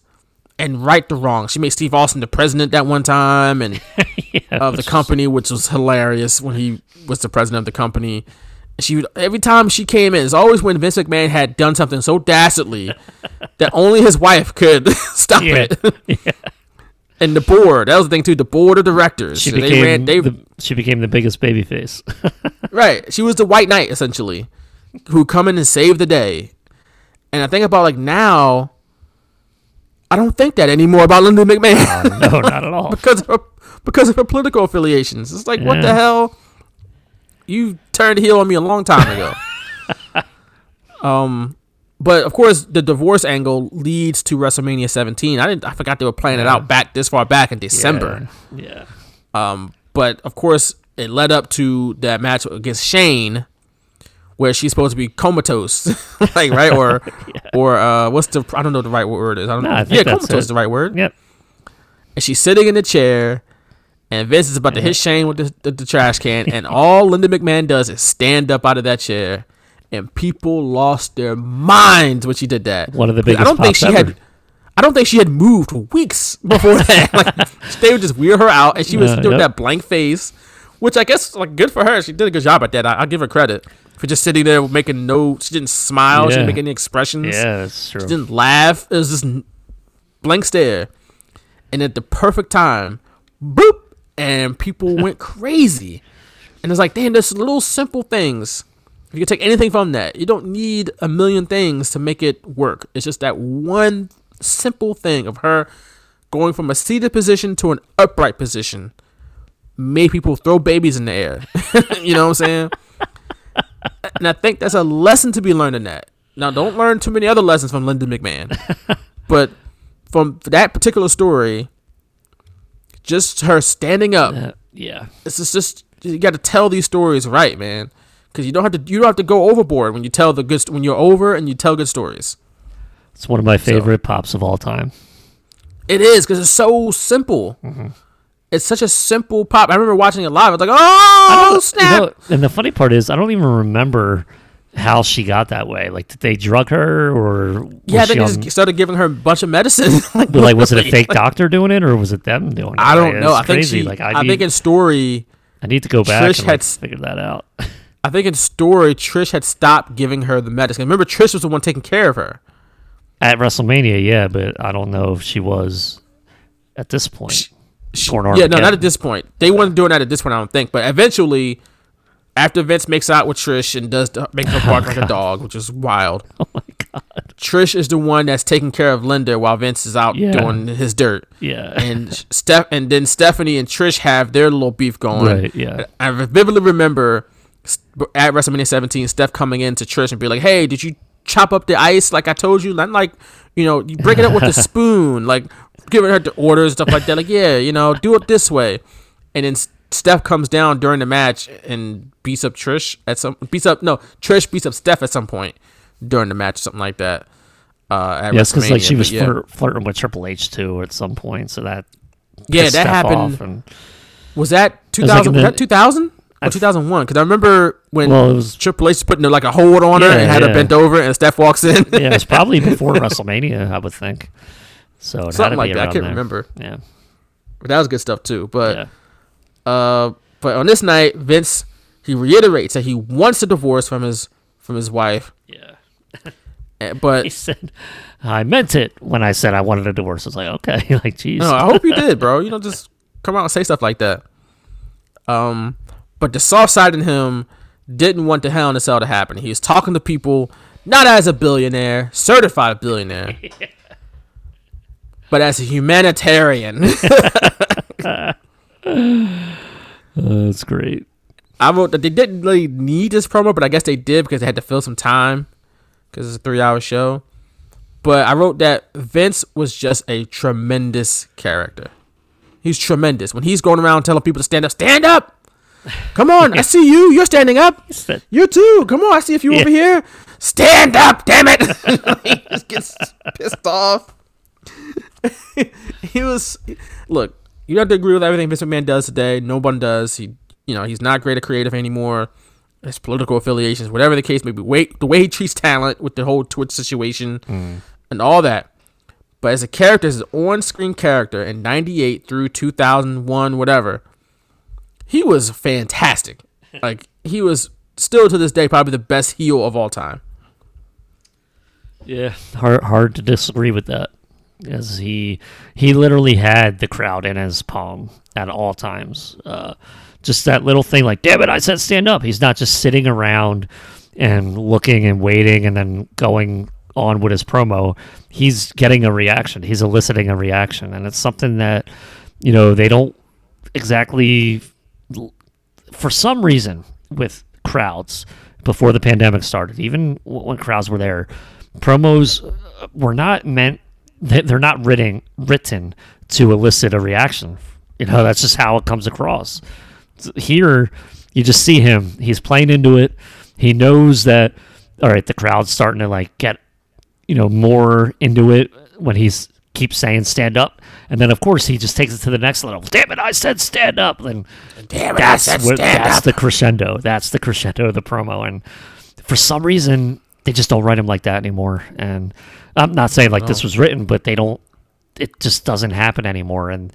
and right the wrongs. She made Steve Austin the president that one time and of the company, which was hilarious when he was the president of the company. She would every time she came in, it's always when Vince McMahon had done something so dastardly that only his wife could stop Yeah. it. And the board, that was the thing too. The board of directors, She So they became ran. They the, she became the biggest babyface. Right. She was the white knight essentially, who come in and save the day. And I think about like now, I don't think that anymore about Linda McMahon uh, no, not at all. because of her, because of her political affiliations. It's like what the hell? You turned heel on me a long time ago. um, but of course the divorce angle leads to WrestleMania 17. I didn't. I forgot they were playing it out back this far back in December. Yeah. Um, but of course, it led up to that match against Shane, where she's supposed to be comatose, like right or or uh, what's the I don't know what the right word is. I don't No, know. I yeah, comatose it. is the right word. Yep. And she's sitting in the chair, and Vince is about to hit Shane with the, the, the trash can, and all Linda McMahon does is stand up out of that chair, and people lost their minds when she did that. One of the biggest. I don't think she ever. had. I don't think she had moved weeks before that. like they would just wear her out, and she was Yeah, doing yep. that blank face, which I guess like good for her. She did a good job at that. I, I'll give her credit for just sitting there making no. She didn't smile. She didn't make any expressions. Yeah, that's true. She didn't laugh. It was just blank stare. And at the perfect time, boop, and people went crazy. And it's like, damn, there's little simple things. If you can take anything from that, you don't need a million things to make it work. It's just that one simple thing of her going from a seated position to an upright position made people throw babies in the air. you know what I'm saying? and I think that's a lesson to be learned in that. Now, don't learn too many other lessons from Linda McMahon, but from that particular story, just her standing up. Uh, yeah. It's just, just you got to tell these stories right, man, because you don't have to you don't have to go overboard when you tell the good when you're over and you tell good stories. It's one of my favorite pops of all time. It is because it's so simple. Mm-hmm. It's such a simple pop. I remember watching it live. I was like, "Oh You snap!" know, and the funny part is, I don't even remember how she got that way. Like, did they drug her, or was yeah, she they on- just started giving her a bunch of medicine. like, like, was it a fake doctor doing it, or was it them doing it? I don't Like, know. I think crazy. she. like, I, I, need, think in story, I need to go back Trish and had like, figure that out. I think in story, Trish had stopped giving her the medicine. Remember, Trish was the one taking care of her. At WrestleMania, yeah, but I don't know if she was at this point. Corn Yeah, no, not at this point. They weren't doing that at this point. I don't think. But eventually, after Vince makes out with Trish and does make her bark oh, like a dog, which is wild. Oh my god! Trish is the one that's taking care of Linda while Vince is out Yeah. doing his dirt. Yeah. and Steph, and then Stephanie and Trish have their little beef going. Right, yeah. I vividly remember at WrestleMania 17, Steph coming in to Trish and be like, "Hey, did you chop up the ice like I told you? Like you know, you break it up with a spoon, like giving her the orders stuff like that. Like, yeah, you know, do it this way." And then Steph comes down during the match and beats up Trish at some beats up no Trish beats up Steph at some point during the match, or something like that. Uh, Yes, because like she was yeah. flirt, flirting with Triple H too at some point, so that Yeah, that Steph happened. and- Was that It was like 2000? in Was the- that 2000 or 2001? Because I remember when Well, it was- Triple H putting like a hold on her and had her bent over, and Steph walks in. yeah, it was probably before WrestleMania, I would think. So it had to Something like that. I can't there. remember. Yeah, But that was good stuff too. But yeah. Uh, but on this night, Vince he reiterates that he wants a divorce from his from his wife. Yeah. Eh, But He said, "I meant it when I said I wanted a divorce." I was like, "Okay, like, jeez." No, I hope you did, bro. You don't just come out and say stuff like that. Um, but the soft side in him didn't want the Hell in a Cell to happen. He was talking to people not as a billionaire, certified billionaire, but as a humanitarian. Oh, that's great. I wrote that they didn't really need this promo, but I guess they did because they had to fill some time because it's a three-hour show. But I wrote that Vince was just a tremendous character. He's tremendous when he's going around telling people to stand up. Stand up! Come on, I see you. You're standing up. You too. Come on, I see if you Yeah. over here. Stand up, damn it! he just gets pissed off. he was look. You don't have to agree with everything Vince McMahon does today. No one does. He, you know, he's not great at creative anymore. His political affiliations, whatever the case may be, wait, the way he treats talent with the whole Twitch situation mm. and all that. But as a character, as an on-screen character in '98 through 2001, whatever, he was fantastic. Like he was still to this day probably the best heel of all time. Yeah, hard hard to disagree with that. As he he literally had the crowd in his palm at all times. Uh, just that little thing, like, damn it, I said stand up. He's not just sitting around and looking and waiting and then going on with his promo. He's getting a reaction. He's eliciting a reaction, and it's something that you know they don't exactly for some reason with crowds before the pandemic started, even when crowds were there, promos uh, were not meant. They- They're not written written to elicit a reaction. You know, that's just how it comes across. Here, you just see him. He's playing into it. He knows that. All right, the crowd's starting to like get, you know, more into it when he's keeps saying stand up, and then of course he just takes it to the next level. Damn it, I said stand up. Then Damn it, that's I said what, that's up. the crescendo. That's the crescendo of the promo, and for some reason they just don't write him like that anymore. And I'm not saying like this was written, but they don't it just doesn't happen anymore. And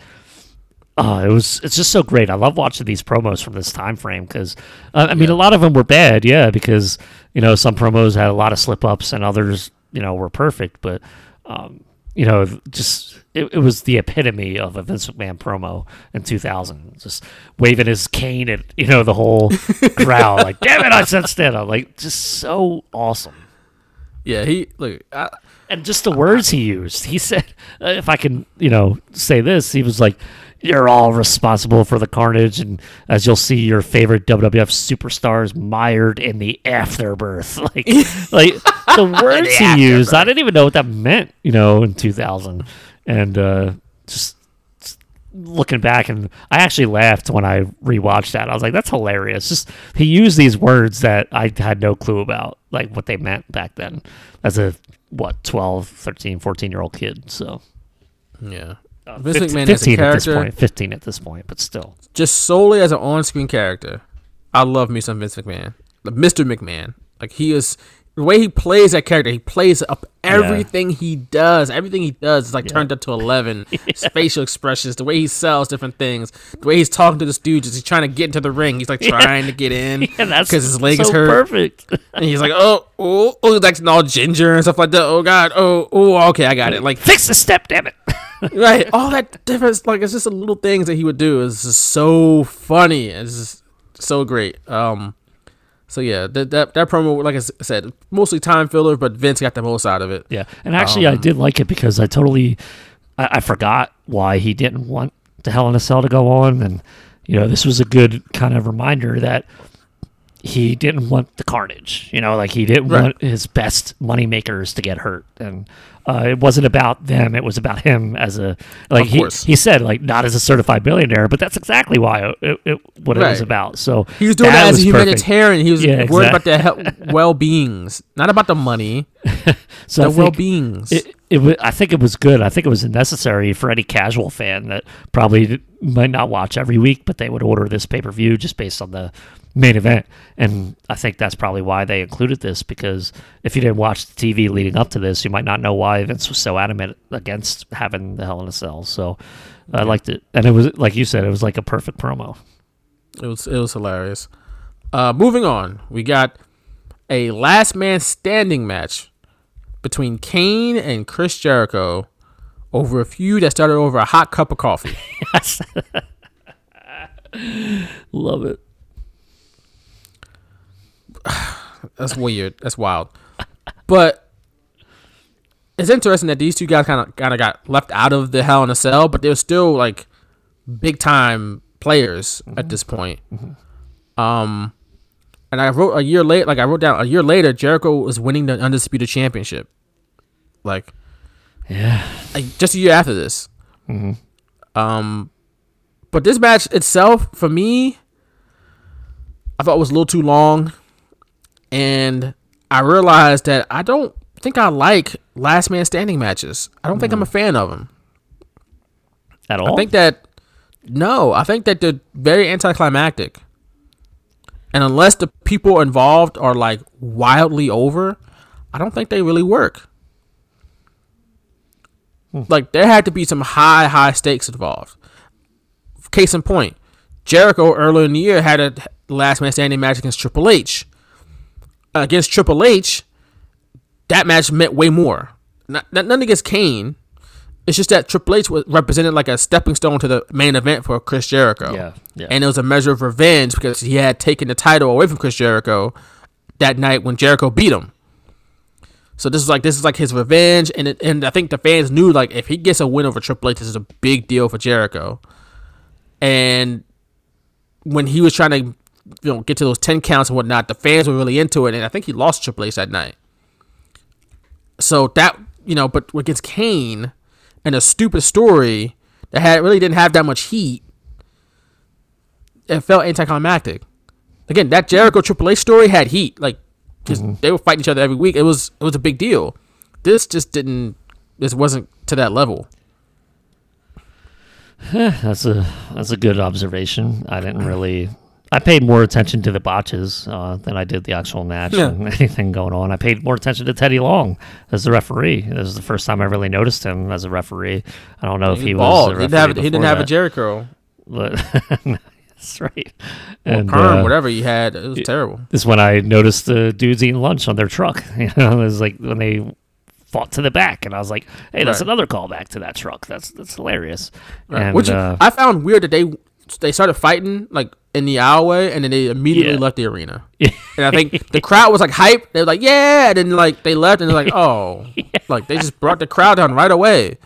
uh, it was it's just so great. I love watching these promos from this time frame because uh, I mean a lot of them were bad, yeah, because you know some promos had a lot of slip ups and others you know were perfect, but um, you know just it, it was the epitome of a Vince McMahon promo in 2000, just waving his cane at you know the whole crowd like damn it I said stand up like just so awesome. Yeah, he look. I, and just the words he used. He said, uh, if I can, you know, say this, he was like, "You're all responsible for the carnage," and as you'll see, your favorite WWF superstars mired in the afterbirth. Like, like the words he used, I didn't even know what that meant, you know, in 2000, and uh, just. just Looking back, and I actually laughed when I rewatched that. I was like, "That's hilarious!" Just he used these words that I had no clue about, like what they meant back then, as a what 12 13 14 year old kid so yeah, uh, Vince 15, McMahon as a 15 at this character- point 15 at this point but still just solely as an on-screen character, I love me some Vince McMahon, Like, Mr. McMahon. Like he is the way he plays that character. He plays up everything he does. Everything he does is like turned up to eleven. His facial expressions, the way he sells different things, the way he's talking to the Stooges. He's trying to get into the ring. He's like trying to get in yeah, because his leg is hurt. perfect And he's like, oh, oh, oh, like all ginger and stuff like that. Oh God, oh, oh, okay, I got it. Like fix the step damn it right, all that difference, like it's just the little things that he would do is just so funny. It's just so great. Um, so yeah, that that that promo, like I said, mostly time filler, but Vince got the most out of it. yeah and actually Um, i did like it because i totally I, I forgot why he didn't want the hell in a cell to go on and you know this was a good kind of reminder that he didn't want the carnage you know like he didn't Right. want his best money makers to get hurt and uh, it wasn't about them it was about him as a like he, he said like not as a certified billionaire but that's exactly why it, it, what it was about so He was doing that that as a was perfect. humanitarian. He was Yeah, worried about the he- well-beings, not about the money. so the well-beings. It, it wa- I think it was good. I think it was necessary for any casual fan that probably might not watch every week, but they would order this pay per view just based on the main event. And I think that's probably why they included this because if you didn't watch the TV leading up to this, you might not know why Vince was so adamant against having the Hell in a Cell. So I liked it, and it was like you said, it was like a perfect promo. It was it was hilarious. Uh, moving on, we got a last man standing match between Kane and Chris Jericho over a feud that started over a hot cup of coffee. Love it. That's weird. That's wild. But it's interesting that these two guys kind of kind of got left out of the Hell in a Cell, but they're still like big time players at this point. Um, and I wrote a year late, like I wrote down a year later, Jericho was winning the undisputed championship. Like, Yeah. like just a year after this. Um, but this match itself, for me, I thought was a little too long, and I realized that I don't think I like last man standing matches. I don't think I'm a hmm. fan of them. At all. I think that no, I think that they're very anticlimactic. And unless the people involved are like wildly over, I don't think they really work. Hmm. Like there had to be some high, high stakes involved. Case in point, Jericho earlier in the year had a last man standing match against Triple H. Against Triple H, that match meant way more. Not, not nothing against Kane. It's just that Triple H was represented like a stepping stone to the main event for Chris Jericho. Yeah, yeah. And it was a measure of revenge because he had taken the title away from Chris Jericho that night when Jericho beat him. So this is like this is like his revenge, and it, and I think the fans knew like if he gets a win over Triple H, this is a big deal for Jericho. And when he was trying to you know get to those ten counts and whatnot, the fans were really into it, and I think he lost Triple H that night. So that you know, but against Kane and a stupid story that had really didn't have that much heat, it felt anticlimactic. Again, that Jericho Triple H story had heat, like because mm-hmm. they were fighting each other every week. It was it was a big deal. This just didn't. This wasn't to that level. Eh, that's a that's a good observation. I didn't really. I paid more attention to the botches uh, than I did the actual match Yeah. and anything going on. I paid more attention to Teddy Long as the referee. This is the first time I really noticed him as a referee. I don't know if he, was. bald. a He didn't have he didn't have a Jericho but that's right. or And, perm, uh, whatever he had. It was terrible. This is when I noticed the dudes eating lunch on their truck. You know, it was like when they fought to the back, and I was like, "Hey, that's Right. another callback to that truck. That's that's hilarious." Right. And Which uh, I found weird that they they started fighting like in the aisleway and then they immediately Yeah. left the arena. And I think the crowd was like hype. They were like, "Yeah!" And then like they left and they're like, "Oh!" Like they just brought the crowd down right away.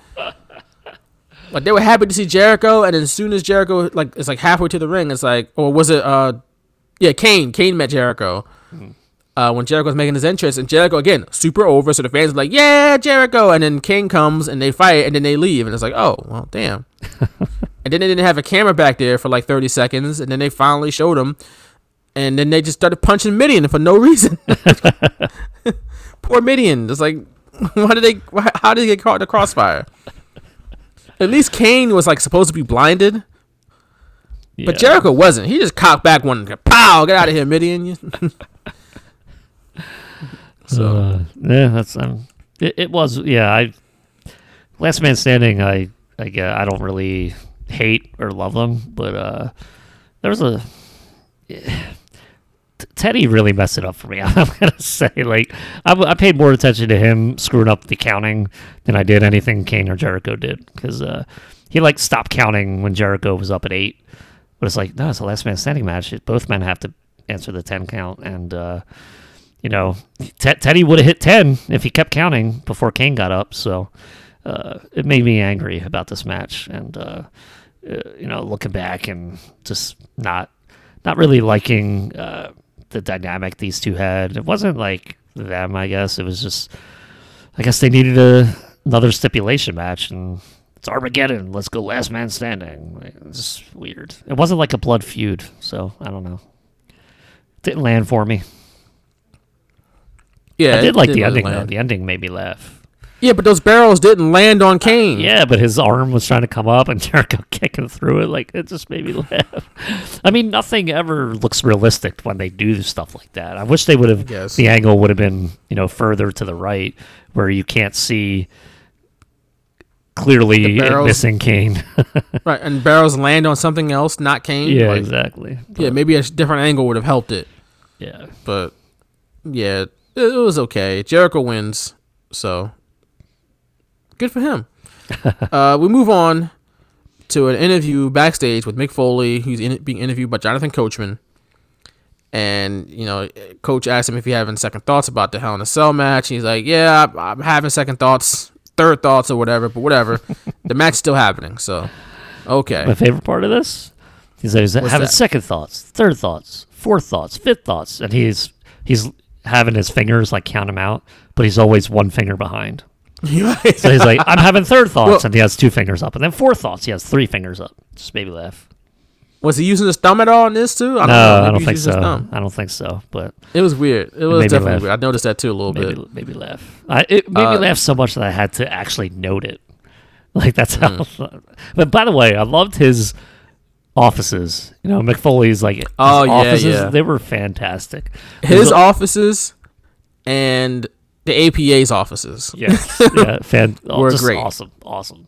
Like they were happy to see Jericho, and as soon as Jericho like it's like halfway to the ring, it's like, or was it? uh Yeah, Kane. Kane met Jericho. Uh, when Jericho was making his entrance, and Jericho again super over, so the fans are like, "Yeah, Jericho!" And then Kane comes and they fight, and then they leave, and it's like, "Oh, well, damn." and then they didn't have a camera back there for like 30 seconds, and then they finally showed him, and then they just started punching Mideon for no reason. Poor Mideon. It's like, why did they? Why, how did he get caught in the crossfire? At least Kane was like supposed to be blinded, yeah. but Jericho wasn't. He just cocked back one, pow, get out of here, Mideon. so Uh, yeah, that's um, it, it was yeah. I Last Man Standing. I I get I don't really hate or love them, but uh, there was a T- Teddy really messed it up for me. I'm gonna say like I, I paid more attention to him screwing up the counting than I did anything Kane or Jericho did because uh, he like stopped counting when Jericho was up at eight. But it's like no, it's a last man standing match. Both men have to answer the ten count, and uh, you know Te- Teddy would have hit ten if he kept counting before Kane got up. So uh, it made me angry about this match, and uh, you know looking back and just not not really liking uh, the dynamic these two had. It wasn't like them, I guess. It was just, I guess they needed a, another stipulation match, and it's Armageddon. Let's go last man standing. It's weird. It wasn't like a blood feud, so I don't know. Didn't land for me. yeah, I did like the ending though. The ending made me laugh. Yeah, but those barrels didn't land on Kane. Yeah, but his arm was trying to come up and Jericho kicking through it. Like, it just made me laugh. I mean, nothing ever looks realistic when they do stuff like that. I wish they would have, the angle would have been, you know, further to the right where you can't see clearly barrels- missing Kane. Right, and barrels land on something else, not Kane. yeah, Like, exactly. Yeah, maybe a different angle would have helped it. Yeah. But yeah, it, it was okay. Jericho wins, so good for him. uh, we move on to an interview backstage with Mick Foley, who's in, being interviewed by Jonathan Coachman. And you know, Coach asked him if he having second thoughts about the Hell in a Cell match. He's like, "Yeah, I'm, I'm having second thoughts, third thoughts, or whatever. But whatever, the match's still happening. So, okay, My favorite part of this is that he's having that? second thoughts, third thoughts, fourth thoughts, fifth thoughts, and he's he's having his fingers like count them out, but he's always one finger behind. So he's like, I'm having third thoughts, Well- and he has two fingers up, and then fourth thoughts, he has three fingers up. Just made me laugh. was he using his thumb at all in this too? I No, know. I don't think so. I don't think so, but It was weird. It was me definitely weird. I noticed that too a little maybe bit. maybe laugh. I, it made Uh, me laugh so much that I had to actually note it. Like that's how. Mm. But by the way, I loved his offices. You know, Mick Foley's like Oh, yeah, offices. yeah. They were fantastic. His offices and the APA's offices. Yeah, yeah, fan, oh, Were just great. awesome, awesome.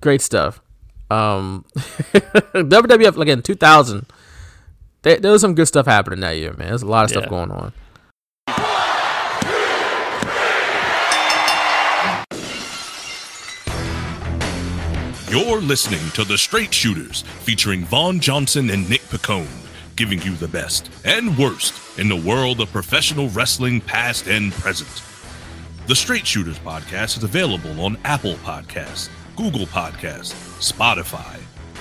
Great stuff. Um, WWF like in 2000. There, there was some good stuff happening that year, man. There's a lot of stuff going on. You're listening to The Straight Shooters, featuring Vaughn Johnson and Nick Picone, giving you the best and worst in the world of professional wrestling, past and present. The Straight Shooters podcast is available on Apple Podcasts, Google Podcasts, Spotify,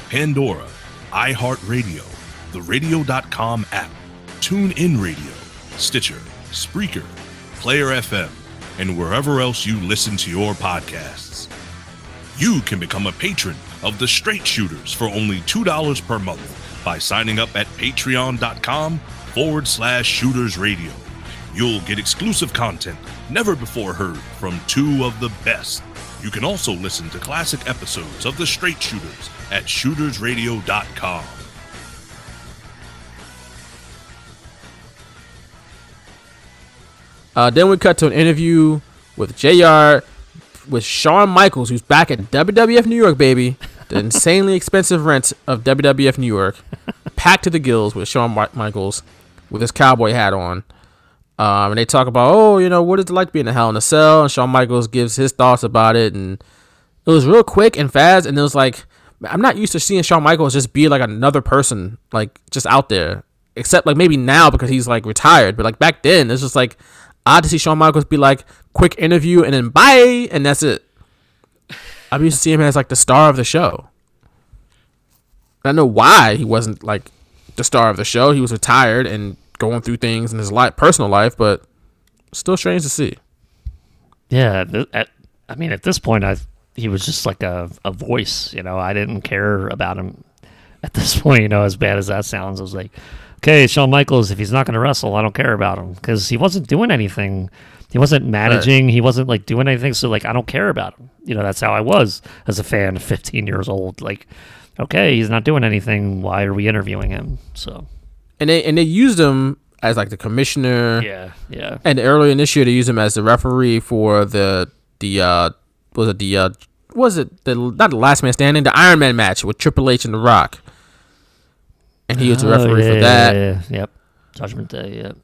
Pandora, iHeartRadio, the Radio.com app, TuneIn Radio, Stitcher, Spreaker, Player FM, and wherever else you listen to your podcasts. You can become a patron of the Straight Shooters for only $2 per month by signing up at patreon.com forward slash shooters radio. You'll get exclusive content never before heard from two of the best. You can also listen to classic episodes of The Straight Shooters at shootersradio.com. Uh, then we cut to an interview with JR, with Shawn Michaels, who's back at WWF New York, baby. The insanely expensive rent of WWF New York, packed to the gills with Shawn Michaels with his cowboy hat on. Um, and they talk about, oh, you know, what is it like being in a Hell in a Cell? And Shawn Michaels gives his thoughts about it, and it was real quick and fast. And it was like, I'm not used to seeing Shawn Michaels just be like another person, like just out there. Except like maybe now because he's like retired, but like back then, it's just like odd to see Shawn Michaels be like quick interview and then bye, and that's it. I'm used to seeing him as like the star of the show. I know why he wasn't like the star of the show. He was retired and going through things in his life, personal life, but still strange to see. Yeah, th- at, I mean, at this point, I he was just like a, a voice. You know, I didn't care about him at this point. You know, as bad as that sounds, I was like, okay, Shawn Michaels, if he's not going to wrestle, I don't care about him because he wasn't doing anything. He wasn't managing. He wasn't like doing anything. So like, I don't care about him. You know, that's how I was as a fan, 15 years old. Like, okay, he's not doing anything. Why are we interviewing him? So And they and they used him as like the commissioner. yeah, yeah. And earlier in this year, they used him as the referee for the the uh was it the uh was it the not the last man standing the Iron Man match with Triple H and The Rock. And he was the Oh, referee yeah, for that. Yeah, yeah, Yep. Judgment Day. Yep.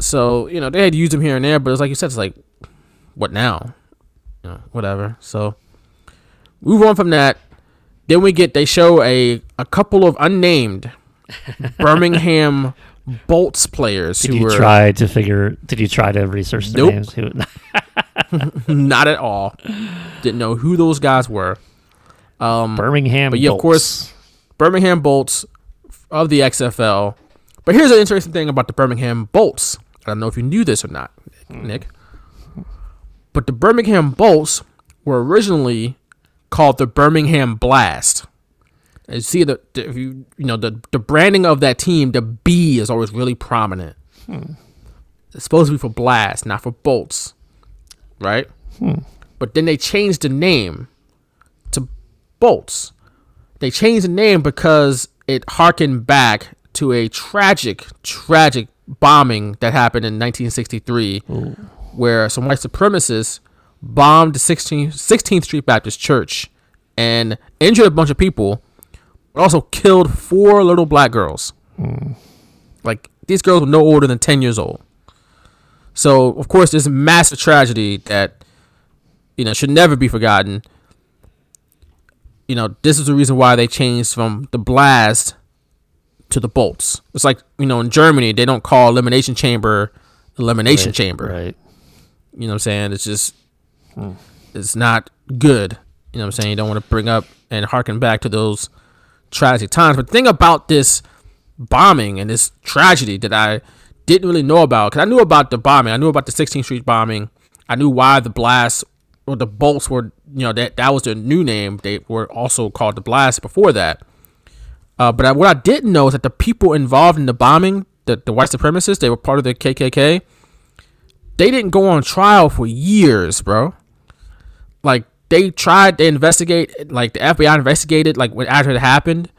So you know they had used him here and there, but it's like you said, it's like, what now? You know, whatever. So move on from that. Then we get they show a a couple of unnamed Birmingham Bolts players Did who you were try to figure? Did you try to research their Nope. names? Who- not at all. Didn't know who those guys were. Um, Birmingham. but yeah, of course, Birmingham Bolts of the XFL. But here's an interesting thing about the Birmingham Bolts. I don't know if you knew this or not, Nick. But the Birmingham Bolts were originally called the Birmingham Blast. And you see the, the if you you know the the branding of that team, the B is always really prominent. Hmm. It's supposed to be for Blast, not for Bolts, right? Hmm. But then they changed the name to Bolts. They changed the name because it harkened back to a tragic, tragic bombing that happened in 1963, where some white supremacists bombed the 16th, 16th Street Baptist Church and injured a bunch of people, but also killed four little black girls. Hmm. Like these girls were no older than 10 years old. So of course, this massive tragedy that you know should never be forgotten. You know, this is the reason why they changed from the blast to the bolts. It's like you know in Germany they don't call elimination chamber elimination Right, chamber. Right. You know what I'm saying? It's just it's not good. You know what I'm saying? You don't want to bring up and harken back to those tragic times. But the thing about this bombing and this tragedy that I didn't really know about, because I knew about the bombing, I knew about the 16th Street bombing, I knew why the blast or the bolts were, you know, that that was their new name. They were also called the blast before that. Uh, but I, what I didn't know is that the people involved in the bombing, the, the white supremacists, they were part of the KKK. They didn't go on trial for years, bro. Like they tried to investigate, like the FBI investigated, like when after it happened,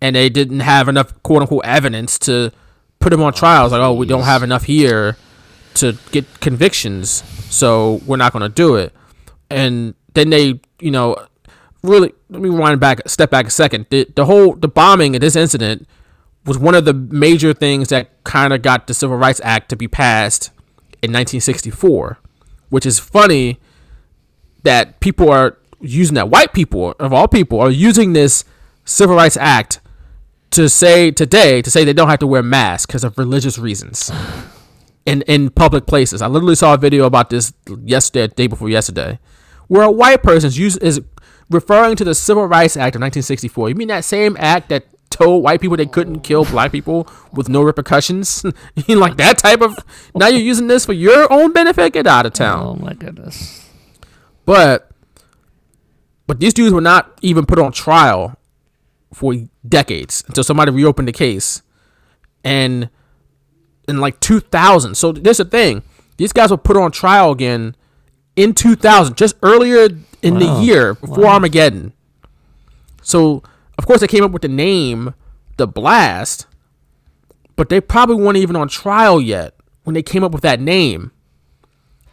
and they didn't have enough quote unquote evidence to put them on trial. It's like, oh, we don't have enough here to get convictions, so we're not going to do it. And then they, you know, really let me rewind back, step back a second. The, the whole the bombing of this incident was one of the major things that kind of got the Civil Rights Act to be passed in 1964, which is funny that people are using that white people of all people are using this Civil Rights Act to say today to say they don't have to wear masks because of religious reasons in in public places. I literally saw a video about this yesterday, day before yesterday, where a white person is use, is referring to the Civil Rights Act of 1964. You mean that same act that told white people they couldn't kill black people with no repercussions? you like that type of? Now you're using this for your own benefit? Get out of town. Oh my goodness. But but these dudes were not even put on trial for decades until somebody reopened the case. And in like 2000. So there's the thing. These guys were put on trial again in 2000, just earlier in Wow. the year before Armageddon. So, of course, they came up with the name The Blast, but they probably weren't even on trial yet when they came up with that name.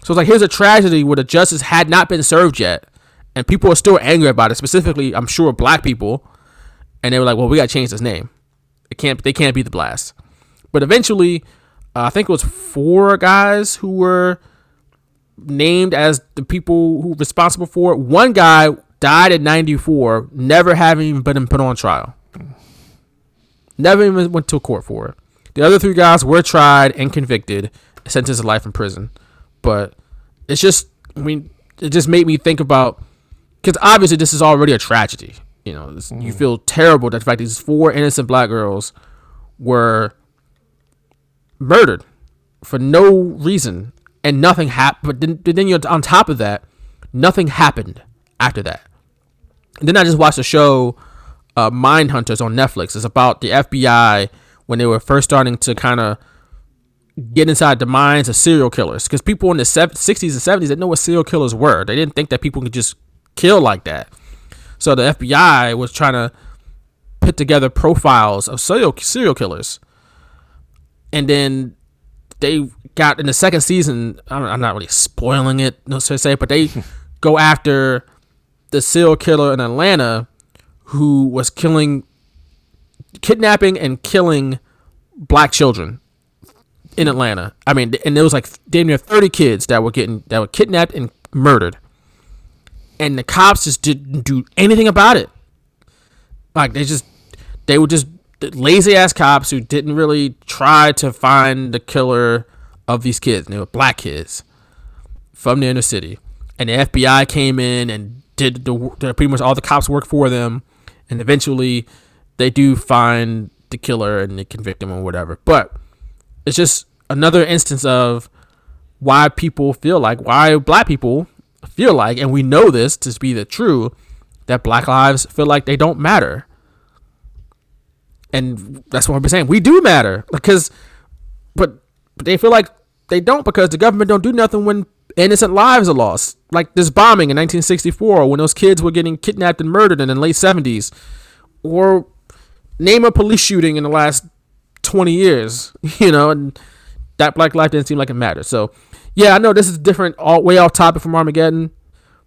So it's like here's a tragedy where the justice had not been served yet, and people are still angry about it. Specifically, I'm sure black people, and they were like, "Well, we got to change this name. It can't. They can't be the blast." But eventually, uh, I think it was four guys who were named as the people who responsible for it. One guy died at 94, never having even been put on trial. Never even went to court for it. The other three guys were tried and convicted, sentenced to life in prison. But it's just, I mean, it just made me think about because obviously this is already a tragedy. You know, this, you mm. feel terrible that the fact these four innocent black girls were murdered for no reason and nothing happened. But then, then you're on top of that, nothing happened after that. And then I just watched the show uh, Mind Hunters on Netflix. It's about the FBI when they were first starting to kind of get inside the minds of serial killers. Because people in the 60s and 70s didn't know what serial killers were. They didn't think that people could just kill like that. So the FBI was trying to put together profiles of serial serial killers, and then they got in the second season. I'm not really spoiling it, no so to say, but they go after the serial killer in Atlanta who was killing, kidnapping and killing black children in Atlanta. I mean, and there was like damn near 30 kids that were getting that were kidnapped and murdered and the cops just didn't do anything about it. Like they just they were just lazy ass cops who didn't really try to find the killer of these kids. they were black kids from the inner city, and the FBI came in and did the, pretty much all the cops work for them, and eventually they do find the killer and they convict him or whatever. But it's just another instance of why people feel like why black people feel like, and we know this to be the true, that black lives feel like they don't matter. And that's what been saying. We do matter because, but, but they feel like they don't because the government don't do nothing when innocent lives are lost. Like this bombing in 1964 when those kids were getting kidnapped and murdered in the late 70s, or name a police shooting in the last 20 years. You know, and that black life didn't seem like it mattered. So yeah, I know this is different, all way off topic from Armageddon,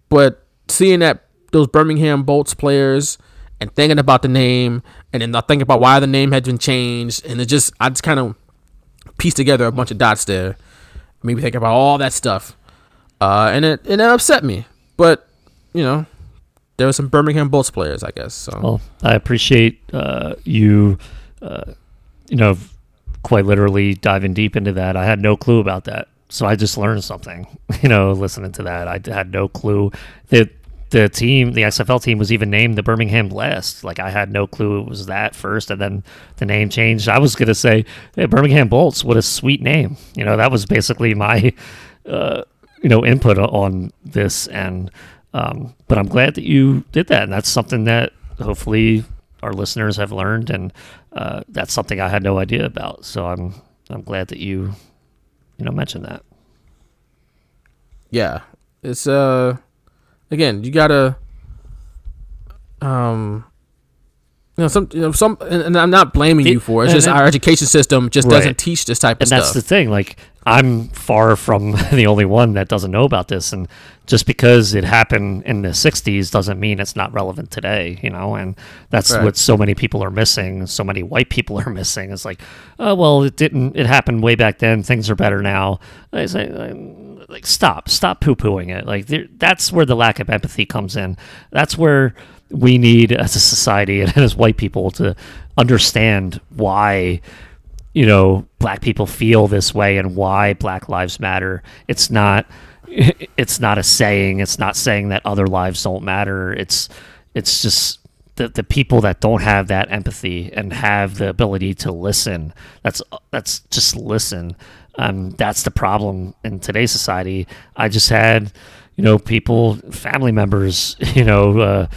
but seeing that those Birmingham Bolts players and thinking about the name and then thinking about why the name had been changed and it just I just kind of pieced together a bunch of dots there. Maybe think about all that stuff, uh, and it and it upset me. But you know, there were some Birmingham Bolts players, I guess. So. Well, I appreciate uh, you, uh, you know, quite literally diving deep into that. I had no clue about that so I just learned something, you know, listening to that. I had no clue that the team, the XFL team, was even named the Birmingham Blast. Like I had no clue it was that first, and then the name changed. I was gonna say hey, Birmingham Bolts. What a sweet name. You know, that was basically my, uh, you know, input on this. And um, but I'm glad that you did that, and that's something that hopefully our listeners have learned, and uh, that's something I had no idea about. So I'm I'm glad that you you know mentioned that. Yeah, it's uh, again, you gotta um, you know, some, you know, some, and, and I'm not blaming you for it. It's just and- our education system just Right. doesn't teach this type of and stuff. And that's the thing like i'm far from the only one that doesn't know about this and just because it happened in the 60s doesn't mean it's not relevant today you know and that's Right. what so many people are missing so many white people are missing it's like oh well it didn't it happened way back then things are better now I say, um, like stop stop poo-pooing it. Like there, that's where the lack of empathy comes in. That's where we need as a society and as white people to understand why you know black people feel this way and why black lives matter. It's not it's not a saying. It's not saying that other lives don't matter. It's it's just the, the people that don't have that empathy and have the ability to listen that's that's just listen um, that's the problem in today's society i just had you know people family members you know uh,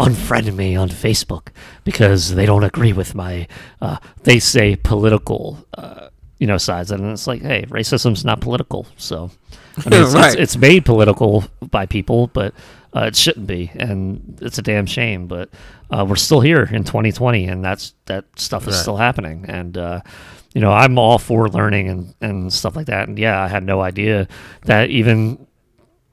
unfriend me on Facebook because they don't agree with my, uh, they say political, uh, you know, sides. And it's like, hey, racism's not political. So I mean, it's, Right. it's, it's made political by people, but Uh, it shouldn't be, and it's a damn shame. But uh, we're still here in 2020, and that's that stuff is Right. still happening. And uh, you know, I'm all for learning and and stuff like that. And yeah, I had no idea that even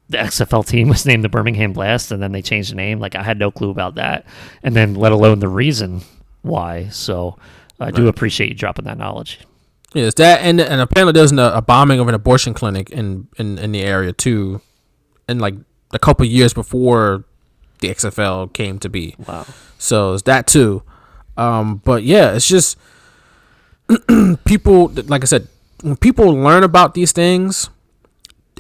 the XFL team was named the Birmingham Blast, and then they changed the name. Like I had no clue about that, and then let alone the reason why. So I do appreciate you dropping that knowledge. Yes, that and and apparently there's a, a bombing of an abortion clinic in, in in the area too, in like a couple years before the XFL came to be. Wow. So it's that too. Um, but yeah, it's just people. Like I said, when people learn about these things,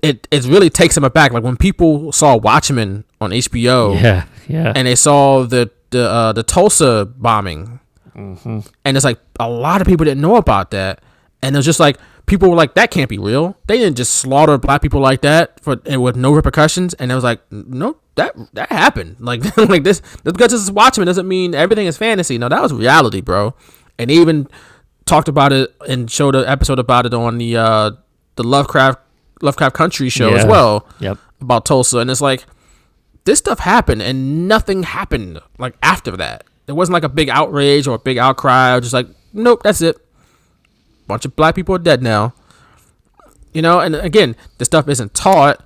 it it really takes them aback. Like when people saw Watchmen on HBO, Yeah, yeah. and they saw the the uh, the Tulsa bombing, Mm-hmm. and it's like a lot of people didn't know about that, and it was just like people were like, "That can't be real." They didn't just slaughter black people like that for and with no repercussions, and it was like, "No, that that happened." Like like this because this is Watchmen doesn't mean everything is fantasy. No, that was reality, bro. And even talked about it and showed an episode about it on the uh the Lovecraft Lovecraft Country show as well Yep. about Tulsa, and it's like this stuff happened and nothing happened like after that. It wasn't like a big outrage or a big outcry. Or just like, nope, that's it. Bunch of black people are dead now. You know, and again, the stuff isn't taught,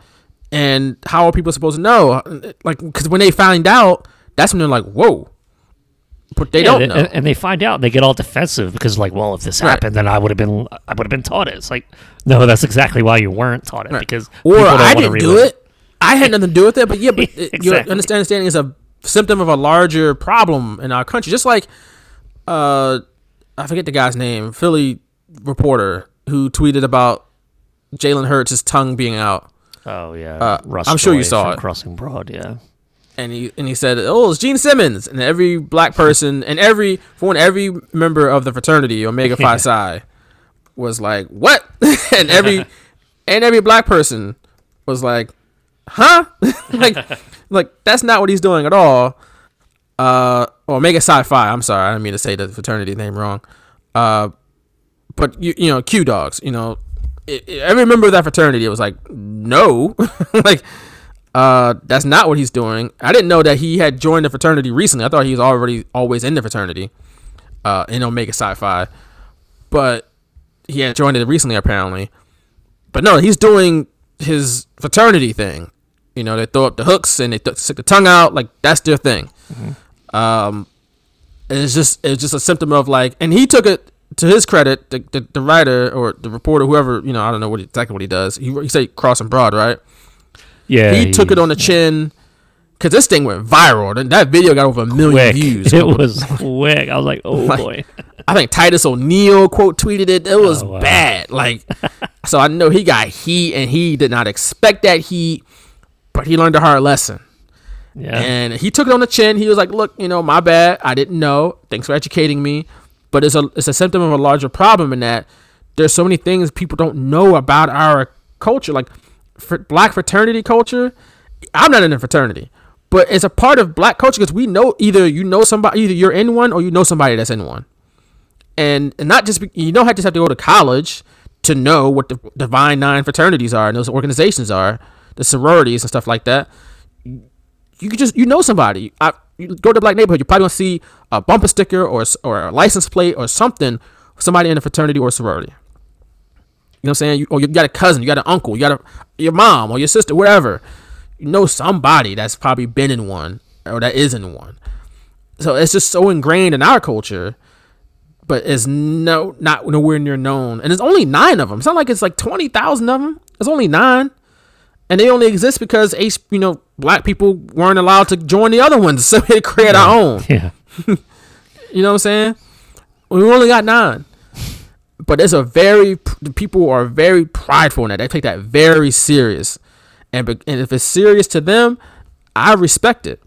and how are people supposed to know? Like, because when they find out, that's when they're like, whoa. But they Yeah, don't know. And, and they find out and they get all defensive because like, well, if this Right. happened, then I would have been I would have been taught it. It's like, no, that's exactly why you weren't taught it because or I didn't do it. I had nothing to do with it, but yeah, but it- your understanding is a symptom of a larger problem in our country. Just like, uh, I forget the guy's name, Philly reporter who tweeted about Jalen Hurts' tongue being out, Oh yeah, Uh, I'm sure you saw it. Crossing Broad. Yeah, and he and he said, "Oh, it's Gene Simmons," and every black person and every for one, every member of the fraternity Omega Phi Psi was like, "What?" and every and every black person was like, "Huh?" like, like that's not what he's doing at all. Uh, or Omega Psi Phi. I'm sorry, I didn't mean to say the fraternity name wrong. Uh, but you you know, Q Dogs. You know, i i- every member of that fraternity was like, "No," like. Uh, that's not what he's doing. I didn't know that he had joined the fraternity recently. I thought he was already always in the fraternity, uh, in Omega Psi Phi, but he had joined it recently apparently. But no, he's doing his fraternity thing. You know, they throw up the hooks and they th- stick the tongue out. Like that's their thing. Um, it's just it's just a symptom of like, and he took it to his credit. The, the, the writer or the reporter, whoever you know, I don't know what exactly what he does. He he said crossing broad, right? Yeah. he, took it on the chin because this thing went viral. That- That video got over a million quick. views. It was quick. I was like, oh Like, boy. I think Titus O'Neil quote tweeted it. It was Oh, wow. bad. Like, so I know he got heat, and he did not expect that heat, but he learned a hard lesson. Yeah. And he took it on the chin. He was like, "Look, you know, my bad. I didn't know. Thanks for educating me." But it's a it's a symptom of a larger problem in that there's so many things people don't know about our culture, like fr- black fraternity culture. I'm not in a fraternity, but it's a part of black culture because we know either you know somebody, either you're in one or you know somebody that's in one, and, and not just be, you don't have just have to go to college to know what the Divine Nine fraternities are and those organizations are, the sororities and stuff like that you could just you know somebody. I, you go to a black neighborhood, you probably gonna see a bumper sticker or or a license plate or something. Somebody in a fraternity or sorority. You know what I'm saying? You, or you got a cousin, you got an uncle, you got a your mom or your sister, whatever. You know somebody that's probably been in one or that is in one. So it's just so ingrained in our culture, but it's no not nowhere near known. And there's only nine of them. It's not like it's like twenty thousand of them. There's only nine and they only exist because you know, black people weren't allowed to join the other ones, so we create our own. Yeah. You know what I'm saying? We only got nine, but it's a very the people are very prideful in that. They take that very serious, and and if it's serious to them, I respect it.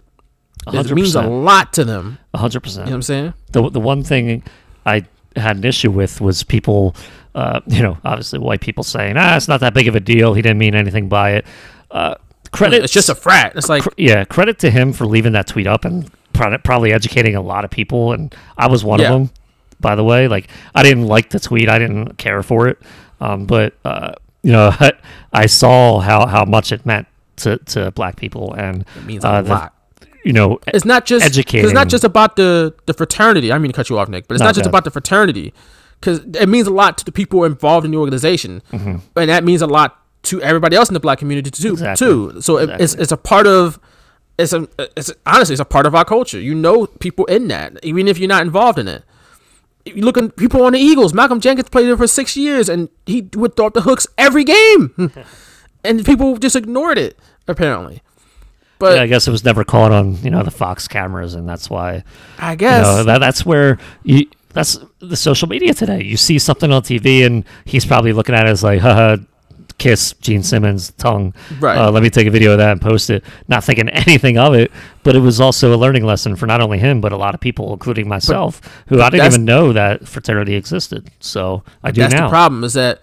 It means a lot to them. A hundred percent. You know what I'm saying? The the one thing I had an issue with was people, uh, you know, obviously white people saying, ah, it's not that big of a deal. He didn't mean anything by it. Uh, credit. It's just a frat. It's like cr- yeah, credit to him for leaving that tweet up and probably educating a lot of people. And I was one Yeah. of them, by the way. Like I didn't like the tweet. I didn't care for it. Um, but uh, you know, I, I saw how how much it meant to, to black people and It means uh, a the- lot. you know It's not just educating It's not just about the the fraternity. I mean to cut you off, Nick, but it's No, not just about the fraternity because it means a lot to the people involved in the organization, and that means a lot to everybody else in the black community too. Mm-hmm. Exactly. Too. So it, it's it's a part of. It's a, it's honestly, it's a part of our culture. You know people in that, even if you're not involved in it. You look at people on the Eagles. Malcolm Jenkins played there for six years, and he would throw up the hooks every game, and people just ignored it apparently. But yeah, I guess it was never caught on you know the Fox cameras, and that's why I you guess know, that that's where you that's the social media today. You see something on TV, and he's probably looking at it as like, haha, kiss Gene Simmons tongue. Right. Uh, let me take a video of that and post it. Not thinking anything of it, but it was also a learning lesson for not only him but a lot of people, including myself, who I didn't even know that fraternity existed. So I do that's now. the problem is that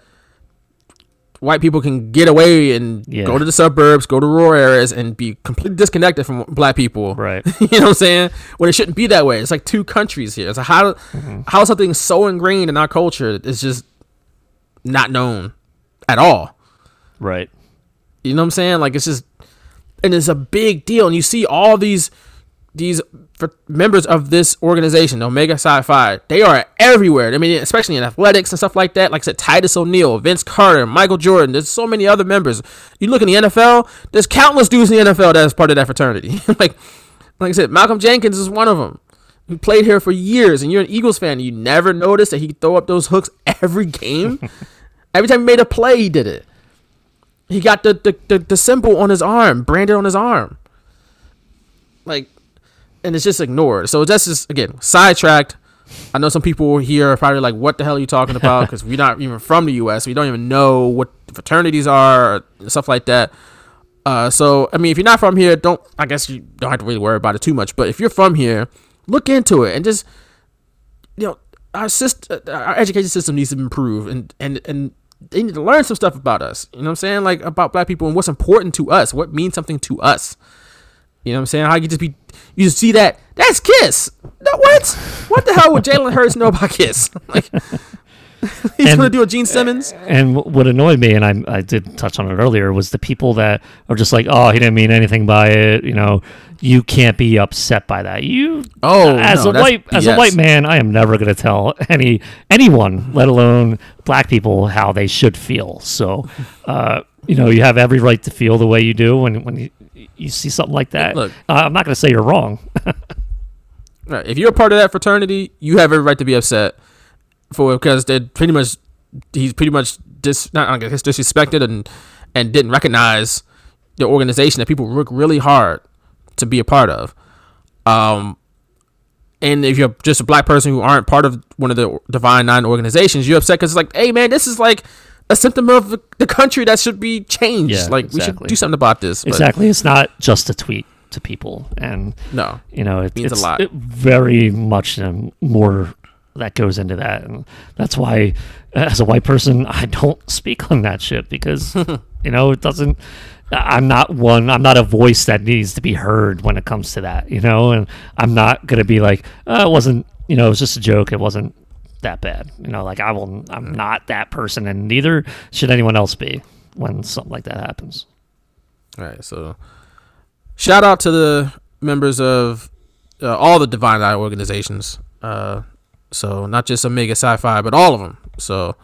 white people can get away and Yeah. go to the suburbs, go to rural areas, and be completely disconnected from black people. Right. you know what I'm saying? When it shouldn't be that way. It's like two countries here. It's like how Mm-hmm. how something so ingrained in our culture is just not known at all. Right. You know what I'm saying? Like it's just, and it's a big deal. And you see all these these for members of this organization, Omega Phi, they are everywhere. I mean, especially in athletics and stuff like that. Like I said, Titus O'Neil, Vince Carter, Michael Jordan. There's so many other members. You look in the NFL. There's countless dudes in the NFL that is part of that fraternity. like, like I said, Malcolm Jenkins is one of them. He played here for years, and you're an Eagles fan. You never noticed that he throw up those hooks every game. every time he made a play, he did it. He got the, the, the, the symbol on his arm, branded on his arm. Like, and it's just ignored. So that's just, again, sidetracked. I know some people here are probably like, what the hell are you talking about? Because we're not even from the U.S. We don't even know what fraternities are or stuff like that. Uh, so, I mean, if you're not from here, don't, I guess you don't have to really worry about it too much. But if you're from here, look into it and just, you know, our system, our education system needs to improve and, and, and they need to learn some stuff about us. You know what I'm saying? Like about black people and what's important to us, what means something to us. You know what I'm saying? How you just be, you just see that, that's Kiss. No, what? What the hell would Jalen Hurts know about Kiss? Like, he's And- going to do a Gene Simmons? And what annoyed me, and I, I did touch on it earlier, was the people that are just like, "Oh, he didn't mean anything by it." You know, you can't be upset by that. You, Oh, as no, a that's white as a white man, I am never going to tell any anyone, let alone black people, how they should feel. So, uh, you know, you have every right to feel the way you do when when you, you see something like that. Look. uh, I'm not going to say you're wrong. Right. If you're a part of that fraternity, you have every right to be upset for because they're pretty much he's pretty much dis not I guess disrespected and and didn't recognize the organization that people work really hard to be a part of. Um, and if you're just a black person who aren't part of one of the Divine Nine organizations, you're upset because it's like, hey man, this is like a symptom of the country that should be changed. Yeah, like we should do something about this. but exactly, it's not just a tweet to people, and No. you know, it Means a lot. it very much um, more that goes into that, and that's why, as a white person, I don't speak on that shit because you know it doesn't. I'm not one. I'm not a voice that needs to be heard when it comes to that, you know. And I'm not gonna be like, oh, it wasn't, you know, it was just a joke. It wasn't that bad, you know. Like I will. I'm not that person, and neither should anyone else be when something like that happens. All right, so shout out to the members of uh, all the Divine Nine organizations. Uh, so not just Omega Psi Phi, but all of them. So,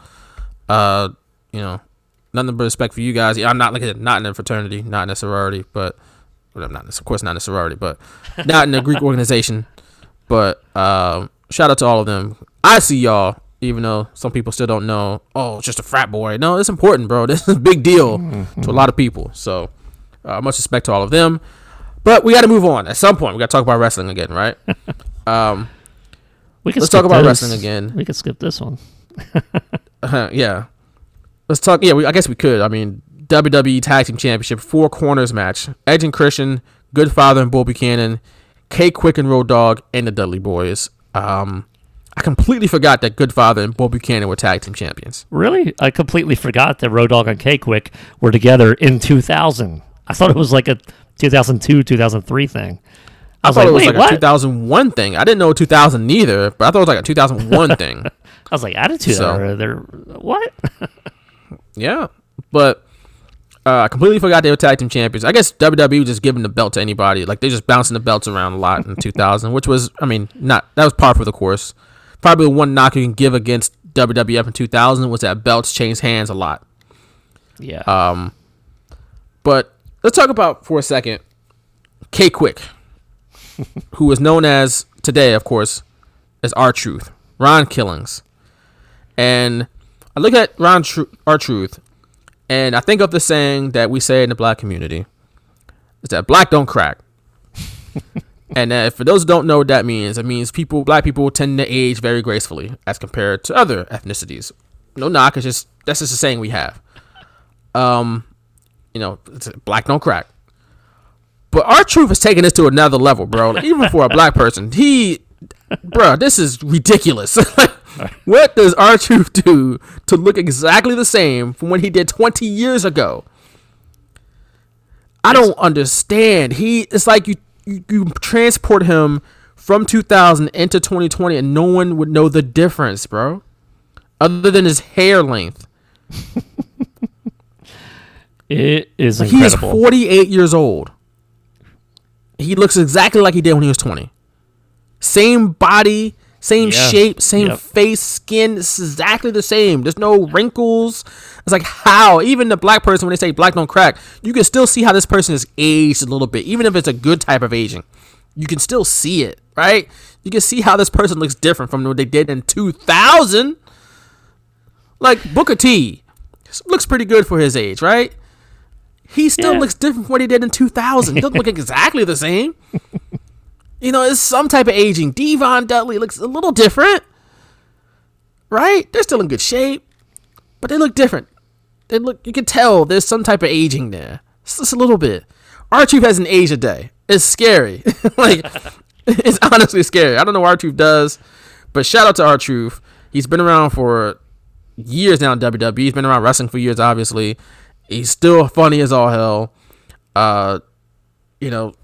uh, you know, nothing but respect for you guys. Yeah, I'm not like I said, not in a fraternity, not in a sorority, but well, I'm not, of course, not in a sorority, but not in a Greek organization. But um, shout out to all of them. I see y'all, even though some people still don't know. Oh, it's just a frat boy. No, it's important, bro. This is a big deal to a lot of people. So, uh, much respect to all of them. But we got to move on. At some point, we got to talk about wrestling again, right? um, We can Let's talk about this. wrestling again. We could skip this one. Uh, yeah. Let's talk. Yeah, we, I guess we could. I mean, WWE Tag Team Championship four corners match: Edge and Christian, Goodfather and Bull Buchanan, K-Kwik and Road Dogg, and the Dudley Boyz. Um, I completely forgot that Goodfather and Bull Buchanan were tag team champions. Really? I completely forgot that Road Dogg and K-Kwik were together in 2000. I thought it was like a 2002, 2003 thing. I I, was thought like, it was wait, like what? a 2001 thing. I didn't know 2000 neither, but I thought it was like a 2001 thing. I was like, Attitude So- Era. They're what? Yeah, but Uh, I completely forgot they were tag team champions. I guess WWE just giving the belt to anybody. Like they're just bouncing the belts around a lot in 2000, which was, I mean, not that was par for the course. Probably one knock you can give against WWF in 2000 was that belts changed hands a lot. Yeah. Um, but let's talk about for a second K-Kwik, who is known as today, of course, as R Truth, Ron Killings, and I look at Ron R Truth, and I think of the saying that we say in the black community, is that black don't crack. and uh, for those who don't know what that means, it means people, black people, tend to age very gracefully as compared to other ethnicities. No knock, it's just that's just a saying we have. Um, you know, black don't crack. But R Truth is taking this to another level, bro. Even for a black person, he, bro, this is ridiculous. what does R Truth do to look exactly the same from what he did 20 years ago? I don't understand. He, it's like you, you, you transport him from 2000 into 2020, and no one would know the difference, bro. Other than his hair length. It is Like, he is incredible. 48 years old. He looks exactly like he did when he was 20. Same body, same Yeah. shape, same Yep. face, skin. It's exactly the same. There's no wrinkles. It's like how even the black person when they say black don't crack, you can still see how this person is aged a little bit, even if it's a good type of aging. You can still see it, right? You can see how this person looks different from what they did in 2000. Like Booker T looks pretty good for his age, right? He still Yeah. looks different from what he did in 2000. He doesn't look exactly the same. You know, it's some type of aging. D-Von Dudley looks a little different, right? They're still in good shape, but they look different. They look. You can tell there's some type of aging there. It's just a little bit. R Truth has an aged a day. It's scary. like it's honestly scary. I don't know what R Truth does, but shout out to R Truth. He's been around for years now in WWE. He's been around wrestling for years, obviously. He's still funny as all hell. Uh, you know,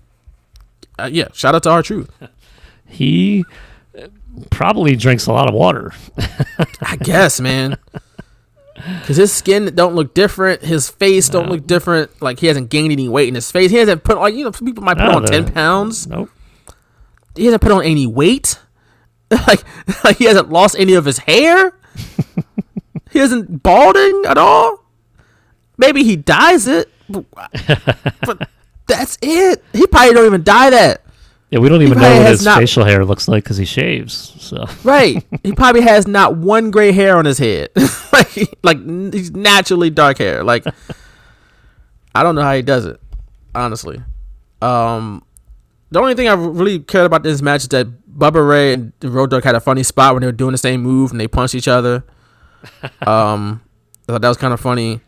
uh, yeah. Shout out to R Truth. He probably drinks a lot of water. I guess, man. Cause his skin don't look different, his face don't look different. Like he hasn't gained any weight in his face. He hasn't put like you know some people might put No, on ten pounds. Nope. He hasn't put on any weight. like like he hasn't lost any of his hair. he isn't balding at all. Maybe he dies it, but, but that's it. He probably don't even dye that. Yeah, we don't even know what his not- facial hair looks like because he shaves. So Right. he probably has not one gray hair on his head. like, like he's naturally dark hair. Like, I don't know how he does it, honestly. Um, the only thing I really cared about this match is that Bubba Ray and Road Dogg had a funny spot when they were doing the same move and they punched each other. Um, I thought that was kind of funny.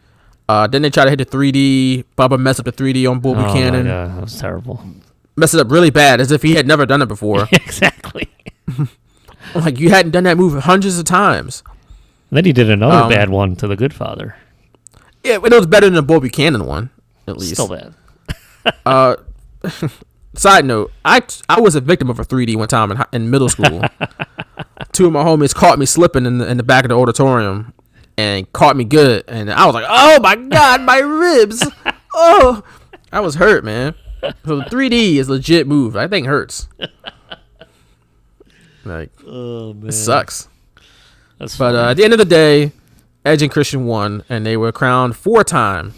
Uh, then they tried to hit the 3D. Bubba messed up the 3D on Bull oh Buchanan. god, that was terrible. Messed it up really bad, as if he had never done it before. exactly. like you hadn't done that move hundreds of times. then he did another Um, bad one to the Goodfather. Yeah, it was better than the Bull Buchanan one, at least. Still bad. Uh, side note, I I was a victim of a 3D one time in, in middle school. Two of my homies caught me slipping in the, in the back of the auditorium and caught me good, and I was like, "Oh my god, my ribs! Oh, I was hurt, man." So the 3D is legit move. I think hurts. Like, Oh man, it sucks. That's But uh, at the end of the day, Edge and Christian won, and they were crowned four-time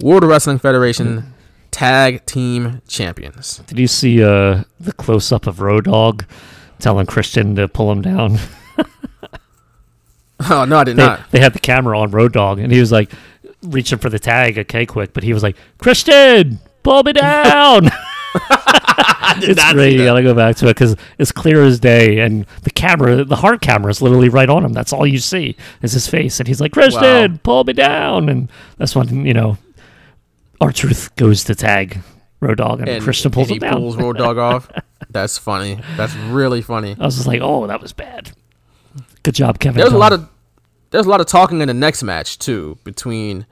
World Wrestling Federation Tag Team Champions. did you see uh, the close up of Road Dogg telling Christian to pull him down? Oh no, I did they, not. they had the camera on Road Dogg, and he was like reaching for the tag, okay, quick, but he was like, Christian, pull me down. it's great. You gotta go back to it because it's clear as day, and the camera, the hard camera, is literally right on him. That's all you see is his face, and he's like, "Christian, Wow. pull me down," and that's when you know, R Truth goes to tag Road Dogg, and, And Christian pulls he him down. pulls Road Dogg off. That's funny. That's really funny. I was just like, "Oh, that was bad." Good job, Kevin. There's a lot of there's a lot of talking in the next match too between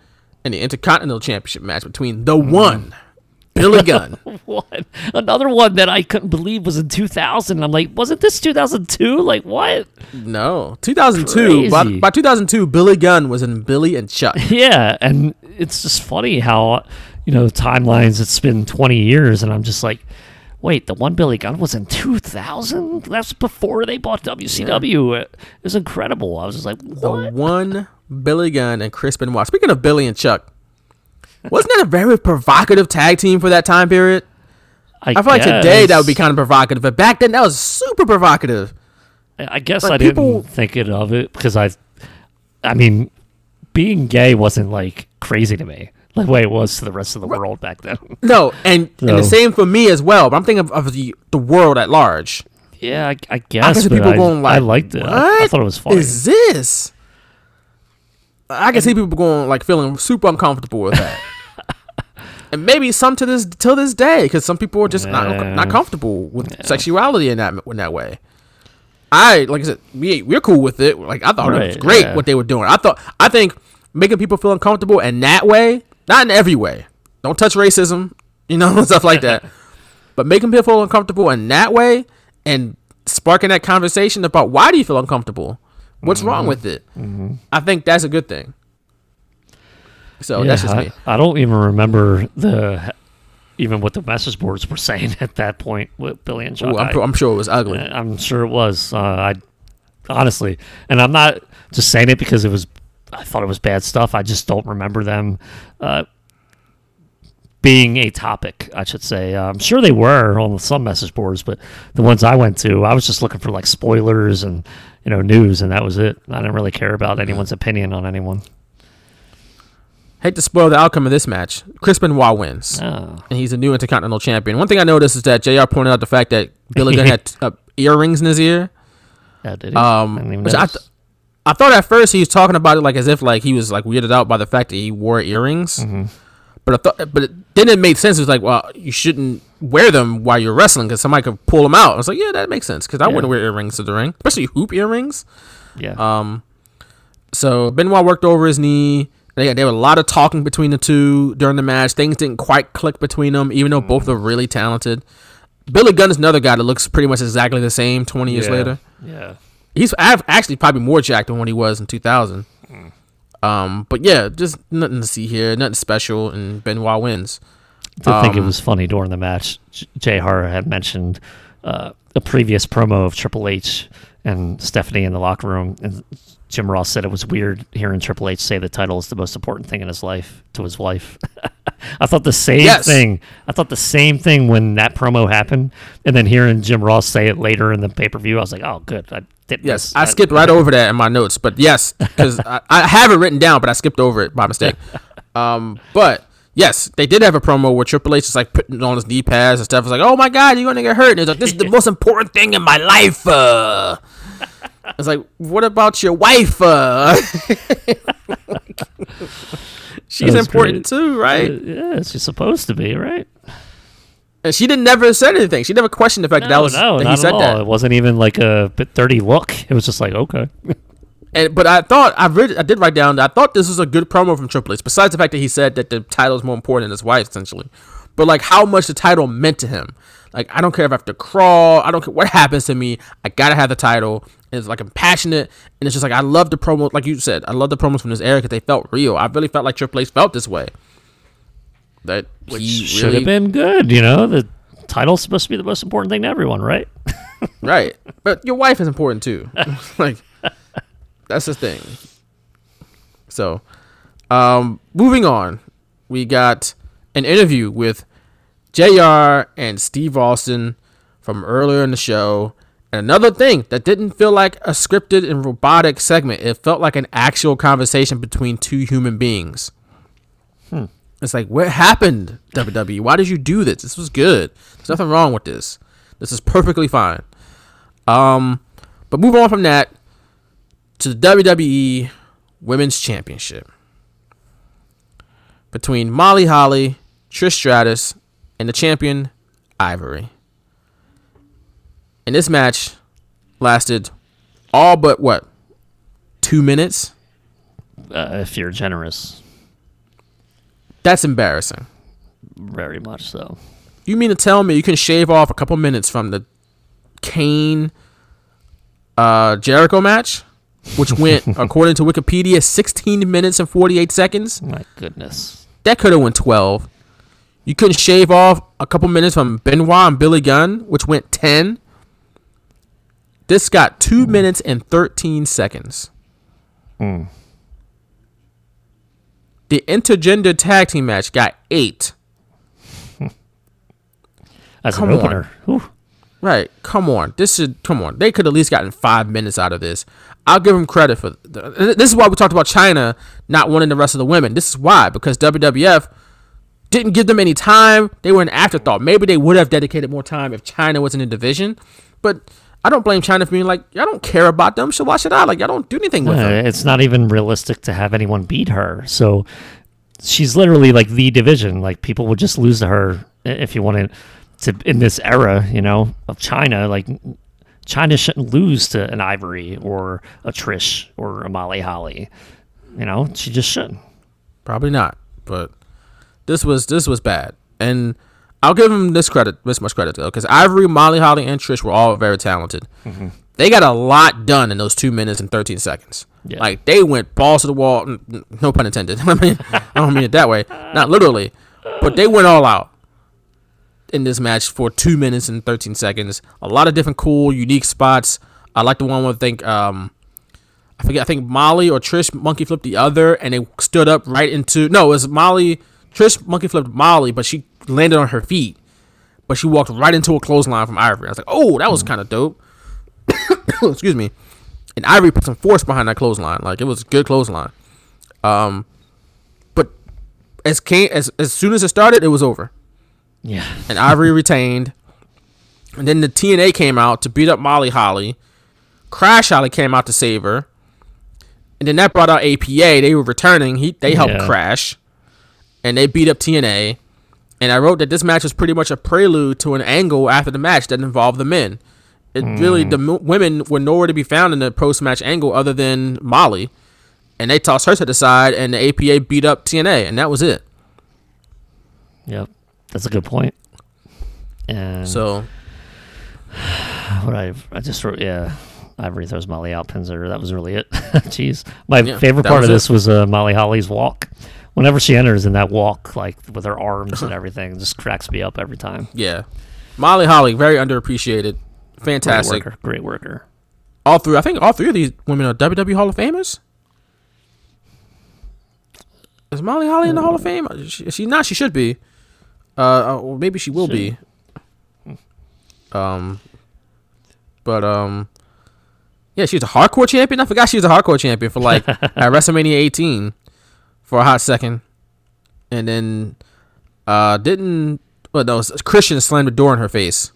in the Intercontinental Championship match between the Mm-hmm. one Billy Gunn. one. Another one that I couldn't believe was in 2000. I'm like, wasn't this 2002? Like, what? no, 2002. By, by 2002, Billy Gunn was in Billy and Chuck. Yeah, and it's just funny how you know timelines. It's been 20 years, and I'm just like, wait, the one Billy Gunn was in 2000. That's before they bought WCW. It was incredible. I was just like, The one Billy Gunn and Chris Benoit. Speaking of Billy and Chuck, wasn't that a very provocative tag team for that time period? I, feel like today that would be kind of provocative, but back then that was super provocative. I I guess Like, I people- didn't think it of it because I, I mean, being gay wasn't like crazy to me, the way it was to the rest of the world back then. No, and, and the same for me as well. But I'm thinking of, of the the world at large. yeah, I, I I guess. can see people I, going like, I liked it. I, I thought it was funny. Is this? I can see people going like feeling super uncomfortable with that. And maybe some to this till this day, because some people are just not Yeah. not comfortable with sexuality in that in that way. I like I said, we we're cool with it. Like I thought it was great yeah. what they were doing. I thought I think making people feel uncomfortable in that way, not in every way. Don't touch racism, you know, stuff like that. But making people feel uncomfortable in that way and sparking that conversation about why do you feel uncomfortable? What's wrong Mhm. with it? Mhm. I think that's a good thing. So Yeah, that's just I, me. I don't even remember the even what the message boards were saying at that point with Billy and Chuck. Ooh, I'm I- I'm sure it was ugly. I'm sure it was. Uh, I honestly, and I'm not just saying it because it was. I thought it was bad stuff. I just don't remember them uh, being a topic. I should say. Uh, I'm sure they were on some message boards, but the ones I went to, I was just looking for like spoilers and you know news, and that was it. I didn't really care about anyone's opinion on anyone. Hate to spoil the outcome of this match. Chris Benoit wins, Oh. and he's a new Intercontinental Champion. One thing I noticed is that Jr. pointed out the fact that Billy Gunn had uh, earrings in his ear. Yeah, did he? Um, which I, th- I thought at first he was talking about it like as if like he was like weirded out by the fact that he wore earrings. Mm-hmm. But I thought, but it, then it made sense. It was like, well, you shouldn't wear them while you're wrestling because somebody could pull them out. I was like, yeah, that makes sense because I Yeah. wouldn't wear earrings to the ring, especially hoop earrings. Yeah. Um. So Benoit worked over his knee. They there were a lot of talking between the two during the match. Things didn't quite click between them, even though both are really talented. Billy Gunn is another guy that looks pretty much exactly the same twenty years Yeah. later. Yeah. He's actually probably more jacked than what he was in 2000. Um, but yeah, just nothing to see here, nothing special, and Benoit wins. to think it Um, was funny during the match. Jay Hart had mentioned uh, a previous promo of Triple H and Stephanie in the locker room, and Jim Ross said it was weird hearing Triple H say the title is the most important thing in his life to his wife. I thought the same Yes. thing. I thought the same thing when that promo happened, and then hearing Jim Ross say it later in the pay per view, I was like, "Oh, good." I didn't. Yes, I skipped right over that in my notes, but yes, because I, I have it written down, but I skipped over it by mistake. Um, but yes, they did have a promo where Triple H is like putting on his knee pads and stuff. It's like, oh my god, you're gonna get hurt. And he's like, this is the most important thing in my life. Uh. It's like, what about your wife? Uh? She's important great. too, right? Uh, yeah, she's supposed to be, right? And she didn't never said anything. She never questioned the fact that that was no, that not he said at all. that. It wasn't even like a bit dirty look. It was just like, okay. And but I thought I read I did write down that I thought this was a good promo from Triple H. Besides the fact that he said that the title is more important than his wife, essentially, but like how much the title meant to him. Like I don't care if I have to crawl. I don't care what happens to me. I gotta have the title. It's like I'm passionate, and it's just like I love the promo. Like you said, I love the promos from this era because they felt real. I really felt like Triple H felt this way. That Which he should have been good, you know. The title's supposed to be the most important thing to everyone, right? right. But your wife is important too. like that's the thing. So, um, moving on, we got an interview with Jr. and Steve Austin from earlier in the show. And another thing that didn't feel like a scripted and robotic segment. It felt like an actual conversation between two human beings. Hmm. It's like, what happened, WWE? Why did you do this? This was good. There's nothing wrong with this. This is perfectly fine. Um, but move on from that to the WWE Women's Championship between Molly Holly, Trish Stratus, and the champion Ivory. And this match lasted all but what? Two minutes? Uh, if you're generous, That's embarrassing. very much so. You mean to tell me you can shave off a couple minutes from the Kane uh, Jericho match? which went according to Wikipedia 16 minutes and 48 seconds. My goodness. That could have went 12. You couldn't shave off a couple minutes from Benoit and Billy Gunn, which went 10. This got 2 minutes and 13 seconds. Hmm. The intergender tag team match got 8. As Come an opener. Whew. Right. Come on. This is come on. They could at least gotten five minutes out of this. I'll give them credit for. th- This is why we talked about Chyna not wanting the rest of the women. This is why because WWF didn't give them any time. They were an afterthought. Maybe they would have dedicated more time if Chyna was in the division. But I don't blame Chyna for being like, I don't care about them. So watch it out. Like I don't do anything with Uh, them. it's not even realistic to have anyone beat her. So she's literally like the division. Like people would just lose to her if you wanted to in this era, you know, of Chyna. Like Chyna shouldn't lose to an Ivory or a Trish or a Molly Holly. You know, she just shouldn't. Probably not. But this was this was bad, and I'll give them this credit, this much credit though, because Ivory, Molly Holly, and Trish were all very talented. They got a lot done in those two minutes and thirteen seconds. Yeah. Like they went balls to the wall. No pun intended. I mean, I don't mean it that way. Not literally, but they went all out in this match for two minutes and thirteen seconds. A lot of different cool, unique spots. I like the one where I think um, I forget. I think Molly or Trish monkey flipped the other, and they stood up right into. No, it was Molly. Trish monkey flipped Molly, but she landed on her feet. But she walked right into a clothesline from Ivory. I was like, oh, that was kind of dope. Excuse me. And Ivory put some force behind that clothesline. Like it was a good clothesline. Um, but as came as as soon as it started, it was over. Yeah. And Ivory retained. And then the T&A came out to beat up Molly Holly. Crash Holly came out to save her. And then that brought out APA. They were returning. He they helped Yeah. Crash. And they beat up T&A. And I wrote that this match was pretty much a prelude to an angle after the match that involved the men. It really the m- women were nowhere to be found in the post match angle other than Molly. And they tossed her to the side and the APA beat up T&A and that was it. Yep. That's a good point. And So what I I just wrote yeah. Ivory throws Molly out, pins her. That was really it. Jeez, my Yeah, favorite part of it. this was uh, Molly Holly's walk. Whenever she enters in that walk, like with her arms and everything, just cracks me up every time. Yeah. Molly Holly, very underappreciated. Great Fantastic. worker, great worker. All three I think all three of these women are WWE Hall of Famers. Is Molly Holly in the Hall of Fame? She, is she not, she should be. Uh, or maybe she will be. Um, but um, yeah, she was a hardcore champion. I forgot she was a hardcore champion for like at WrestleMania 18 for a hot second, and then uh didn't. Well, no, Christian slammed the door in her face.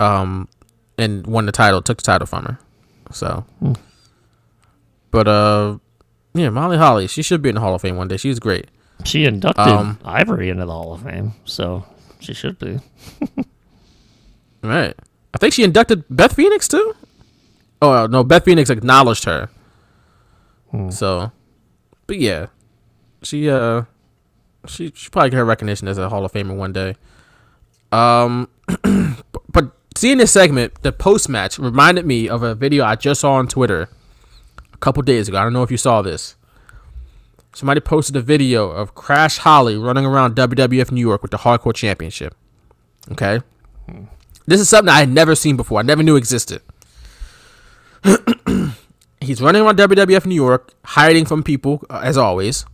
Um, and won the title, took the title from her. So, but uh, yeah, Molly Holly, she should be in the Hall of Fame one day. She's great. She inducted Um, Ivory into the Hall of Fame, so she should be. Right. I think she inducted Beth Phoenix too. Oh no, Beth Phoenix acknowledged her. So, but yeah, she uh, she she probably get her recognition as a Hall of Famer one day. Um, but seeing this segment, the post match reminded me of a video I just saw on Twitter a couple days ago. I don't know if you saw this. Somebody posted a video of Crash Holly running around WWF New York with the Hardcore Championship. Okay. This is something I had never seen before. I never knew existed. He's running around WWF New York, hiding from people uh, as always,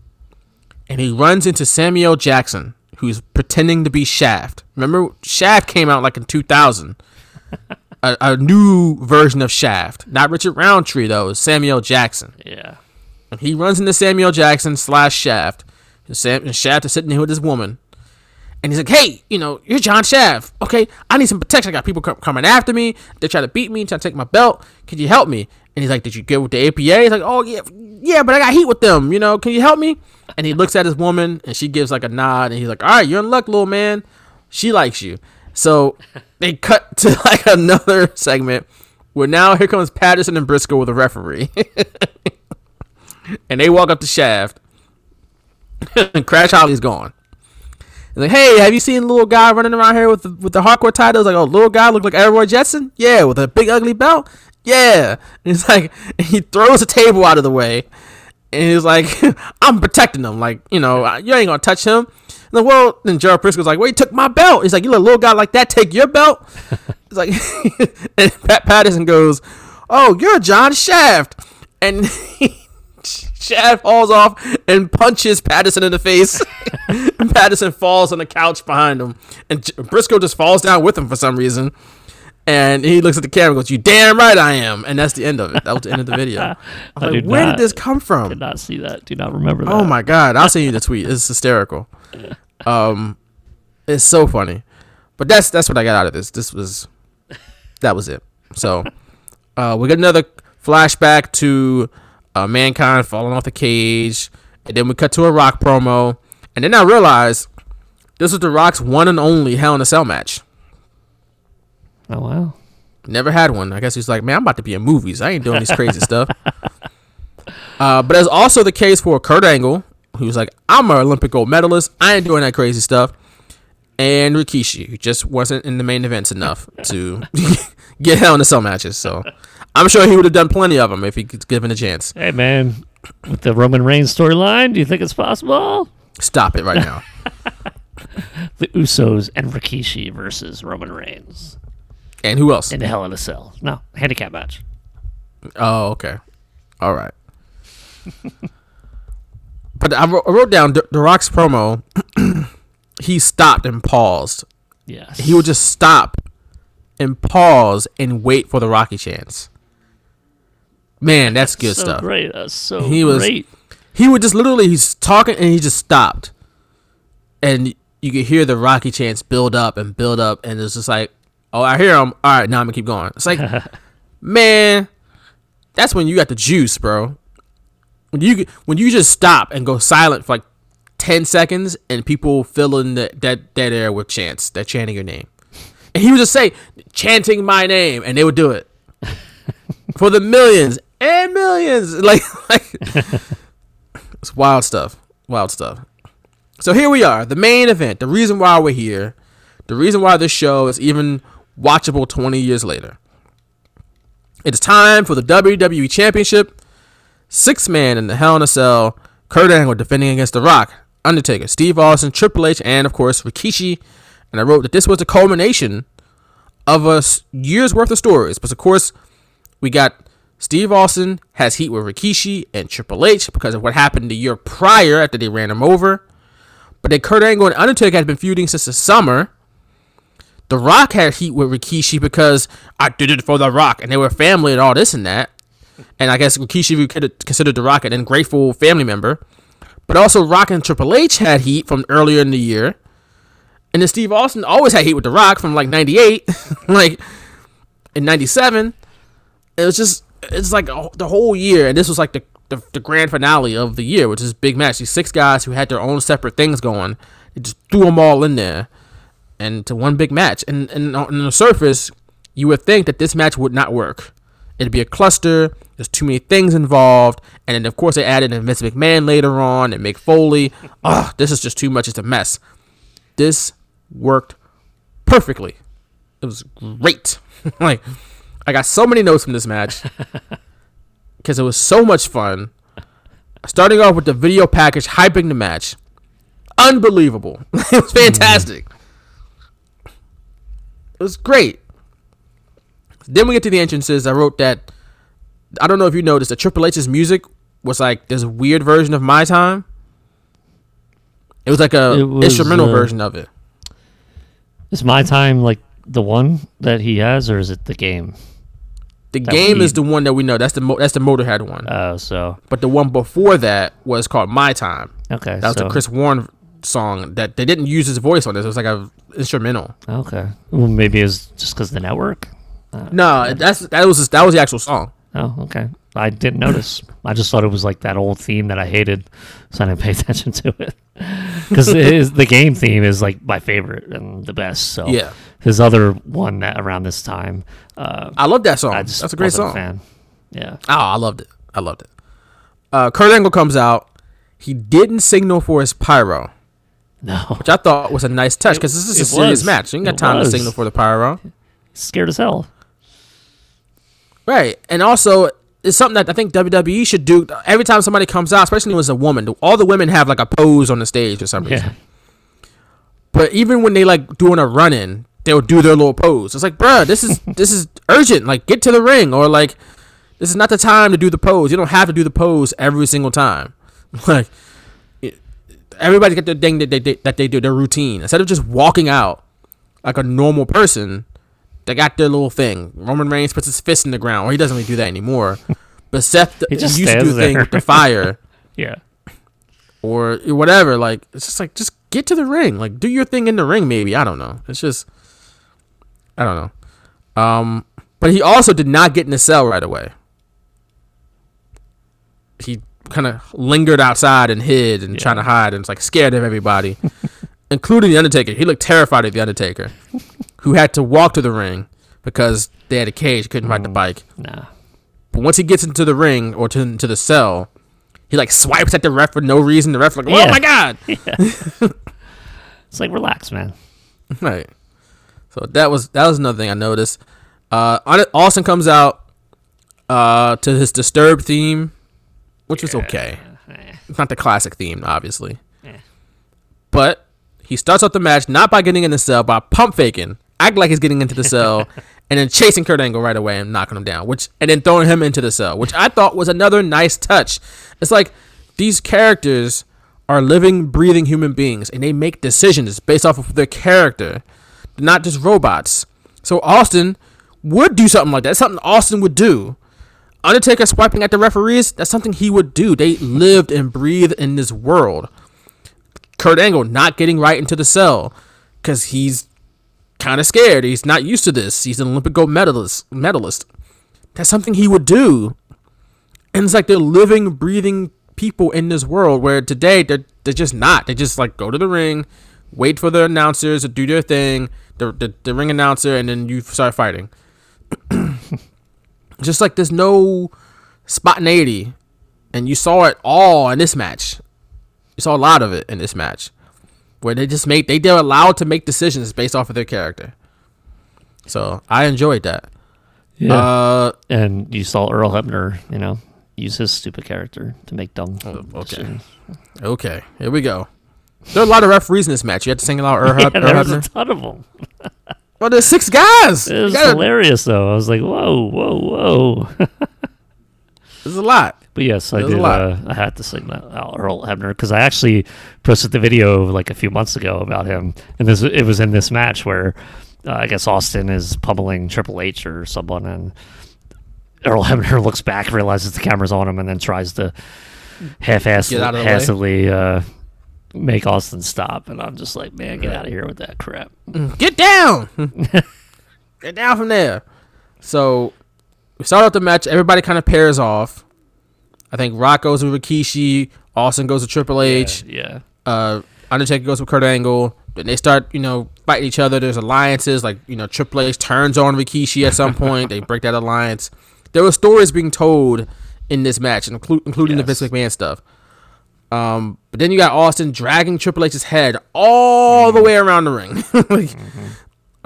and he runs into Samuel Jackson, who's pretending to be Shaft. Remember, Shaft came out like in 2000. a, a new version of Shaft, not Richard Roundtree though. It's Samuel Jackson. Yeah. And he runs into Samuel Jackson slash Shaft. And, Sam, and Shaft is sitting here with this woman. And he's like, hey, you know, you're John Shaft. Okay, I need some protection. I got people com- coming after me. They're trying to beat me, try to take my belt. Can you help me? And he's like, did you get with the APA? He's like, oh, yeah, yeah, but I got heat with them. You know, can you help me? And he looks at his woman and she gives like a nod. And he's like, all right, you're in luck, little man. She likes you. So they cut to like another segment where now here comes Patterson and Brisco with a referee. and they walk up the Shaft. and Crash Holly's gone. He's like, hey, have you seen a little guy running around here with the, with the hardcore titles? Like, oh, little guy look like Elroy Jetson? Yeah, with a big ugly belt? Yeah. And he's like, and he throws the table out of the way. And he's like, I'm protecting him. Like, you know, you ain't gonna touch him. And like, well, then Gerald Brisco's like, well, he took my belt. He's like, you let a little guy like that take your belt? It's like, and Pat Patterson goes, oh, you're John Shaft. And Shaft falls off and punches Patterson in the face. Patterson falls on the couch behind him. And J- Briscoe just falls down with him for some reason. And he looks at the camera and goes, You damn right I am. And that's the end of it. That was the end of the video. I was I like, did Where not- did this come from? Did not see that. Do not remember that. Oh my god, I'll send you the tweet. It's hysterical. Um, it's so funny. But that's that's what I got out of this. This was that was it. So, uh, we got another flashback to uh, mankind falling off the cage, and then we cut to a Rock promo, and then I realized this was the Rock's one and only Hell in a Cell match. Oh wow. Never had one. I guess he's like, man, I'm about to be in movies. I ain't doing this crazy stuff. Uh, but it's also the case for Kurt Angle, who's like, I'm an Olympic gold medalist. I ain't doing that crazy stuff. And Rikishi, who just wasn't in the main events enough to get Hell in a Cell matches. So I'm sure he would have done plenty of them if he could given a chance. Hey man, with the Roman Reigns storyline, do you think it's possible? Stop it right now. The Usos and Rikishi versus Roman Reigns and who else? in the Hell in a Cell. No, handicap match. Oh, okay. All right. but I wrote, I wrote down the, Rock's promo. he stopped and paused. Yes. He would just stop and pause and wait for the Rocky chance. Man, that's good so stuff. Great. That's so He was- great. He would just literally he's talking and he just stopped, and you could hear the Rocky chants build up and build up, and it's just like, oh, I hear him. All right, now I'm gonna keep going. It's like, man, that's when you got the juice, bro. When you when you just stop and go silent for like ten seconds, and people fill in the, that dead air with chants, that chanting your name, and he would just say, chanting my name, and they would do it for the millions and millions, like like. It's wild stuff. Wild stuff. So here we are, the main event, the reason why we're here, the reason why this show is even watchable 20 years later. It's time for the WWE Championship. Six man in the Hell in a Cell. Kurt Angle defending against The Rock, Undertaker, Steve Austin, Triple H, and of course Rikishi. And I wrote that this was the culmination of a year's worth of stories. But of course, we got Steve Austin has heat with Rikishi and Triple H because of what happened the year prior after they ran him over. But then Kurt Angle and Undertaker had been feuding since the summer. The Rock had heat with Rikishi because I did it for The Rock and they were family and all this and that. And I guess Rikishi could considered The Rock an ungrateful family member. But also Rock and Triple H had heat from earlier in the year. And then Steve Austin always had heat with The Rock from like 98. like in 97. It was just it's like the whole year, and this was like the, the the grand finale of the year, which is big match. These six guys who had their own separate things going, they just threw them all in there, and to one big match. And and on the surface, you would think that this match would not work. It'd be a cluster. There's too many things involved, and then of course they added in Vince McMahon later on and Mick Foley. Ugh, ah, this is just too much. It's a mess. This worked perfectly. It was great. like I got so many notes from this match because it was so much fun. Starting off with the video package hyping the match, unbelievable. it was mm-hmm. fantastic. It was great. Then we get to the entrances. I wrote that. I don't know if you noticed that Triple H's music was like this weird version of My Time. It was like a was, instrumental uh, version of it. Is my time like the one that he has, or is it the game? The that game is the one that we know. That's the mo- that's the Motorhead one. Oh, so But the one before that was called My Time. okay. That was so, the Chris Warren song that they didn't use his voice on this. It was like a instrumental. Okay. Well, maybe it's just because the network. No, that's that was that was the actual song. Oh, okay. I didn't notice. I just thought it was like that old theme that I hated, so I didn't pay attention to it. Because the game theme is like my favorite and the best. So Yeah. his other one that around this time, uh, I love that song. I just That's a great song. fan. Yeah. Oh, I loved it. I loved it. Uh, Kurt Angle comes out. He didn't signal for his pyro. No, which I thought was a nice touch because this is a it serious was. match. You ain't got It time was. to signal for the pyro. scared as hell. Right. And also, it's something that I think WWE should do every time somebody comes out, especially when it's a woman. All the women have like a pose on the stage for some reason. Yeah, But even when they like doing a run in, they'll do their little pose. It's like, bruh, this is this is urgent. Like, get to the ring, or like, this is not the time to do the pose. You don't have to do the pose every single time. Like, it- everybody got their thing that they, they that they do, their routine. Instead of just walking out like a normal person, they got their little thing. Roman Reigns puts his fist in the ground, or he doesn't really do that anymore. But Seth He just used to do stands the thing with the fire yeah. or whatever. Like it's just like just get to the ring. Like do your thing in the ring. Maybe I don't know. It's just I don't know. Um, but he also did not get in the cell right away. He kind of lingered outside and hid and trying to hide and was like scared of everybody, including the Undertaker. He looked terrified of the Undertaker, who had to walk to the ring because they had a cage, couldn't ride the bike. Nah. But once he gets into the ring or to into the cell, he like swipes at the ref for no reason. The ref like, oh Yeah. my god, It's like relax, man. right. So that was that was another thing I noticed. Uh, Austin comes out uh to his Disturbed theme, which was okay. It's not the classic theme, obviously. But he starts off the match not by getting in the cell, by pump faking, act like he's getting into the cell, and then chasing Kurt Angle right away and knocking him down, which and then throwing him into the cell, which I thought was another nice touch. It's like these characters are living, breathing human beings, and they make decisions based off of their character, not just robots. So Austin would do something like that. Something Austin would do. Undertaker swiping at the referees, that's something he would do. They lived and breathed in this world. Kurt Angle not getting right into the cell because he's kind of scared. He's not used to this. He's an Olympic gold medalist. Medalist. That's something he would do. And it's like they're living, breathing people in this world where today they're they're just not. They just like go to the ring, wait for the announcers to do their thing, the the, the ring announcer, and then you start fighting. just like there's no spontaneity, and you saw it all in this match. You saw a lot of it in this match, where they just made they they're allowed to make decisions based off of their character. So I enjoyed that. Yeah. Uh, and you saw Earl Hebner, you know, use his stupid character to make dumb. Oh, okay. decisions. okay, here we go. There are a lot of referees in this match. You had to single out Earl, Yeah, Earl there was a ton of them. Well, there's six guys. It was gotta- hilarious, though. I was like, whoa, whoa, whoa. There's a lot. But yes, I There's did. Uh, I had to sing that out Earl Hebner because I actually posted the video like a few months ago about him, and this it was in this match where uh, I guess Austin is pummeling Triple H or someone, and Earl Hebner looks back, realizes the camera's on him, and then tries to half-ass, Get make Austin stop, and I'm just like, man, get out of here with that crap. Get down. Get down from there. So we start off the match. Everybody kind of pairs off. I think Rock goes with Rikishi. Austin goes with Triple H. Yeah, Uh, Undertaker goes with Kurt Angle. Then they start, you know, fighting each other. There's alliances. Like, you know, Triple H turns on Rikishi at some point. they break that alliance. There were stories being told in this match, inclu- including the Yes. Vince McMahon stuff. Um, but then you got Austin dragging Triple H's head all the way around the ring, like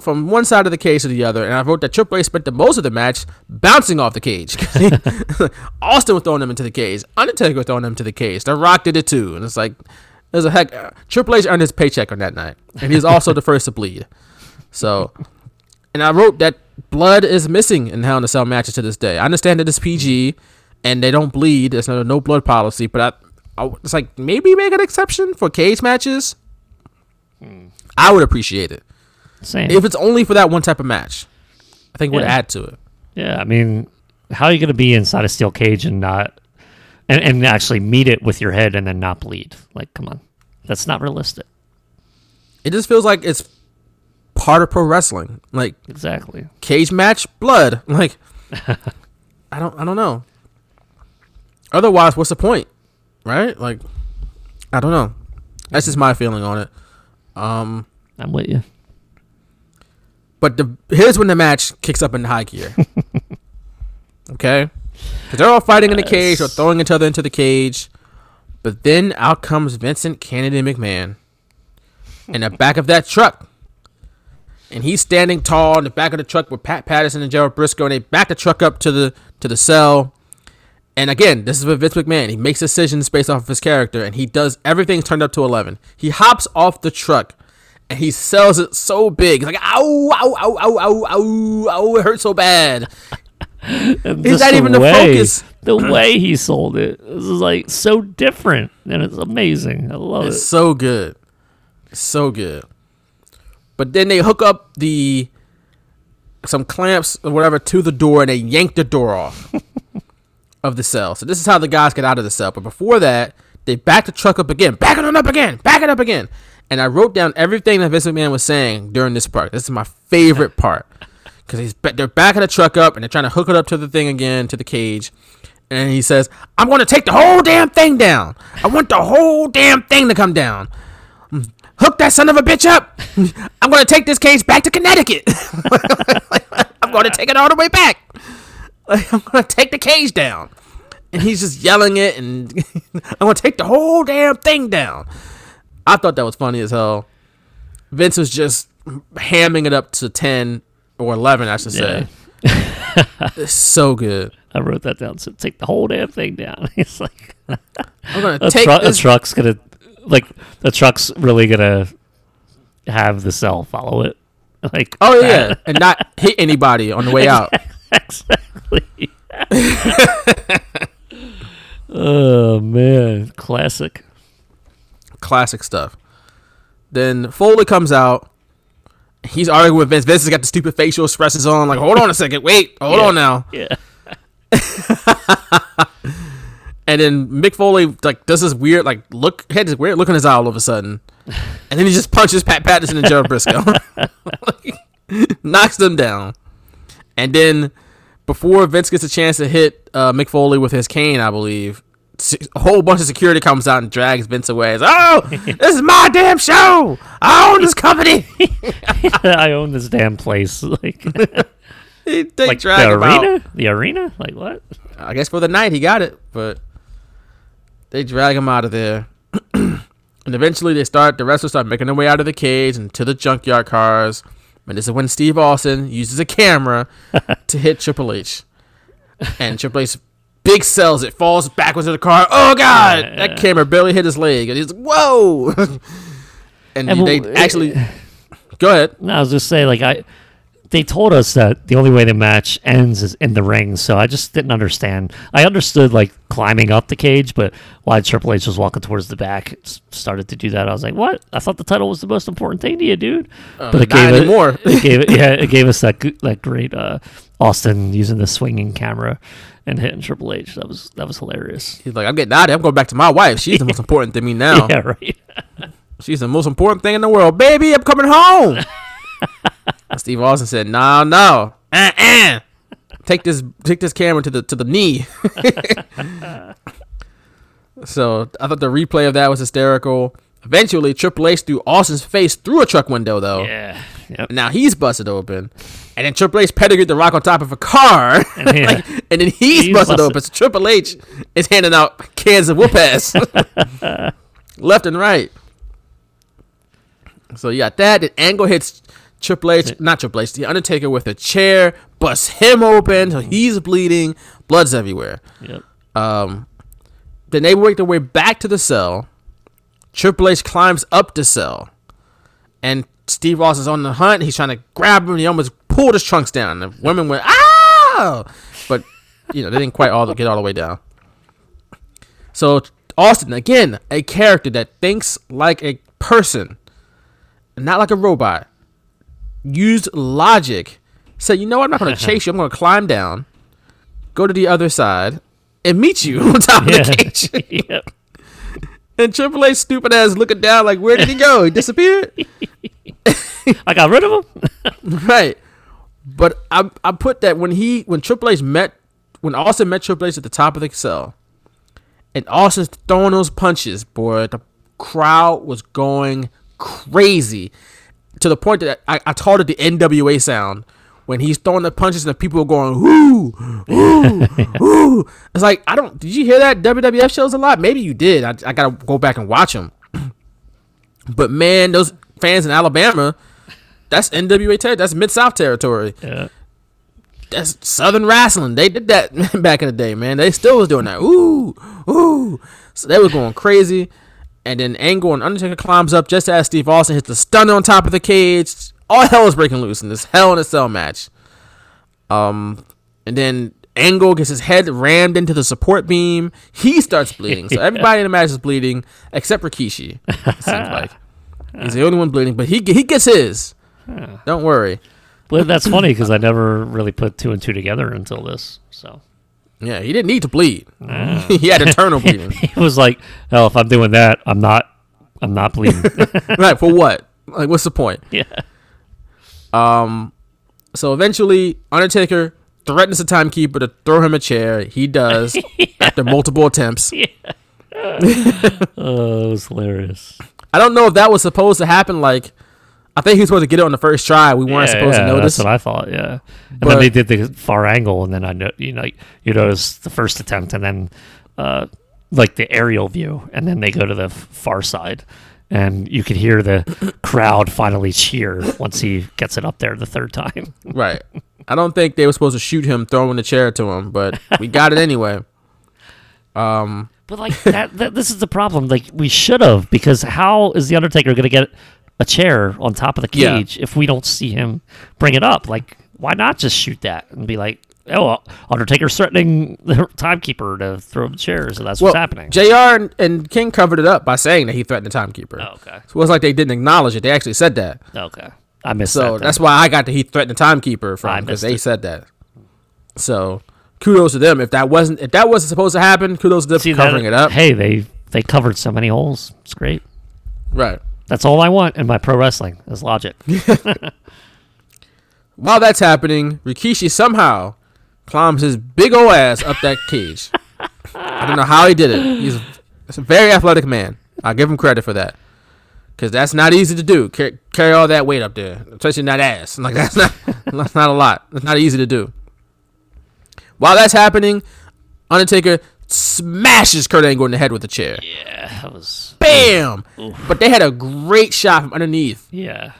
from one side of the cage to the other. And I wrote that Triple H spent the most of the match bouncing off the cage. Austin was throwing him into the cage. Undertaker was throwing him to the cage. The Rock did it too, and it's like there's a heck. Uh, Triple H earned his paycheck on that night, and he's also the first to bleed. So, and I wrote that blood is missing in Hell in a Cell matches to this day. I understand that it's PG and they don't bleed. There's no no blood policy, but I it's like maybe make an exception for cage matches. I would appreciate it same. if it's only for that one type of match. I think it would add to it. Yeah, I mean, how are you going to be inside a steel cage and not, and, and actually meet it with your head and then not bleed? Like, come on, that's not realistic. It just feels like it's part of pro wrestling. Like Exactly. cage match, blood. Like I don't I don't know. Otherwise, what's the point? Right? Like I don't know. That's just my feeling on it. Um I'm with you. but the here's when the match kicks up in high gear. okay? Cuz they're all fighting in the cage or throwing each other into the cage. But then out comes Vincent Kennedy McMahon in the back of that truck. And he's standing tall in the back of the truck with Pat Patterson and Gerald Brisco, and they back the truck up to the to the cell. And again, this is with Vince McMahon. He makes decisions based off of his character, and he does everything's turned up to eleven. He hops off the truck, and he sells it so big. He's like, ow, ow, ow, ow, ow, ow, ow, it hurts so bad. He's not even the way, focus. The way he sold it this is like so different, and it's amazing. I love It's it. so good. So good. But then they hook up the some clamps or whatever to the door and they yank the door off of the cell. So this is how the guys get out of the cell. But before that, they back the truck up again. Back it on up again. Back it up again. And I wrote down everything that Vince McMahon was saying during this part. This is my favorite part. Because he's they're backing the truck up and they're trying to hook it up to the thing again, to the cage. And he says, I'm going to take the whole damn thing down. I want the whole damn thing to come down. Hook that son of a bitch up. I'm going to take this cage back to Connecticut. I'm going to take it all the way back. Like, I'm to take the cage down. And he's just yelling it, and I'm to take the whole damn thing down. I thought that was funny as hell. Vince was just hamming it up to 10 or 11, I should say. it's so good. I wrote that down. So take the whole damn thing down. He's like, I'm to a, take tru- a truck's gonna like the truck's really gonna have the cell follow it. Like Oh, yeah. and not hit anybody on the way out. exactly. oh man, classic. classic stuff. Then Foley comes out. He's arguing with Vince. Vince has got the stupid facial expressions on. Like, hold on a second, wait, hold Yeah. on now. Yeah. And then Mick Foley like does this weird like look had this weird look in his eye all of a sudden, and then he just punches Pat Patterson and Joe Brisco, knocks them down, and then before Vince gets a chance to hit uh, Mick Foley with his cane, I believe. A whole bunch of security comes out and drags Vince away. It's, oh, this is my damn show. I own this company. I own this damn place. Like, they they like drag the him out. arena? The arena? Like what? I guess for the night he got it, but they drag him out of there. and eventually they start the wrestlers start making their way out of the cage and to the junkyard cars. And this is when Steve Austin uses a camera to hit Triple H. And Triple H big sells it, falls backwards in the car. Oh god! Yeah, That camera barely hit his leg. And he's like, whoa! and, And they well, actually Go ahead. No, I was just saying, like I, they told us that the only way the match ends is in the ring. So I just didn't understand. I understood like climbing up the cage, but why Triple H was walking towards the back, started to do that. I was like, what? I thought the title was the most important thing to you, dude. Uh, but it gave it, more. it gave it, yeah, it gave us that that great uh, Austin using the swinging camera and hitting Triple H. That was that was hilarious. He's like, I'm getting out of here. I'm going back to my wife. She's the most important to me now. Yeah, right. She's the most important thing in the world. Baby, I'm coming home. Steve Austin said, No, no. Uh-uh. Take this take this camera to the to the knee. so I thought the replay of that was hysterical. Eventually, Triple H threw Austin's face through a truck window though. Yeah. Yep. Now he's busted open. And then Triple H pedigreed the rock on top of a car. Yeah. Like, and then he's, He's busted, busted. open. So Triple H is handing out cans of whoop ass. Left and right. So you got that. Then Angle hits Triple H, not Triple H, The Undertaker with a chair, busts him open. So he's bleeding. Blood's everywhere. Yep. Um, then they work their way back to the cell. Triple H climbs up the cell, and Steve Ross is on the hunt. He's trying to grab him. He almost pulled his trunks down. The women went ah, but you know they didn't quite all get all the way down. So Austin again, a character that thinks like a person, not like a robot. Used logic. Said, you know what? I'm not going to chase you. I'm going to climb down, go to the other side, and meet you on top of the cage. yep. And Triple H stupid ass looking down like, where did he go? He disappeared. I got rid of him. right. But I I put that when he when Triple H met when Austin met Triple H at the top of the cell, and Austin's throwing those punches, boy, the crowd was going crazy to the point that I, I called it the NWA sound. When he's throwing the punches and the people are going, whoo, whoo, whoo. It's like, I don't, did you hear that WWF shows a lot? Maybe you did. I, I gotta go back and watch them. But man, those fans in Alabama, that's NWA territory. That's Mid South territory. Yeah. That's Southern wrestling. They did that back in the day, man. They still was doing that. Ooh, ooh. So they was going crazy. And then Angle and Undertaker climbs up just as Steve Austin hits the stunner on top of the cage. All hell is breaking loose in this Hell in a Cell match. Um, and then Angle gets his head rammed into the support beam. He starts bleeding. So everybody in the match is bleeding except Rikishi. It seems like he's the only one bleeding, but he he gets his. Don't worry. But that's funny because I never really put two and two together until this. So Yeah, he didn't need to bleed. he had eternal bleeding. he was like, "Oh, if I'm doing that, I'm not, I'm not bleeding." right for what? Like, what's the point? yeah. Um, so eventually, Undertaker threatens the timekeeper to throw him a chair. He does after multiple attempts. Oh, it was hilarious. I don't know if that was supposed to happen. Like, I think he was supposed to get it on the first try. We weren't Yeah, supposed yeah, to notice. That's what I thought. Yeah. And But- then they did the far angle, and then I know you know you notice the first attempt, and then uh, like the aerial view, and then they go to the far side, and you could hear the crowd finally cheer once he gets it up there the third time. Right. I don't think they were supposed to shoot him throwing the chair to him, but we got it anyway. Um, But like that, that, this is the problem. Like we should have, because how is the Undertaker going to get a chair on top of the Yeah. cage if we don't see him bring it up? Like, why not just shoot that and be like, "Oh, uh, Undertaker's threatening the timekeeper to throw him chairs," so that's well, what's happening. Jr. and, and King covered it up by saying that he threatened the timekeeper. Oh, okay. So it was like they didn't acknowledge it. They actually said that. okay, I missed So that. that's why I got the he threatened the timekeeper from because they it. said that. So kudos to them. If that wasn't if that wasn't supposed to happen, kudos to them See for that- covering it up. Hey, they they covered so many holes. It's great. Right. That's all I want in my pro wrestling is logic. While that's happening, Rikishi somehow climbs his big ol' ass up that cage. I don't know how he did it. He's a, he's a very athletic man. I give him credit for that. Cause that's not easy to do. Car- carry all that weight up there, especially in that ass. Like that's not that's not a lot. That's not easy to do. While that's happening, Undertaker smashes Kurt Angle in the head with a chair. yeah, that was Bam! But they had a great shot from underneath yeah.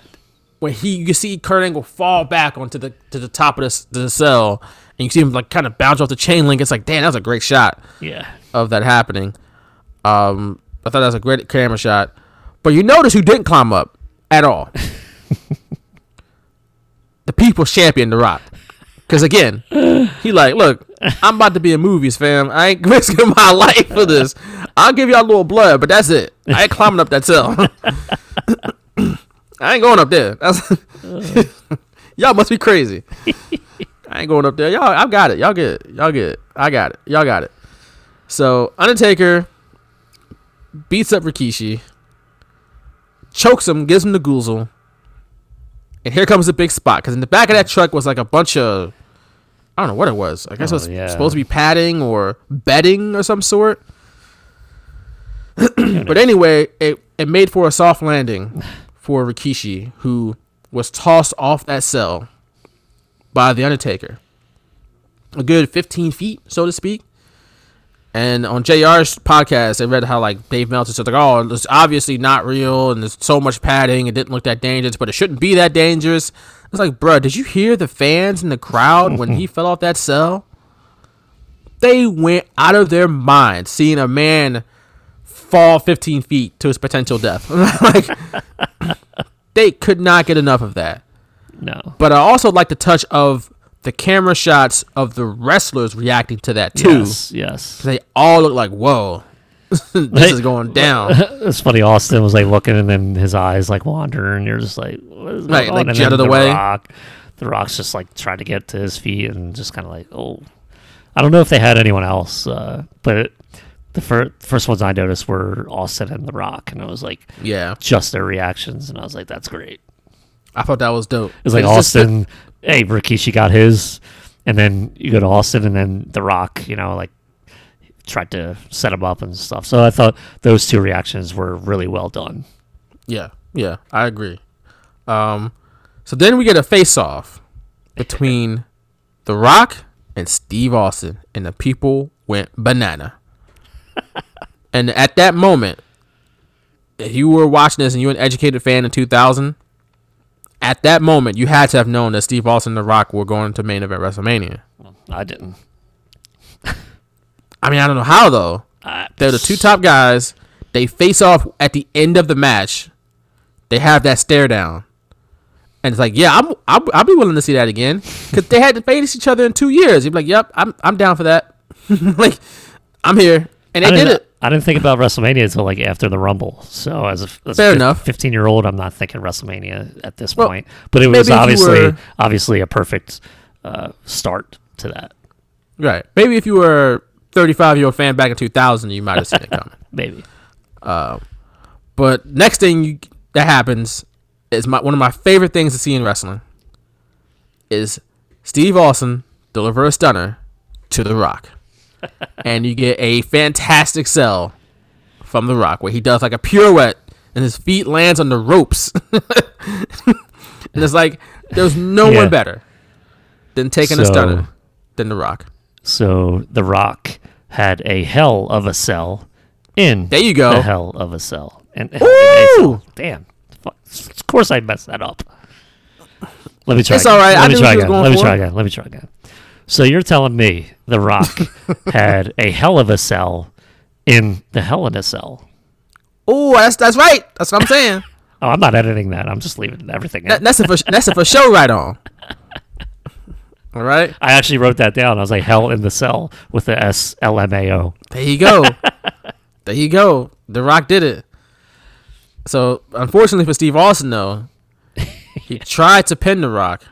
when he you see Kurt Angle fall back onto the to the top of the, the cell, and you see him like kind of bounce off the chain link. It's like, damn, that was a great shot Yeah. of that happening. Um, I thought that was a great camera shot. But you notice who didn't climb up at all? the People's Champion, The Rock. Because again, he like, look, I'm about to be in movies, fam. I ain't risking my life for this. I'll give y'all a little blood, but that's it. I ain't climbing up that cell. I ain't going up there. Y'all must be crazy. I ain't going up there. Y'all, I've got it. Y'all get it. Y'all get it. I got it. Y'all got it. So Undertaker beats up Rikishi, chokes him, gives him the goozle, and here comes the big spot. Because in the back of that truck was like a bunch of, I don't know what it was. I guess Oh, it was oh, yeah. supposed to be padding or bedding or some sort. but anyway, it, it made for a soft landing for Rikishi, who was tossed off that cell by the Undertaker. A good 15 feet, so to speak. And on JR's podcast, I read how like Dave Meltzer said like, oh, it's obviously not real, and there's so much padding, it didn't look that dangerous, but it shouldn't be that dangerous. It's like, bruh, did you hear the fans in the crowd when he fell off that cell? They went out of their mind seeing a man fall 15 feet to his potential death. like, they could not get enough of that. No. But I also like the touch of the camera shots of the wrestlers reacting to that too. Yes. Yes. They all look like, whoa, this is going down. it's funny. Austin was like looking, and then his eyes like wander, and you're just like, what is Right, going like on? And jetted away. The Rock, the Rock's just like trying to get to his feet, and just kind of like, oh, I don't know if they had anyone else, uh, but it, the fir- first ones I noticed were Austin and the Rock, and it was like, Yeah. just their reactions, and I was like, that's great. I thought that was dope. It was like It's Austin, hey, Rikishi got his, and then you go to Austin, and then The Rock, you know, like tried to set him up and stuff. So I thought those two reactions were really well done. yeah, yeah, I agree. Um, so then we get a face off between The Rock and Steve Austin, and the people went banana. and at that moment, if you were watching this and you were an educated fan in 2000, at that moment you had to have known that Steve Austin and The Rock were going to main event WrestleMania. I didn't. I mean, I don't know how though. They're the two top guys. They face off at the end of the match. They have that stare down, and it's like, yeah, I'm, I'll, I'll be willing to see that again because they hadn't faced each other in two years. You'd be like, yep, I'm, I'm down for that. like, I'm here, and they did it. I didn't think about WrestleMania until like after the Rumble. So as a, as Fair a enough. fifteen year old, I'm not thinking WrestleMania at this Well, point. But it was obviously were- obviously a perfect uh, start to that. Right. Maybe if you were a 35 year old fan back in 2000, you might have seen it coming. Maybe. Uh, but next thing you, that happens is my one of my favorite things to see in wrestling is Steve Austin deliver a stunner to The Rock, and you get a fantastic sell from The Rock where he does like a pirouette and his feet lands on the ropes, and it's like there's no Yeah. one better than taking a stunner than The Rock. So The Rock had a hell of a cell in There you go. the hell of a cell. And cell. damn, of course I messed that up. Let me try. It's again. all right. Let I me try you was again. Let me try again. Let me try again. So you're telling me The Rock had a hell of a cell in the Hell in a Cell? Oh, that's that's right. That's what I'm saying. Oh, I'm not editing that. I'm just leaving everything in. That, that's a for, that's a for show right on. All right. I actually wrote that down. I was like, "Hell in the Cell" with the S L M A O. There you go. there you go. The Rock did it. So unfortunately for Steve Austin though, he tried to pin The Rock.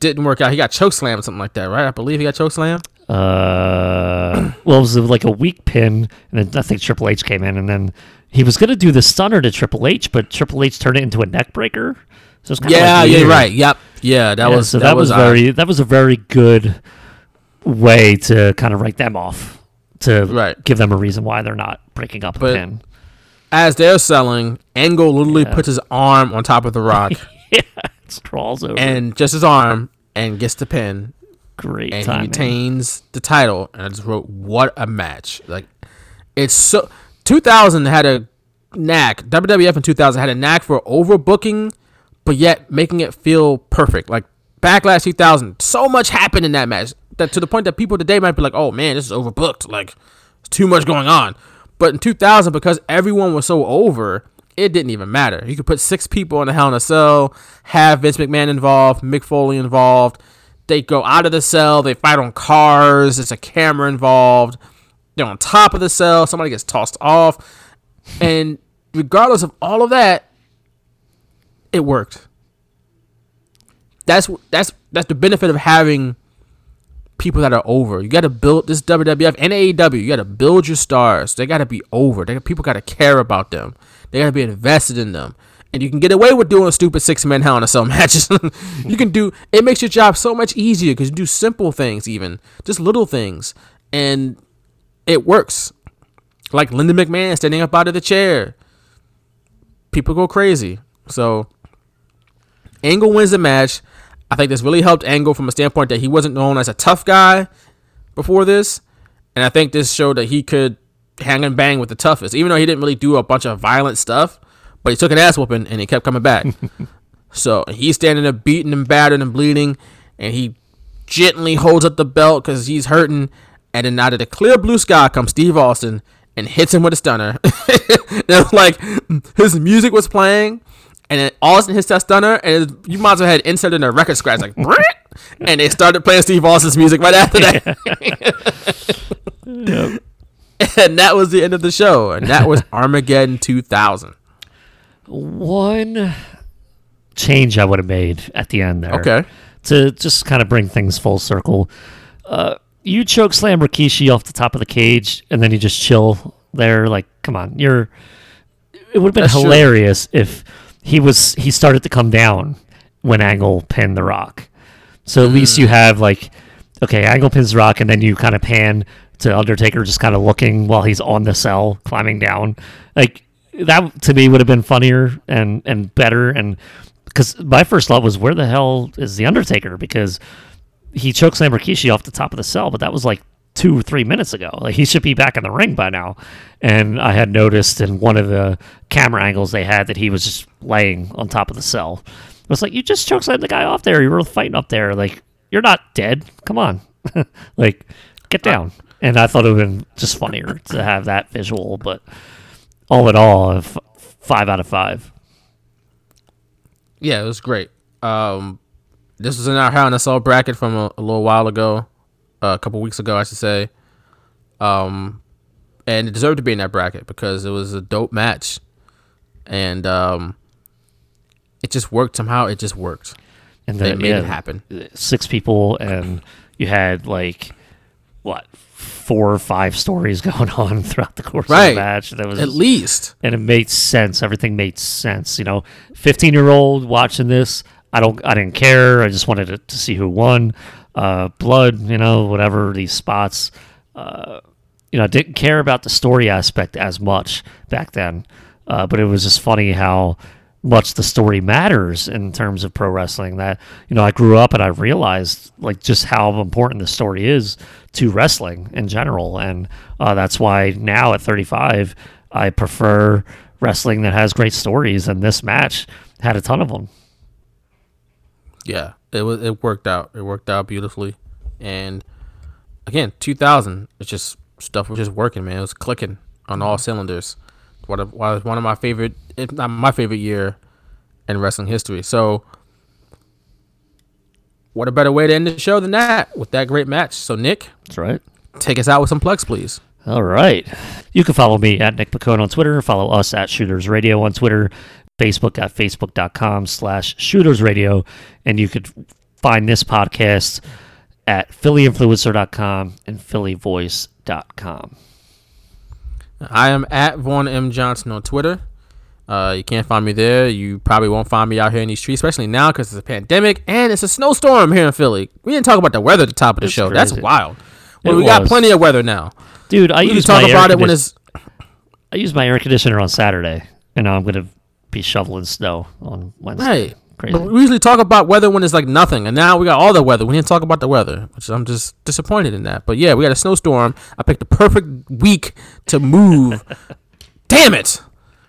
Didn't work out. He got choke slammed or something like that, right? I believe he got choke slammed. Uh, well, it was like a weak pin, and then I think Triple H came in, and then he was gonna do the stunner to Triple H, but Triple H turned it into a neck breaker. So it's Yeah, like yeah, right. Yep. Yeah, that Yeah, was so that, was, odd. very that was a very good way to kind of write them off to Right. give them a reason why they're not breaking up But- a pin. As they're selling, Angle literally puts his arm on top of The Rock yeah, crawls over. and just his arm and gets the pin. Great and timing. he retains the title. And I just wrote, "What a match!" Like, it's so. 2000 had a knack. WWF in 2000 had a knack for overbooking, but yet making it feel perfect. Like Backlash 2000, so much happened in that match that to the point that people today might be like, "Oh man, this is overbooked. Like, it's too much going on." But in 2000, because everyone was so over, it didn't even matter. You could put six people in a Hell in a Cell, have Vince McMahon involved, Mick Foley involved. They go out of the cell. They fight on cars. There's a camera involved. They're on top of the cell. Somebody gets tossed off. And regardless of all of that, it worked. That's that's that's the benefit of having people that are over. You got to build this WWF and AEW. You got to build your stars. They got to be over. They people got to care about them. They got to be invested in them. And you can get away with doing stupid six man in a cell matches. you can do it makes your job so much easier because you do simple things, even just little things, and it works. Like Linda McMahon standing up out of the chair. People go crazy. So Angle wins the match. I think this really helped Angle from a standpoint that he wasn't known as a tough guy before this. And I think this showed that he could hang and bang with the toughest, even though he didn't really do a bunch of violent stuff. But he took an ass whooping and he kept coming back. so he's standing there beaten and battered and bleeding. And he gently holds up the belt because he's hurting. And then out of the clear blue sky comes Steve Austin and hits him with a stunner. and it was like his music was playing, and then Austin hits that stunner, and you might as well had inserted in a record scratch like, and they started playing Steve Austin's music right after that. and that was the end of the show, and that was Armageddon 2000. One change I would have made at the end there. Okay. To just kind of bring things full circle. Uh, you choke slam Rikishi off the top of the cage and then you just chill there. Like, come on, you're. It would have been That's true. hilarious if he was he started to come down when Angle pinned the Rock. So at least you Mm. have like, okay, Angle pins the Rock, and then you kind of pan to Undertaker just kind of looking while he's on the cell climbing down. Like that to me would have been funnier and and better and because my first thought was where the hell is the Undertaker because he choked Slam Rikishi off the top of the cell, but that was like two or three minutes ago. Like he should be back in the ring by now. And I had noticed in one of the camera angles they had that he was just laying on top of the cell. I was like, you just chokeslammed the guy off there. You were fighting up there. Like you're not dead. Come on, like get down. And I thought it would have been just funnier to have that visual. But all in all, f- five out of five. Yeah, it was great. Um, this was in our Hell in a Cell bracket from a, a little while ago, uh, a couple weeks ago, I should say. Um, and it deserved to be in that bracket because it was a dope match, and um, it just worked somehow. It just worked, and they then made yeah, it happen. Six people, and you had like what four or five stories going on throughout the course Right. of the match. That was At least. and it made sense. Everything made sense. You know, fifteen year old watching this, I don't, I didn't care. I just wanted to, to see who won. Uh, blood, you know, whatever these spots. Uh, you know, I didn't care about the story aspect as much back then. Uh, but it was just funny how much the story matters in terms of pro wrestling. That you know, I grew up and I realized like just how important the story is to wrestling in general, and uh, that's why now at 35, I prefer wrestling that has great stories, and this match had a ton of them. Yeah, it was. It worked out. It worked out beautifully, and again, 2000. It's just stuff was just working, man. It was clicking on all cylinders. What of one of my favorite, if not my favorite year in wrestling history. So, what a better way to end the show than that with that great match? So, Nick, That's right. take us out with some plugs, please. All right. You can follow me at Nick Pacone on Twitter. Follow us at Shooters Radio on Twitter. Facebook at facebook.com slash Shooters Radio. And you could find this podcast at phillyinfluencer.com and phillyvoice.com. I am at Vaughn M Johnson on Twitter. Uh, you can't find me there. You probably won't find me out here in these streets, especially now because it's a pandemic and it's a snowstorm here in Philly. We didn't talk about the weather at the top of the It's show. That's wild. Well, It we got plenty of weather now. Dude, I we can use talk my air about it when it's I used my air conditioner on Saturday, and now I'm going to be shoveling snow on Wednesday. right. Crazy. But we usually talk about weather when it's like nothing, and now we got all the weather. We didn't talk about the weather, which I'm just disappointed in that. But yeah, we got a snowstorm. I picked the perfect week to move. Damn it!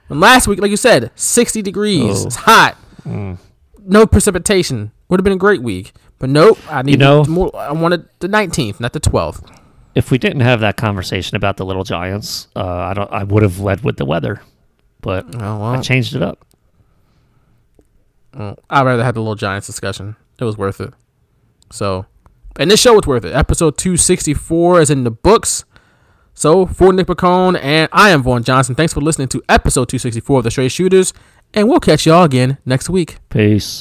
And last week, like you said, 60 degrees. Oh. It's hot. Mm. No precipitation. Would have been a great week. But nope. I need you know- more. I wanted the 19th, not the 12th. If we didn't have that conversation about the Little Giants, uh, I don't. I would have led with the weather, but Oh, well. I changed it up. Well, I'd rather have the little Giants discussion. It was worth it. So, and this show was worth it. Episode 264 is in the books. So, for Nick Pacone and I am Vaughn Johnson, thanks for listening to episode 264 of The Straight Shooters, and we'll catch y'all again next week. Peace.